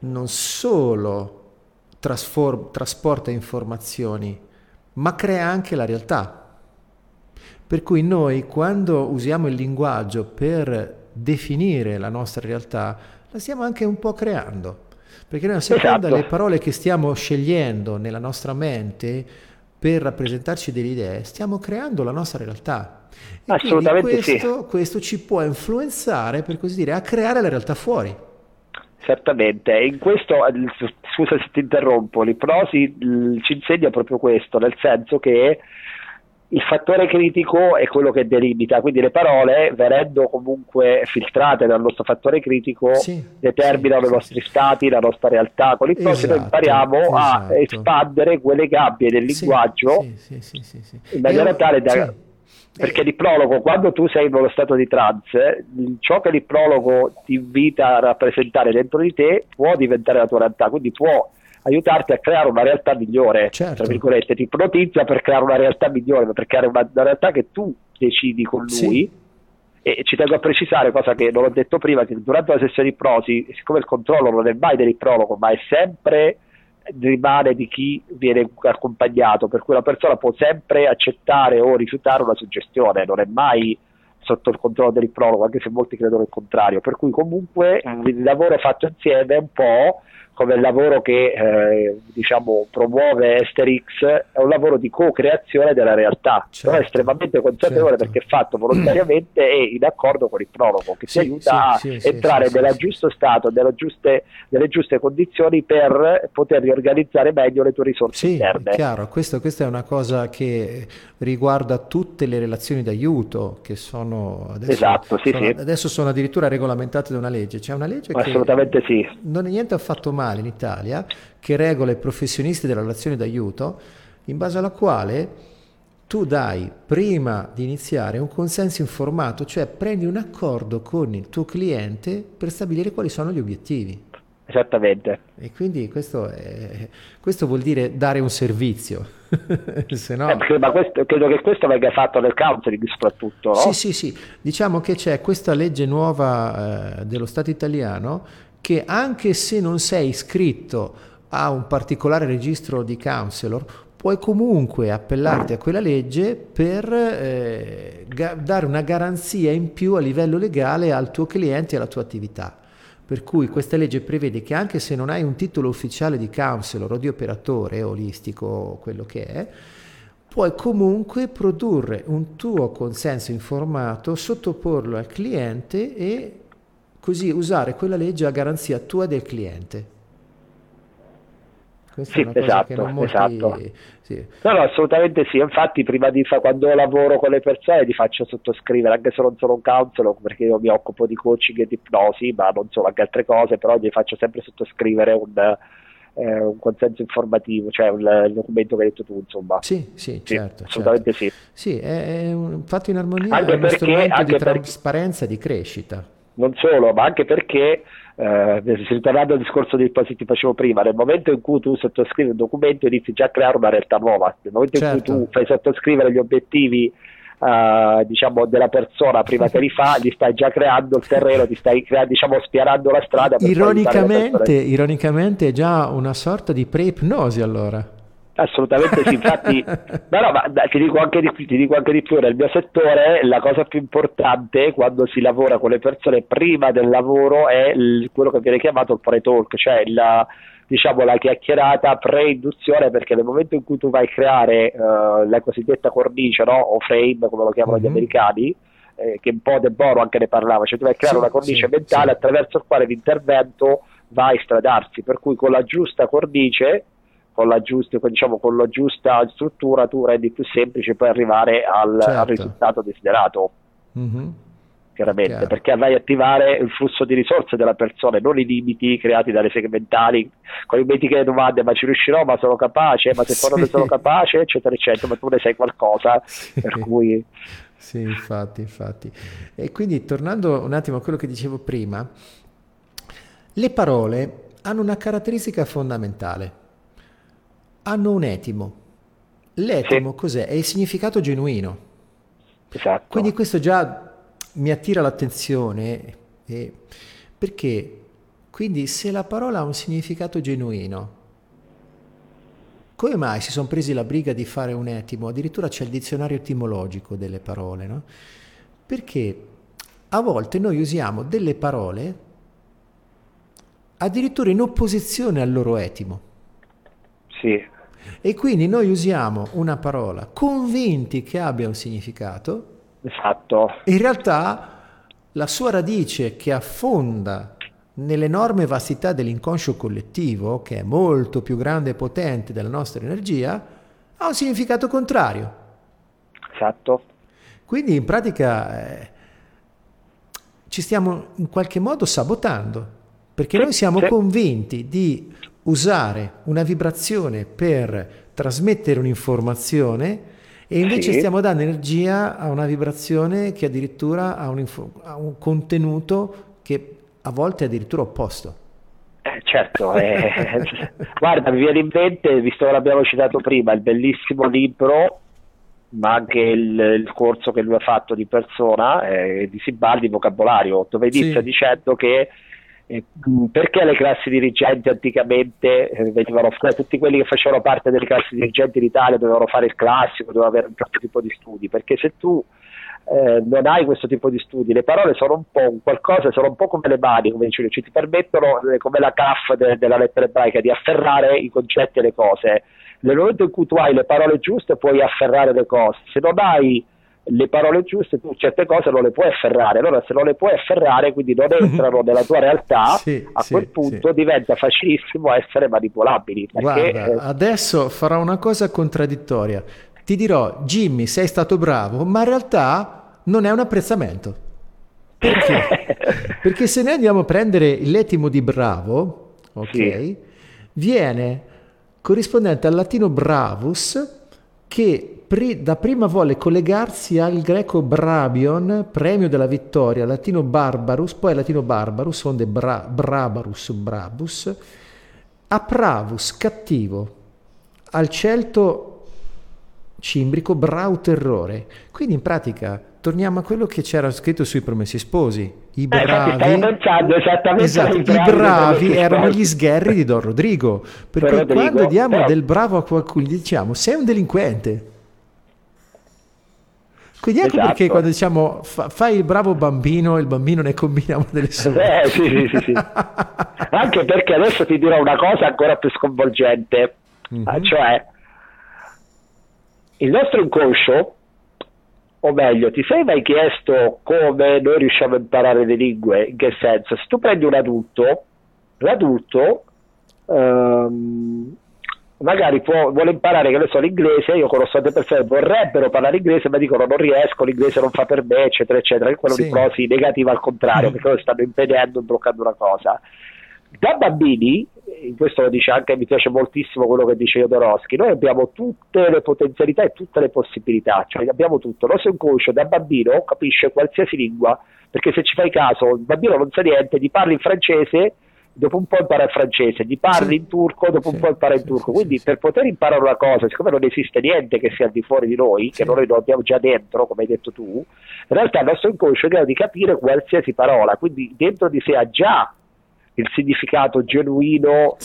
non solo trasform- trasporta informazioni, ma crea anche la realtà. Per cui noi quando usiamo il linguaggio per definire la nostra realtà, la stiamo anche un po' creando. Perché noi a seconda esatto. le parole che stiamo scegliendo nella nostra mente per rappresentarci delle idee, stiamo creando la nostra realtà. Assolutamente questo, sì. questo ci può influenzare, per così dire, a creare la realtà fuori. Certamente, in questo, scusa se ti interrompo, l'ipnosi ci insegna proprio questo, nel senso che il fattore critico è quello che delimita, quindi le parole, venendo comunque filtrate dal nostro fattore critico, sì, determinano sì, i nostri sì, stati, la nostra realtà. Con l'ipnosi esatto, noi impariamo esatto. a espandere quelle gabbie del linguaggio in maniera tale da perché l'iprologo, quando tu sei uno stato di trance, ciò che l'iprologo ti invita a rappresentare dentro di te può diventare la tua realtà, quindi può aiutarti a creare una realtà migliore, certo. tra virgolette, ti ipnotizza per creare una realtà migliore, per creare una, una realtà che tu decidi con lui. Sì. E ci tengo a precisare, cosa che non ho detto prima, che durante la sessione di prosi, siccome il controllo non è mai dell'iprologo, ma è sempre rimane di chi viene accompagnato, per cui la persona può sempre accettare o rifiutare una suggestione, non è mai sotto il controllo dell'iprologo, anche se molti credono il contrario, per cui comunque il lavoro fatto insieme è un po' come il lavoro che eh, diciamo, promuove Esterix è un lavoro di co-creazione della realtà, certo, però è estremamente consapevole certo. perché è fatto volontariamente e in accordo con il prologo che sì, ti aiuta sì, a sì, entrare nel giusto stato, nelle giuste, nelle giuste, condizioni per poter riorganizzare meglio le tue risorse sì, interne. È chiaro, questo, questa è una cosa che riguarda tutte le relazioni d'aiuto che sono adesso, esatto, sono, adesso sono addirittura regolamentate da una legge, c'è una legge Assolutamente che sì. non è niente affatto male nazionale in Italia che regola i professionisti della relazione d'aiuto, in base alla quale tu dai prima di iniziare un consenso informato, cioè prendi un accordo con il tuo cliente per stabilire quali sono gli obiettivi. Esattamente. E quindi questo, è, questo vuol dire dare un servizio. Se no... eh, ma questo, credo che questo venga fatto nel counseling soprattutto. No? Sì, sì, sì. Diciamo che c'è questa legge nuova eh, dello Stato italiano che anche se non sei iscritto a un particolare registro di counselor, puoi comunque appellarti a quella legge per eh, ga- dare una garanzia in più a livello legale al tuo cliente e alla tua attività. Per cui questa legge prevede che anche se non hai un titolo ufficiale di counselor o di operatore olistico o quello che è, puoi comunque produrre un tuo consenso informato, sottoporlo al cliente e così usare quella legge a garanzia tua del cliente. Questa sì, esatto, molti... esatto. Sì. No, no, assolutamente sì. Infatti, prima di fa... quando lavoro con le persone, ti faccio sottoscrivere, anche se non sono un counselor, perché io mi occupo di coaching e di ipnosi, ma non solo anche altre cose, però gli faccio sempre sottoscrivere un, eh, un consenso informativo, cioè un, il documento che hai detto tu, insomma. Sì, sì, certo. sì assolutamente certo. sì. Sì, è, un, fatto in armonia, anche è uno perché, strumento di trasparenza e di crescita. Non solo, ma anche perché eh, ritornando al discorso di che ti facevo prima, nel momento in cui tu sottoscrivi un documento inizi già a creare una realtà nuova, nel momento certo. in cui tu certo. fai sottoscrivere gli obiettivi uh, diciamo, della persona prima che li fa, gli stai già creando il terreno, ti stai crea- diciamo, spianando la strada. Ironicamente, ironicamente è già una sorta di pre-ipnosi allora. Assolutamente sì, infatti, no, no, ma ti dico, anche di, ti dico anche di più, nel mio settore la cosa più importante quando si lavora con le persone prima del lavoro è il, quello che viene chiamato il pre-talk, cioè la, diciamo, la chiacchierata pre-induzione perché nel momento in cui tu vai a creare uh, la cosiddetta cornice no? o frame come lo chiamano mm-hmm. gli americani, eh, che un po' De Boro anche ne parlava, cioè tu vai a creare sì, una cornice sì, mentale sì. attraverso il quale l'intervento va a istradarsi, per cui con la giusta cornice con la, giusta, diciamo, con la giusta struttura tu rendi più semplice poi arrivare al, certo. al risultato desiderato. Mm-hmm. Chiaramente, Chiaro. perché vai a attivare il flusso di risorse della persona, non i limiti creati dalle segmentali con i meti che le domande, ma ci riuscirò, ma sono capace, ma se sì. poi non ne sono capace, eccetera, eccetera, ma tu ne sai qualcosa, sì. per cui... Sì, infatti, infatti. E quindi tornando un attimo a quello che dicevo prima, le parole hanno una caratteristica fondamentale hanno un etimo. L'etimo sì. cos'è? È il significato genuino. Esatto. Quindi questo già mi attira l'attenzione eh, perché quindi se la parola ha un significato genuino, come mai si sono presi la briga di fare un etimo? Addirittura c'è il dizionario etimologico delle parole, no? Perché a volte noi usiamo delle parole addirittura in opposizione al loro etimo. Sì. E quindi noi usiamo una parola convinti che abbia un significato. Esatto. In realtà la sua radice che affonda nell'enorme vastità dell'inconscio collettivo, che è molto più grande e potente della nostra energia, ha un significato contrario. Esatto. Quindi in pratica eh, ci stiamo in qualche modo sabotando, perché sì, noi siamo sì. convinti di usare una vibrazione per trasmettere un'informazione e invece sì. stiamo dando energia a una vibrazione che addirittura ha un, ha un contenuto che a volte è addirittura opposto. Eh, certo, eh, guarda, mi viene in mente, visto che l'abbiamo citato prima, il bellissimo libro, ma anche il, il corso che lui ha fatto di persona, eh, di Sibaldi, vocabolario, dove inizia sì. dicendo che perché le classi dirigenti anticamente eh, venivano fuori, tutti quelli che facevano parte delle classi dirigenti in Italia dovevano fare il classico, dovevano avere un certo tipo di studi, perché se tu eh, non hai questo tipo di studi, le parole sono un po' un qualcosa, sono un po' come le mani, come dicevo, ci ti permettono, eh, come la CAF de, della lettera ebraica, di afferrare i concetti e le cose. Nel momento in cui tu hai le parole giuste puoi afferrare le cose, se non hai le parole giuste, tu certe cose non le puoi afferrare. Allora, se non le puoi afferrare, quindi non entrano nella tua realtà, sì, a quel punto sì. diventa facilissimo essere manipolabili. Perché, Guarda, eh... adesso farò una cosa contraddittoria. Ti dirò, Jimmy, sei stato bravo, ma in realtà non è un apprezzamento. Perché? Perché se noi andiamo a prendere l'etimo di bravo, ok, viene corrispondente al latino bravus, che da prima vuole collegarsi al greco brabion, premio della vittoria, latino barbarus, poi latino barbarus, onde bra- brabarus, brabus, a pravus, cattivo, al celto cimbrico brau terrore. Quindi in pratica torniamo a quello che c'era scritto sui promessi sposi. I bravi, eh, esatto, i bravi erano gli sgherri di Don Rodrigo. Per cui Rodrigo, quando diamo però... del bravo a qualcuno, gli diciamo sei un delinquente. Quindi ecco esatto. perché quando diciamo fa, fai il bravo bambino, il bambino ne combina una delle sue. Eh, sì, sì, sì, sì. Anche perché adesso ti dirò una cosa ancora più sconvolgente, mm-hmm. cioè il nostro inconscio o meglio, ti sei mai chiesto come noi riusciamo a imparare le lingue? In che senso? Se tu prendi un adulto, l'adulto ehm, magari può, vuole imparare che ne so, l'inglese, io conosco tante persone che vorrebbero parlare inglese ma dicono non riesco, l'inglese non fa per me, eccetera, eccetera, che quello sì. di prosi negativa al contrario, mm. perché loro stanno impedendo, bloccando una cosa. Da bambini, in questo lo dice anche, mi piace moltissimo quello che dice Jodorowsky, noi abbiamo tutte le potenzialità e tutte le possibilità, cioè abbiamo tutto. Il nostro inconscio da bambino capisce qualsiasi lingua, perché se ci fai caso, il bambino non sa niente, gli parli in francese dopo un po' impara il francese, gli parli sì. in turco, dopo sì, un po' impara il turco. Quindi per poter imparare una cosa, siccome non esiste niente che sia al di fuori di noi, che noi lo abbiamo già dentro, come hai detto tu, in realtà il nostro inconscio è in grado di capire qualsiasi parola, quindi dentro di sé ha già il significato genuino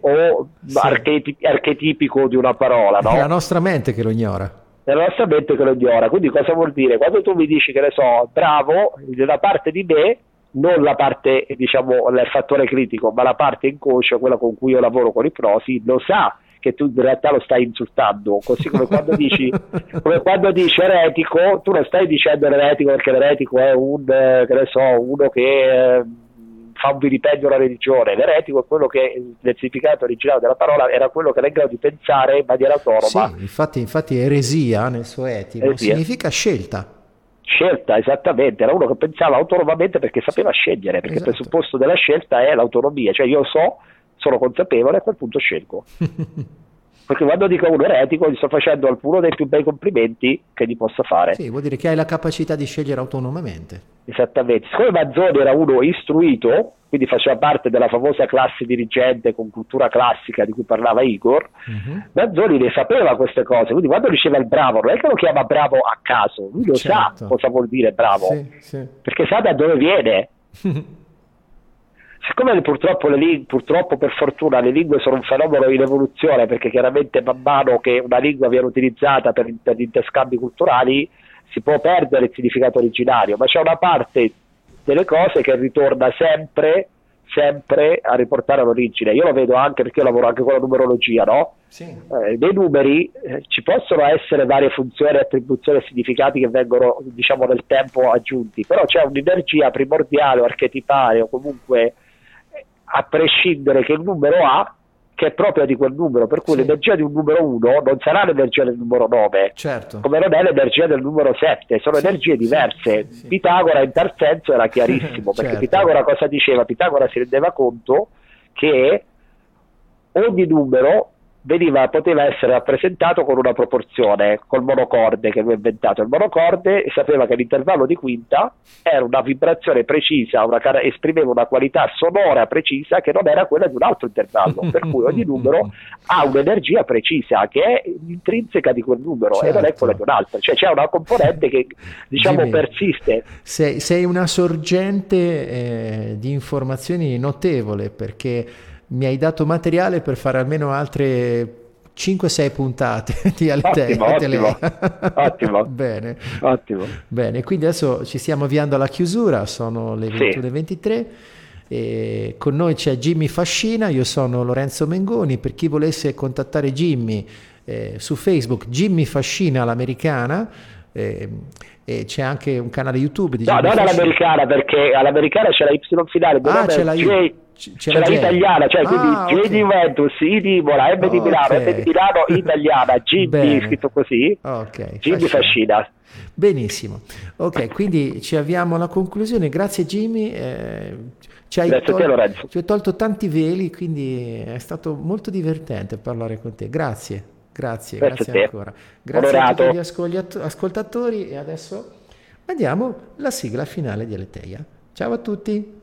o archetipi- archetipico di una parola. No? È la nostra mente che lo ignora È la nostra mente che lo ignora. Quindi cosa vuol dire? Quando tu mi dici che ne so, bravo, nella parte di me non la parte, diciamo, il fattore critico, ma la parte inconscia, quella con cui io lavoro con i prosi, lo sa che tu in realtà lo stai insultando, così come quando dici, come quando dici eretico, tu non stai dicendo eretico perché l'eretico è un, eh, che ne so, uno che eh, fa un vilipendio alla religione, l'eretico è quello che nel significato originale della parola era quello che era in grado di pensare in maniera autonoma. Sì, infatti, infatti eresia nel suo etico eresia. significa scelta scelta esattamente, era uno che pensava autonomamente perché sapeva scegliere, perché esatto. il presupposto della scelta è l'autonomia, cioè io so, sono consapevole e a quel punto scelgo. perché quando dico a uno eretico gli sto facendo uno dei più bei complimenti che gli possa fare. Sì, vuol dire che hai la capacità di scegliere autonomamente. Esattamente, siccome Mazzoni era uno istruito, quindi faceva parte della famosa classe dirigente con cultura classica di cui parlava Igor, uh-huh. Mazzoni ne sapeva queste cose, quindi quando diceva il bravo non è che lo chiama bravo a caso, lui lo certo. sa cosa vuol dire bravo, sì, sì. perché sa da dove viene. siccome purtroppo, lingue, purtroppo, per fortuna le lingue sono un fenomeno in evoluzione, perché chiaramente man mano che una lingua viene utilizzata per, per gli interscambi culturali si può perdere il significato originario, ma c'è una parte delle cose che ritorna sempre sempre a riportare all'origine. Io lo vedo anche perché io lavoro anche con la numerologia, no? Sì. Eh, nei numeri eh, ci possono essere varie funzioni, attribuzioni e significati che vengono, diciamo, nel tempo aggiunti, però c'è un'energia primordiale o archetipale o comunque a prescindere che il numero ha, che è propria di quel numero, per cui sì. l'energia di un numero 1 non sarà l'energia del numero 9, certo. come non è l'energia del numero 7, sono sì, energie diverse. Sì, Pitagora in tal senso era chiarissimo, perché certo. Pitagora cosa diceva? Pitagora si rendeva conto che ogni numero veniva, poteva essere rappresentato con una proporzione, col monocorde che lui ha inventato. Il monocorde sapeva che l'intervallo di quinta era una vibrazione precisa, una, esprimeva una qualità sonora precisa che non era quella di un altro intervallo, per cui ogni numero ha un'energia precisa che è intrinseca di quel numero certo. e non è quella di un altro, cioè c'è una componente che diciamo Jimmy, persiste. Sei, sei una sorgente eh, di informazioni notevole perché mi hai dato materiale per fare almeno altre 5-6 puntate di Altea. Ottimo, ottimo, Bene. ottimo. Bene, quindi adesso ci stiamo avviando alla chiusura, sono le 21.23. E con noi c'è Jimmy Fascina, io sono Lorenzo Mengoni, per chi volesse contattare Jimmy eh, su Facebook, Jimmy Fascina l'americana, eh, e c'è anche un canale YouTube di No, non all'americana perché all'americana c'è la Y finale, ah, c'è la J, c'è la italiana, cioè ah, quindi J okay. Juventus, I di Imola, M di Milano, okay. M di Milano, italiana, Jimmy scritto così, okay. Jimmy Fascina. Benissimo, ok, quindi ci avviamo alla conclusione, grazie Jimmy. Eh, ci hai, tol- ci hai tolto tanti veli, quindi è stato molto divertente parlare con te. Grazie. Grazie, grazie, grazie ancora. Grazie Onorato. a tutti gli ascoltatori e adesso andiamo alla sigla finale di Aleteia. Ciao a tutti.